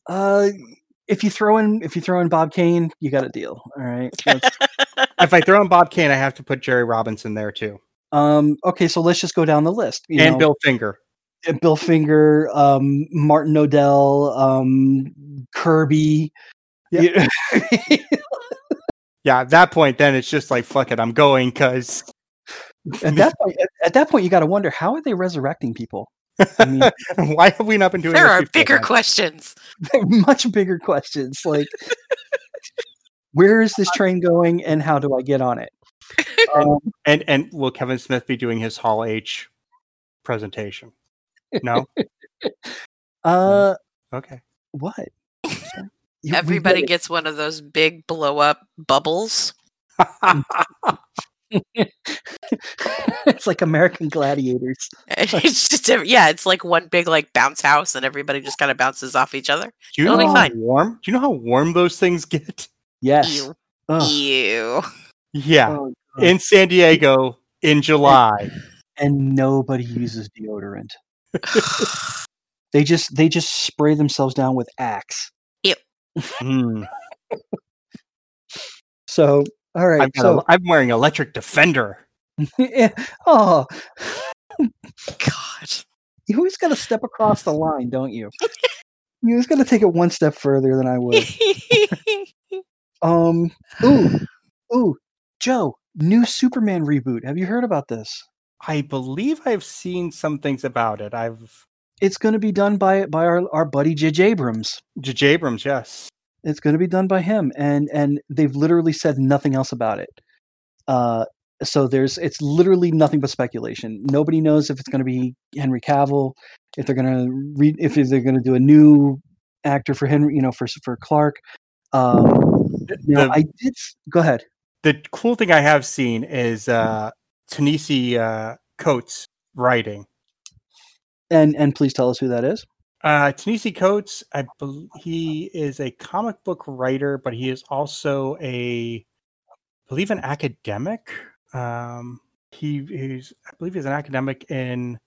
uh, if you throw in if you throw in Bob Kane, you got a deal. All right. If I throw in Bob Kane, I have to put Jerry Robinson there too. um, okay, so let's just go down the list. You and know, Bill Finger. Bill Finger, um, Martin Nodell, um, Kirby. Yeah. Yeah, at that point, then it's just like, fuck it, I'm going because at that point, at, at that point, you got to wonder how are they resurrecting people? I mean, why have we not been doing there this are bigger questions. much bigger questions like where is this train going and how do I get on it? Um, And and will Kevin Smith be doing his Hall H presentation? No? uh, Okay. what? Everybody get gets one of those big blow up bubbles. It. it's like American Gladiators. It's just yeah, it's like one big like bounce house, and everybody just kind of bounces off each other. Do you It'll know be how fine. warm? Do you know how warm those things get? Yes. Ew, Ugh. ew. Yeah. Oh, In San Diego in July. and nobody uses deodorant. They just they just spray themselves down with Axe. Hmm. So all right. I've so a, I'm wearing Electric Defender. yeah, oh, God. you always got to step across the line, don't you? You always got to take it one step further than I would. Um. Ooh. Ooh. Joe. New Superman reboot. Have you heard about this? I believe I've seen some things about it. I've It's going to be done by by our our buddy J.J. Abrams. J.J. Abrams, yes. It's going to be done by him, and and they've literally said nothing else about it. Uh, so there's it's literally nothing but speculation. Nobody knows if it's going to be Henry Cavill, if they're going to re- if they're going to do a new actor for Henry, you know, for for Clark. Um, The- I did. Go ahead. The cool thing I have seen is uh Ta-Nehisi uh Coates writing. And and please tell us who that is. Uh Ta-Nehisi Coates, I bel he is a comic book writer, but he is also a I believe an academic. Um he he's I believe he's an academic in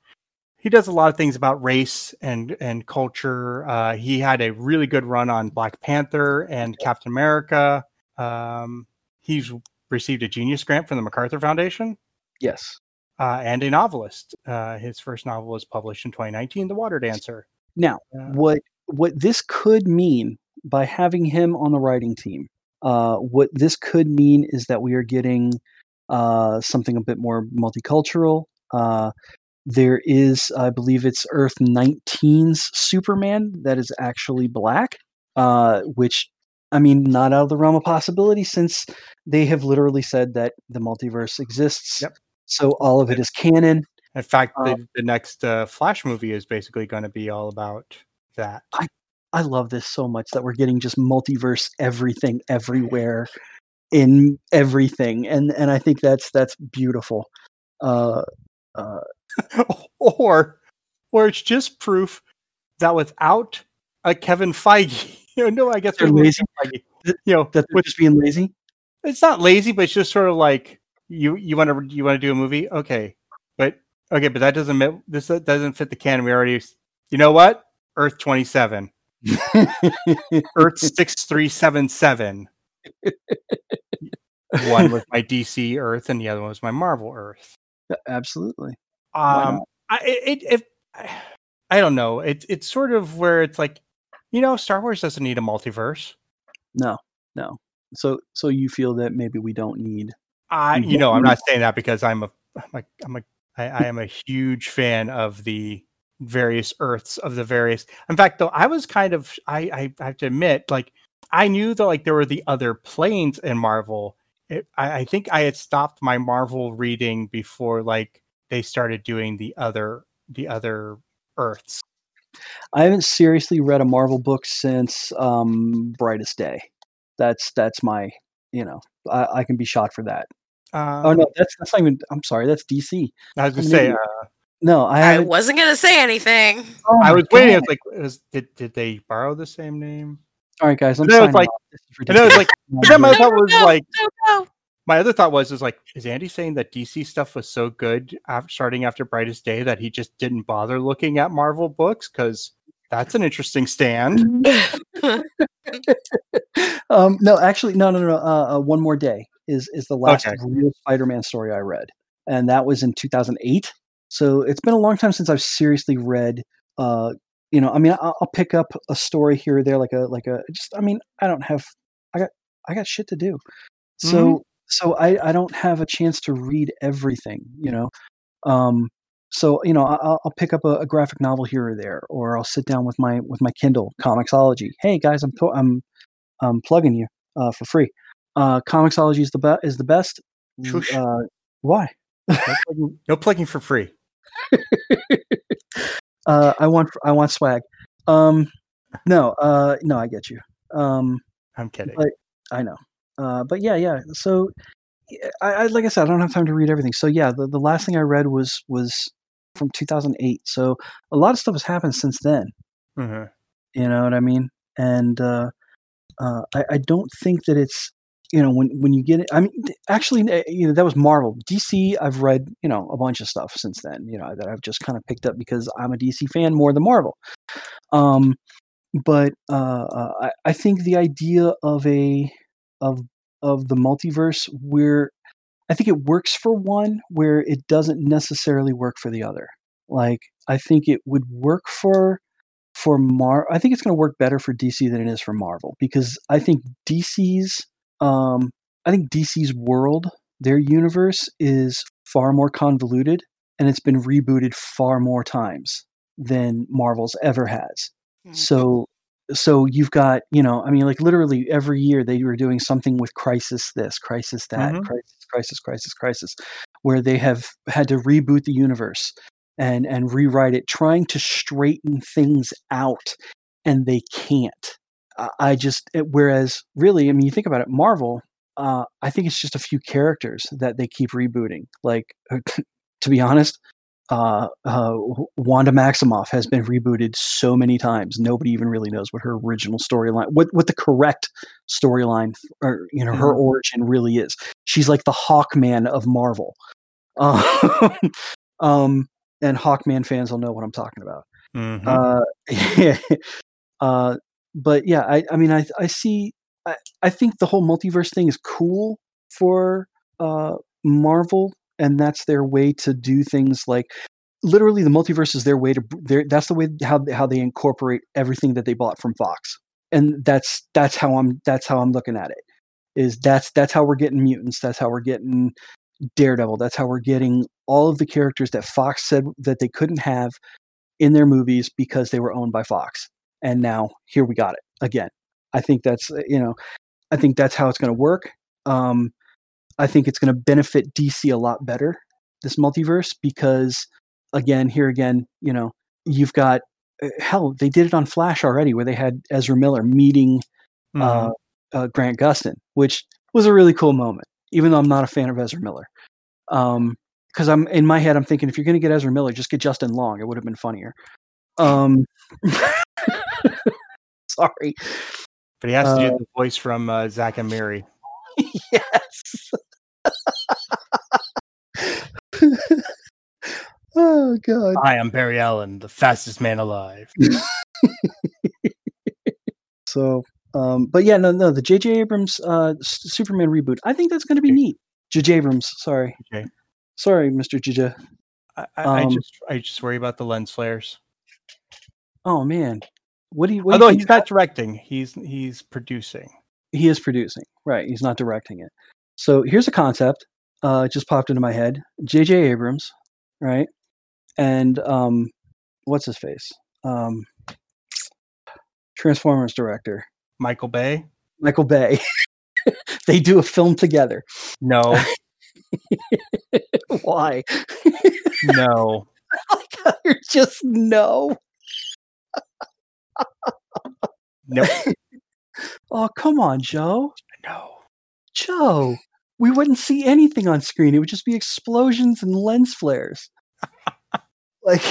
he does a lot of things about race and and culture. Uh, he had a really good run on Black Panther and Captain America. Um, he's received a Genius Grant from the MacArthur Foundation Yes. uh, and a novelist. Uh, his first novel was published in 2019, The Water Dancer. Now, Uh, what what this could mean by having him on the writing team, uh, what this could mean is that we are getting uh, something a bit more multicultural. Uh, there is, I believe, it's Earth 19's Superman that is actually black, uh, which I mean, not out of the realm of possibility since they have literally said that the multiverse exists. Yep. So all of it is canon. In fact, uh, the, the next uh, Flash movie is basically going to be all about that. I I love this so much that we're getting just multiverse everything everywhere in everything, and and I think that's that's beautiful. Uh, uh, or, or it's just proof that without a Kevin Feige, you know, no, I guess They're lazy. Feige, you know, that they're just being lazy. it's not lazy, but it's just sort of like you you want to you want to do a movie, okay, okay, but that doesn't fit, this doesn't fit the canon. We already, you know what? Earth 27. Earth 6377. one was my DC Earth and the other one was my Marvel Earth. Absolutely. Um. I it, it I don't know. It's it's sort of where it's like, you know, Star Wars doesn't need a multiverse. No, no. So so you feel that maybe we don't need I You know, I'm not saying that because I'm a I'm a I'm a I, I am a huge fan of the various Earths of the various. In fact, though, I was kind of I I have to admit, like I knew that like there were the other planes in Marvel. It, I, I think I had stopped my Marvel reading before like they started doing the other the other Earths. I haven't seriously read a Marvel book since um Brightest Day. That's that's my you know, I, I can be shot for that. Uh, Oh no, that's that's not even I'm sorry, that's DC. I was gonna I'm say uh. No, I I wasn't gonna say anything. oh I my was waiting. I was like, was, did did they borrow the same name? All right guys, I'm And was like- off. This is And then I was like, but then my thought was No, like, no, no. my other thought was is like is andy saying that dc stuff was so good after starting after brightest day that he just didn't bother looking at marvel books because that's an interesting stand um, no, actually, no, no, no. Uh, uh, one more day is is the last Okay. real Spider-Man story I read, and that was in 2008. So it's been a long time since I've seriously read. Uh, you know, I mean, I'll, I'll pick up a story here or there, like a like a just. I mean, I don't have. I got I got shit to do. So so I I don't have a chance to read everything. You know. Um, so you know I'll, I'll pick up a, a graphic novel here or there, or I'll sit down with my with my Kindle Comixology. Hey guys, I'm I'm I'm plugging you uh, for free. Uh, Comixology is the best. Is the best. Uh, why? no, plugging, no plugging for free Uh, I want I want swag. Um, no, uh, no, I get you. Um, i'm kidding But- I know. Uh, but yeah, yeah. So, I, I like I said, I don't have time to read everything. So yeah, the, the last thing I read was was from 2008. So a lot of stuff has happened since then. Mhm. You know what I mean? And uh, uh, I, I don't think that it's you know when when you get it. I mean, actually, uh, you know that was Marvel. DC, I've read you know a bunch of stuff since then. You know that I've just kind of picked up because I'm a DC fan more than Marvel. Um, but uh, uh, I, I think the idea of a of of the multiverse where I think it works for one where it doesn't necessarily work for the other. Like I think it would work for for Mar I think it's going to work better for DC than it is for Marvel because I think DC's um I think DC's world, their universe is far more convoluted and it's been rebooted far more times than Marvel's ever has. So so you've got, you know, I mean like literally every year they were doing something with crisis this, crisis that, Mhm. crisis, crisis, crisis, crisis, where they have had to reboot the universe and and rewrite it, trying to straighten things out, and they can't. I, just whereas really, I mean, you think about it, Marvel. Uh, I think it's just a few characters that they keep rebooting. Like, to be honest, uh, uh, Wanda Maximoff has been rebooted so many times. Nobody even really knows what her original storyline, what what the correct storyline, or you know, her Mhm. origin really is. She's like the Hawkman of Marvel. Um, um, and Hawkman fans will know what I'm talking about. Mhm. Uh, yeah. But yeah, I, I mean, I, I see, I, I think the whole multiverse thing is cool for uh, Marvel, and that's their way to do things like literally the multiverse is their way to, that's the way how, how they incorporate everything that they bought from Fox. And that's, that's how I'm, that's how I'm looking at it is that's, that's how we're getting mutants. That's how we're getting Daredevil. That's how we're getting all of the characters that Fox said that they couldn't have in their movies because they were owned by Fox. And now here we got it again. I think that's uh, you know, I think that's how it's going to work. Um, I think it's going to benefit DC a lot better this multiverse because again, here again, you know, you've got uh, hell. They did it on Flash already, where they had Ezra Miller meeting Mhm. uh, uh, Grant Gustin, which was a really cool moment. Even though I'm not a fan of Ezra Miller, because I'm in my head, I'm thinking if you're going to get Ezra Miller, just get Justin Long. It would have been funnier. Um, sorry. but he has to uh, do the voice from uh, Zack and Miri. yes. Oh god. Hi, I am Barry Allen, the fastest man alive. So, um, but yeah, no, no, the J.J. Abrams uh, Superman reboot. I think that's going to be neat. J.J. Abrams, sorry, Okay. sorry, Mister J.J. I, I, I Um, just I just worry about the lens flares. Oh man, what do you? What do you Although he's not directing, he's he's producing. he is producing, right? He's not directing it. So here's a concept. Uh, it just popped into my head. J.J. Abrams, right? And um, what's his face? Um, Transformers director Michael Bay? Michael Bay. they do a film together. No, Why? no. You're just no. Nope. Oh, come on, Joe. No. Joe, we wouldn't see anything on screen. It would just be explosions and lens flares. like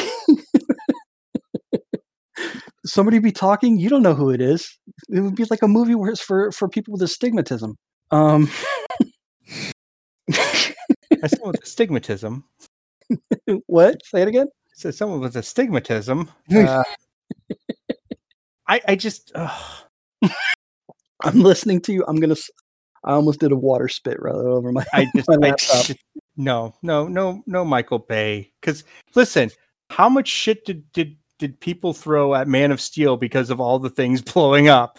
somebody be talking, you don't know who it is. It would be like a movie where it's for for people with astigmatism. Um someone with astigmatism, what? Say it again? so someone with astigmatism, uh, I I just. I'm listening to you. I'm gonna. I almost did a water spit right over my. I just, my I laptop. just no no no no Michael Bay because listen, how much shit did did did people throw at Man of Steel because of all the things blowing up?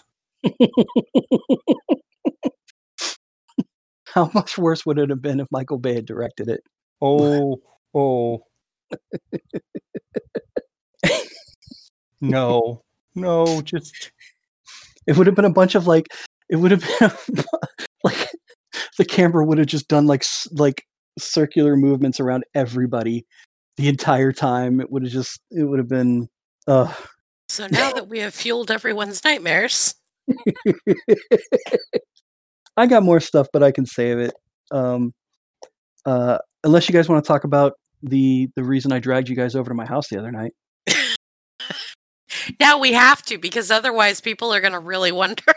How much worse would it have been if Michael Bay had directed it? Oh oh. no no just It would have been a bunch of like. It would have been like the camera would have just done like like circular movements around everybody the entire time. It would have just. It would have been. Uh, So now that we have fueled everyone's nightmares, I got more stuff, but I can save it. Um, uh, unless you guys want to talk about the the reason I dragged you guys over to my house the other night. now we have to because otherwise people are going to really wonder.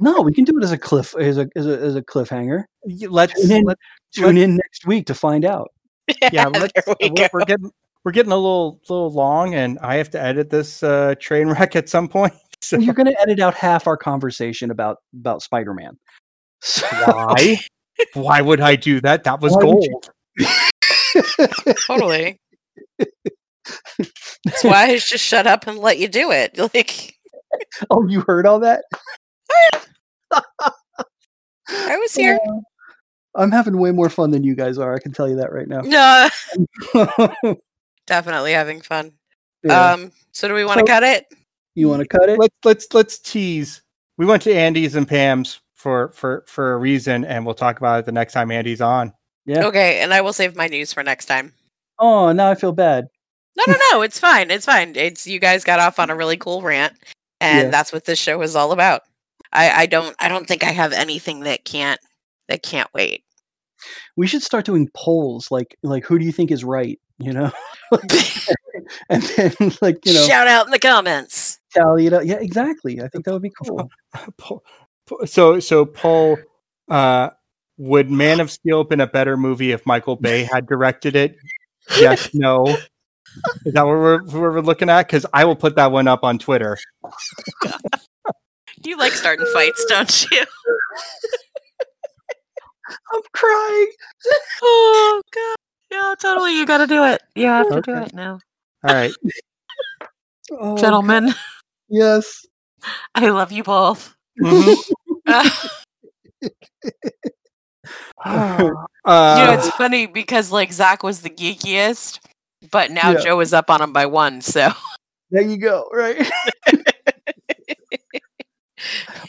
No, we can do it as a cliff as a as a, as a cliffhanger. let's Tune in, let, tune in next week to find out. yeah let's, we we're, we're getting we're getting a little little long and I have to edit this uh, train wreck at some point. So Well, you're going to edit out half our conversation about about Spider Man. why why would I do that? That was Why gold. Totally. That's why I just shut up and let you do it. Like oh, you heard all that? I was here. Uh, I'm having way more fun than you guys are. I can tell you that right now. No, definitely having fun. Yeah. Um, so do we want to So- cut it? you want to cut it? let's let's let's tease. We went to Andy's and Pam's for for for a reason, and we'll talk about it the next time Andy's on. Yeah. Okay, and I will save my news for next time. Oh, now I feel bad. No, no, no, it's fine. It's fine. It's you guys got off on a really cool rant, and Yeah. that's what this show is all about. I, I don't I don't think I have anything that can't that can't wait. We should start doing polls, like like who do you think is right? You know, and then like you know, Shout out in the comments. tally it up. Yeah, exactly. I think that would be cool. Po- po- So so Paul, uh, would Man of Steel been a better movie if Michael Bay had directed it? Yes, no. Is that what we're, what we're looking at? Because I will put that one up on Twitter. You like starting fights, don't you? I'm crying. Oh god. Yeah, totally. You got to do it. You have to do it now, All right. Oh, gentlemen. Yes. I love you both. Mhm. Uh, Uh, you know, it's funny because like Zach was the geekiest, but now Yeah. Joe is up on him by one. So There you go. Right.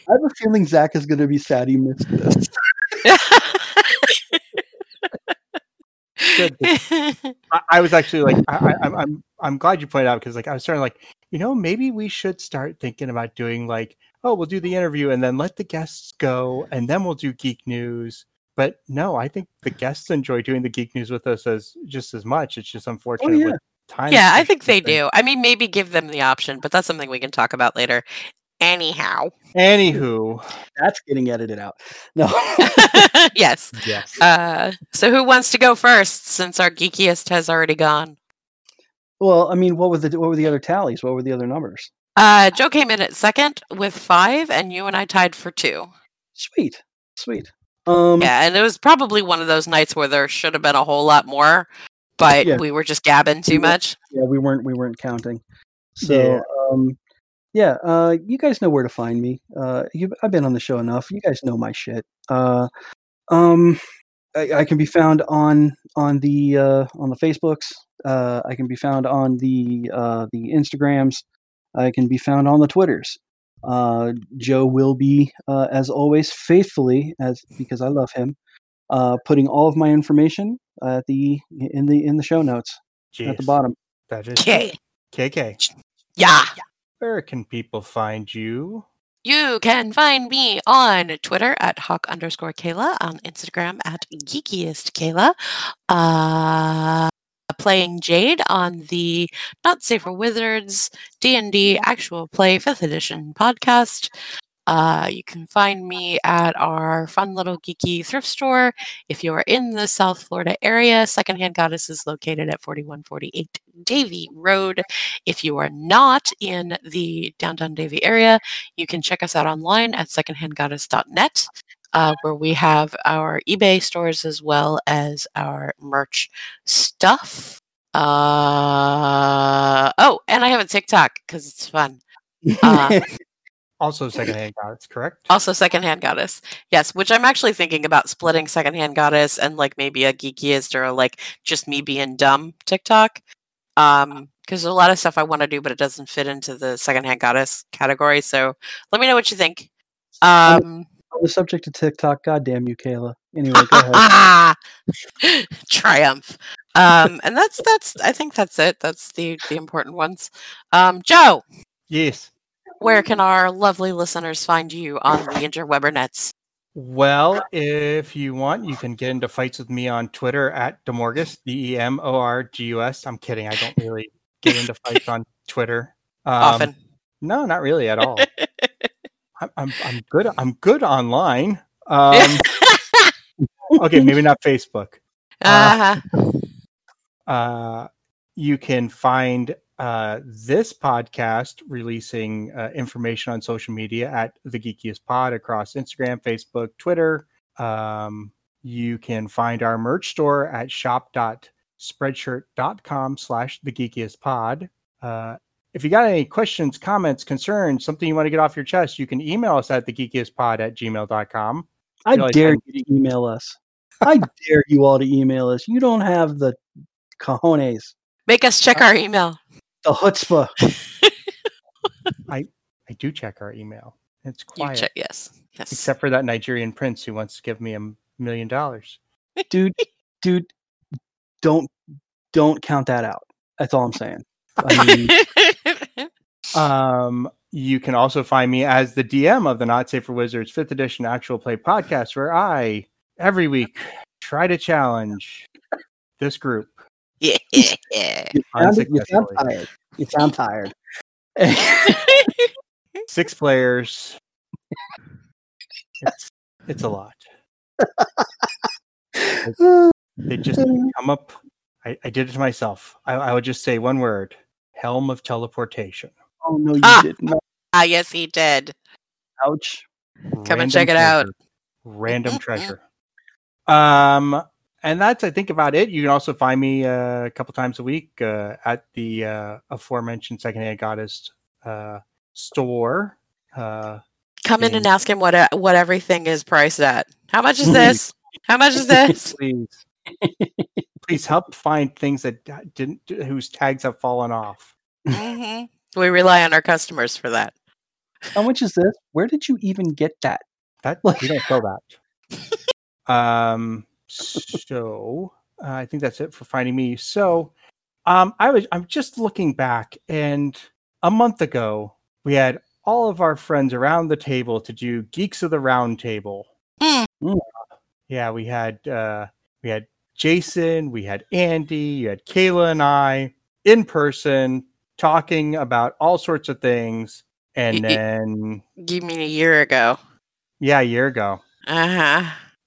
I have a feeling Zack is going to be sad he missed this. I, I was actually like, I, I, I'm, I'm, I'm glad you pointed out because like I was starting like, you know, maybe we should start thinking about doing like, oh, we'll do the interview and then let the guests go and then we'll do geek news. But no, I think the guests enjoy doing the geek news with us as just as much. It's just unfortunate yeah. with time. yeah, I think they do. I mean, maybe give them the option, but that's something we can talk about later. Anyhow, Anywho, That's getting edited out. No. yes. yes. Uh, so who wants to go first since our geekiest has already gone? Well, I mean, what were the what were the other tallies? What were the other numbers? Uh, Joe came in at second with five, and you and I tied for two. Sweet, sweet. Um, Yeah, and it was probably one of those nights where there should have been a whole lot more, but Yeah. we were just gabbing too much. yeah, we weren't we weren't counting. So, Yeah. um, yeah, uh, you guys know where to find me. Uh, I've been on the show enough. You guys know my shit. Uh, um, I, I can be found on on the uh, on the Facebooks. Uh, I can be found on the uh, the Instagrams. I can be found on the Twitters. Uh, Joe will be, uh, as always, faithfully as because I love him, uh, putting all of my information at the in the in the show notes at the bottom. That is Okay. KK. Yeah. Where can people find you? You can find me on Twitter at hawk underscore Kaila, on Instagram at geekiest Kaila, uh, playing Jade on the Not Safe for Wizards D&D Actual Play 5th Edition podcast. Uh, you can find me at our fun little geeky thrift store. If you are in the South Florida area, Secondhand Goddess is located at 4148 Davie Road. If you are not in the downtown Davie area, you can check us out online at secondhandgoddess.net, uh, where we have our eBay stores as well as our merch stuff. Uh, oh, and I have a TikTok because it's fun. Uh, Also, secondhand goddess, correct? also, Secondhand Goddess. Yes, which I'm actually thinking about splitting Secondhand Goddess and like maybe a geekiest or like just me being dumb TikTok. Um, because there's a lot of stuff I want to do, but it doesn't fit into the Secondhand Goddess category. So let me know what you think. Um, on the subject of TikTok, goddamn you, Kaila. Anyway, go ahead. triumph. Um, and that's that's I think that's it. That's the the important ones. Um, Joe, Yes. where can our lovely listeners find you on the interwebber nets? Well, if you want, you can get into fights with me on Twitter at Demorgus, D E M O R G U S. I'm kidding. I don't really get into fights on Twitter. Um, Often. No, not really at all. I'm, I'm, I'm good. I'm good online. Um, okay, maybe not Facebook. uh-huh. Uh, you can find uh, this podcast releasing uh, information on social media at the Geekiest Pod across Instagram, Facebook, Twitter. Um, you can find our merch store at shop.spreadshirt.com slash the geekiest pod. Uh, if you got any questions, comments, concerns, something you want to get off your chest, you can email us at the geekiestpod at gmail.com. I realize dare I- you to email us. I dare you all to email us. You don't have the cojones, Make us check our email. the chutzpah. I I do check our email. It's You quiet. check, yes, yes. except for that Nigerian prince who wants to give me a million dollars. dude, dude, don't don't count that out. That's all I'm saying. I mean, Um, you can also find me as the DM of the Not Safe for Wizards Fifth Edition Actual Play podcast, where I every week try to challenge this group. yeah. you, sound, you sound tired. You sound tired. Six players. It's it's a lot. They just come up. I, I did it to myself. I, I would just say one word: helm of teleportation. Oh no, you Ah. didn't. ah, yes, he did. Ouch. Come and check it out. Random treasure. Um, and that's I think about it. You can also find me uh, a couple times a week uh, at the uh, aforementioned Secondhand Goddess uh, store. Uh, Come in and ask him what uh, what everything is priced at. How much is this? How much is this? please, please help find things that didn't whose tags have fallen off. hmm We rely on our customers for that. How much is this? Where did you even get that? That Like- you don't sell that. um. So uh, I think that's it for finding me. So, um, I was I'm just looking back, and a month ago we had all of our friends around the table to do Geeks of the Round Table. Mm. Mm. Yeah, we had uh, we had Jason, we had Andy, you had Kaila and I in person talking about all sorts of things, and then You mean a year ago? yeah, a year ago. Uh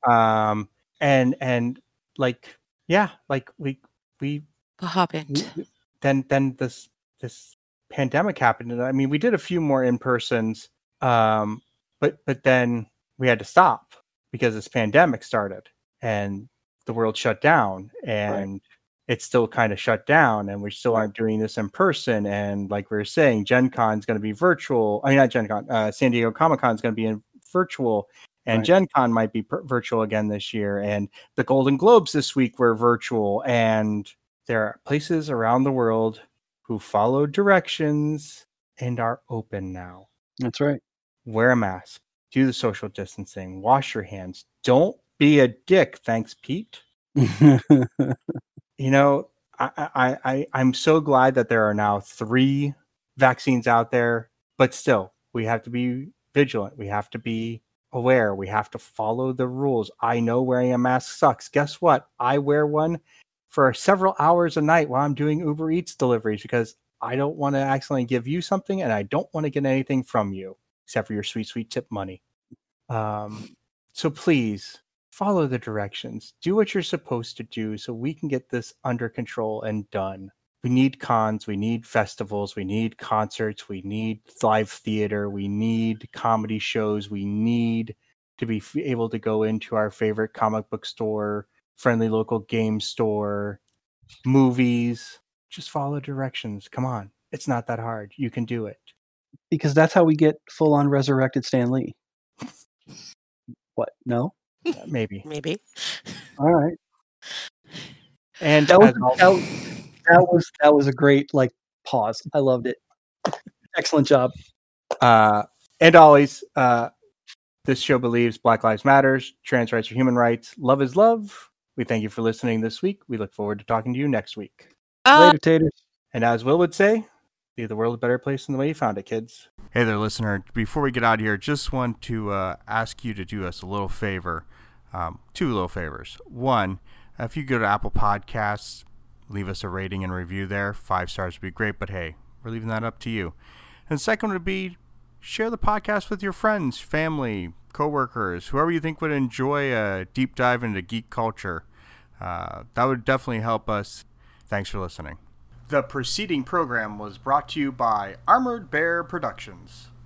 huh. Um, and and like yeah, like we we what happened? We, then then this this pandemic happened, and I mean, we did a few more in persons, um, but but then we had to stop because this pandemic started and the world shut down and. It's still kind of shut down, and we still aren't doing this in person. And like we were saying, Gen Con is going to be virtual. I mean, not Gen Con. Uh, San Diego Comic Con is going to be in virtual, and Right. Gen Con might be per- virtual again this year. And the Golden Globes this week were virtual, and there are places around the world who follow directions and are open now. That's right. Wear a mask, do the social distancing, wash your hands. Don't be a dick. Thanks, Pete. You know, I, I, I, I'm so glad that there are now three vaccines out there, but still, we have to be vigilant. We have to be aware. We have to follow the rules. I know wearing a mask sucks. Guess what? I wear one for several hours a night while I'm doing Uber Eats deliveries because I don't want to accidentally give you something and I don't want to get anything from you except for your sweet, sweet tip money. Um, so please follow the directions, do what you're supposed to do so we can get this under control and done. We need cons, we need festivals, we need concerts, we need live theater, we need comedy shows, we need to be able to go into our favorite comic book store, friendly local game store, movies. Just follow directions. Come on. It's not that hard. You can do it. because that's how we get full on resurrected Stan Lee. What? No. Uh, Maybe. Maybe. All right. And That was, as that, was- that was that was a great like pause. I loved it. Excellent job. Uh, and always, uh, this show believes Black Lives Matters, trans rights are human rights, love is love. We thank you for listening this week. We look forward to talking to you next week. Uh, Later, taters. And as Will would say, be the world a better place than the way you found it, kids. Hey there, listener. Before we get out of here, just want to uh, ask you to do us a little favor. Um, two little favors. One, if you go to Apple Podcasts, leave us a rating and review there. Five stars would be great, but hey, we're leaving that up to you. And second would be share the podcast with your friends, family, coworkers, whoever you think would enjoy a deep dive into geek culture. Uh, that would definitely help us. Thanks for listening. The preceding program was brought to you by Armored Bear Productions.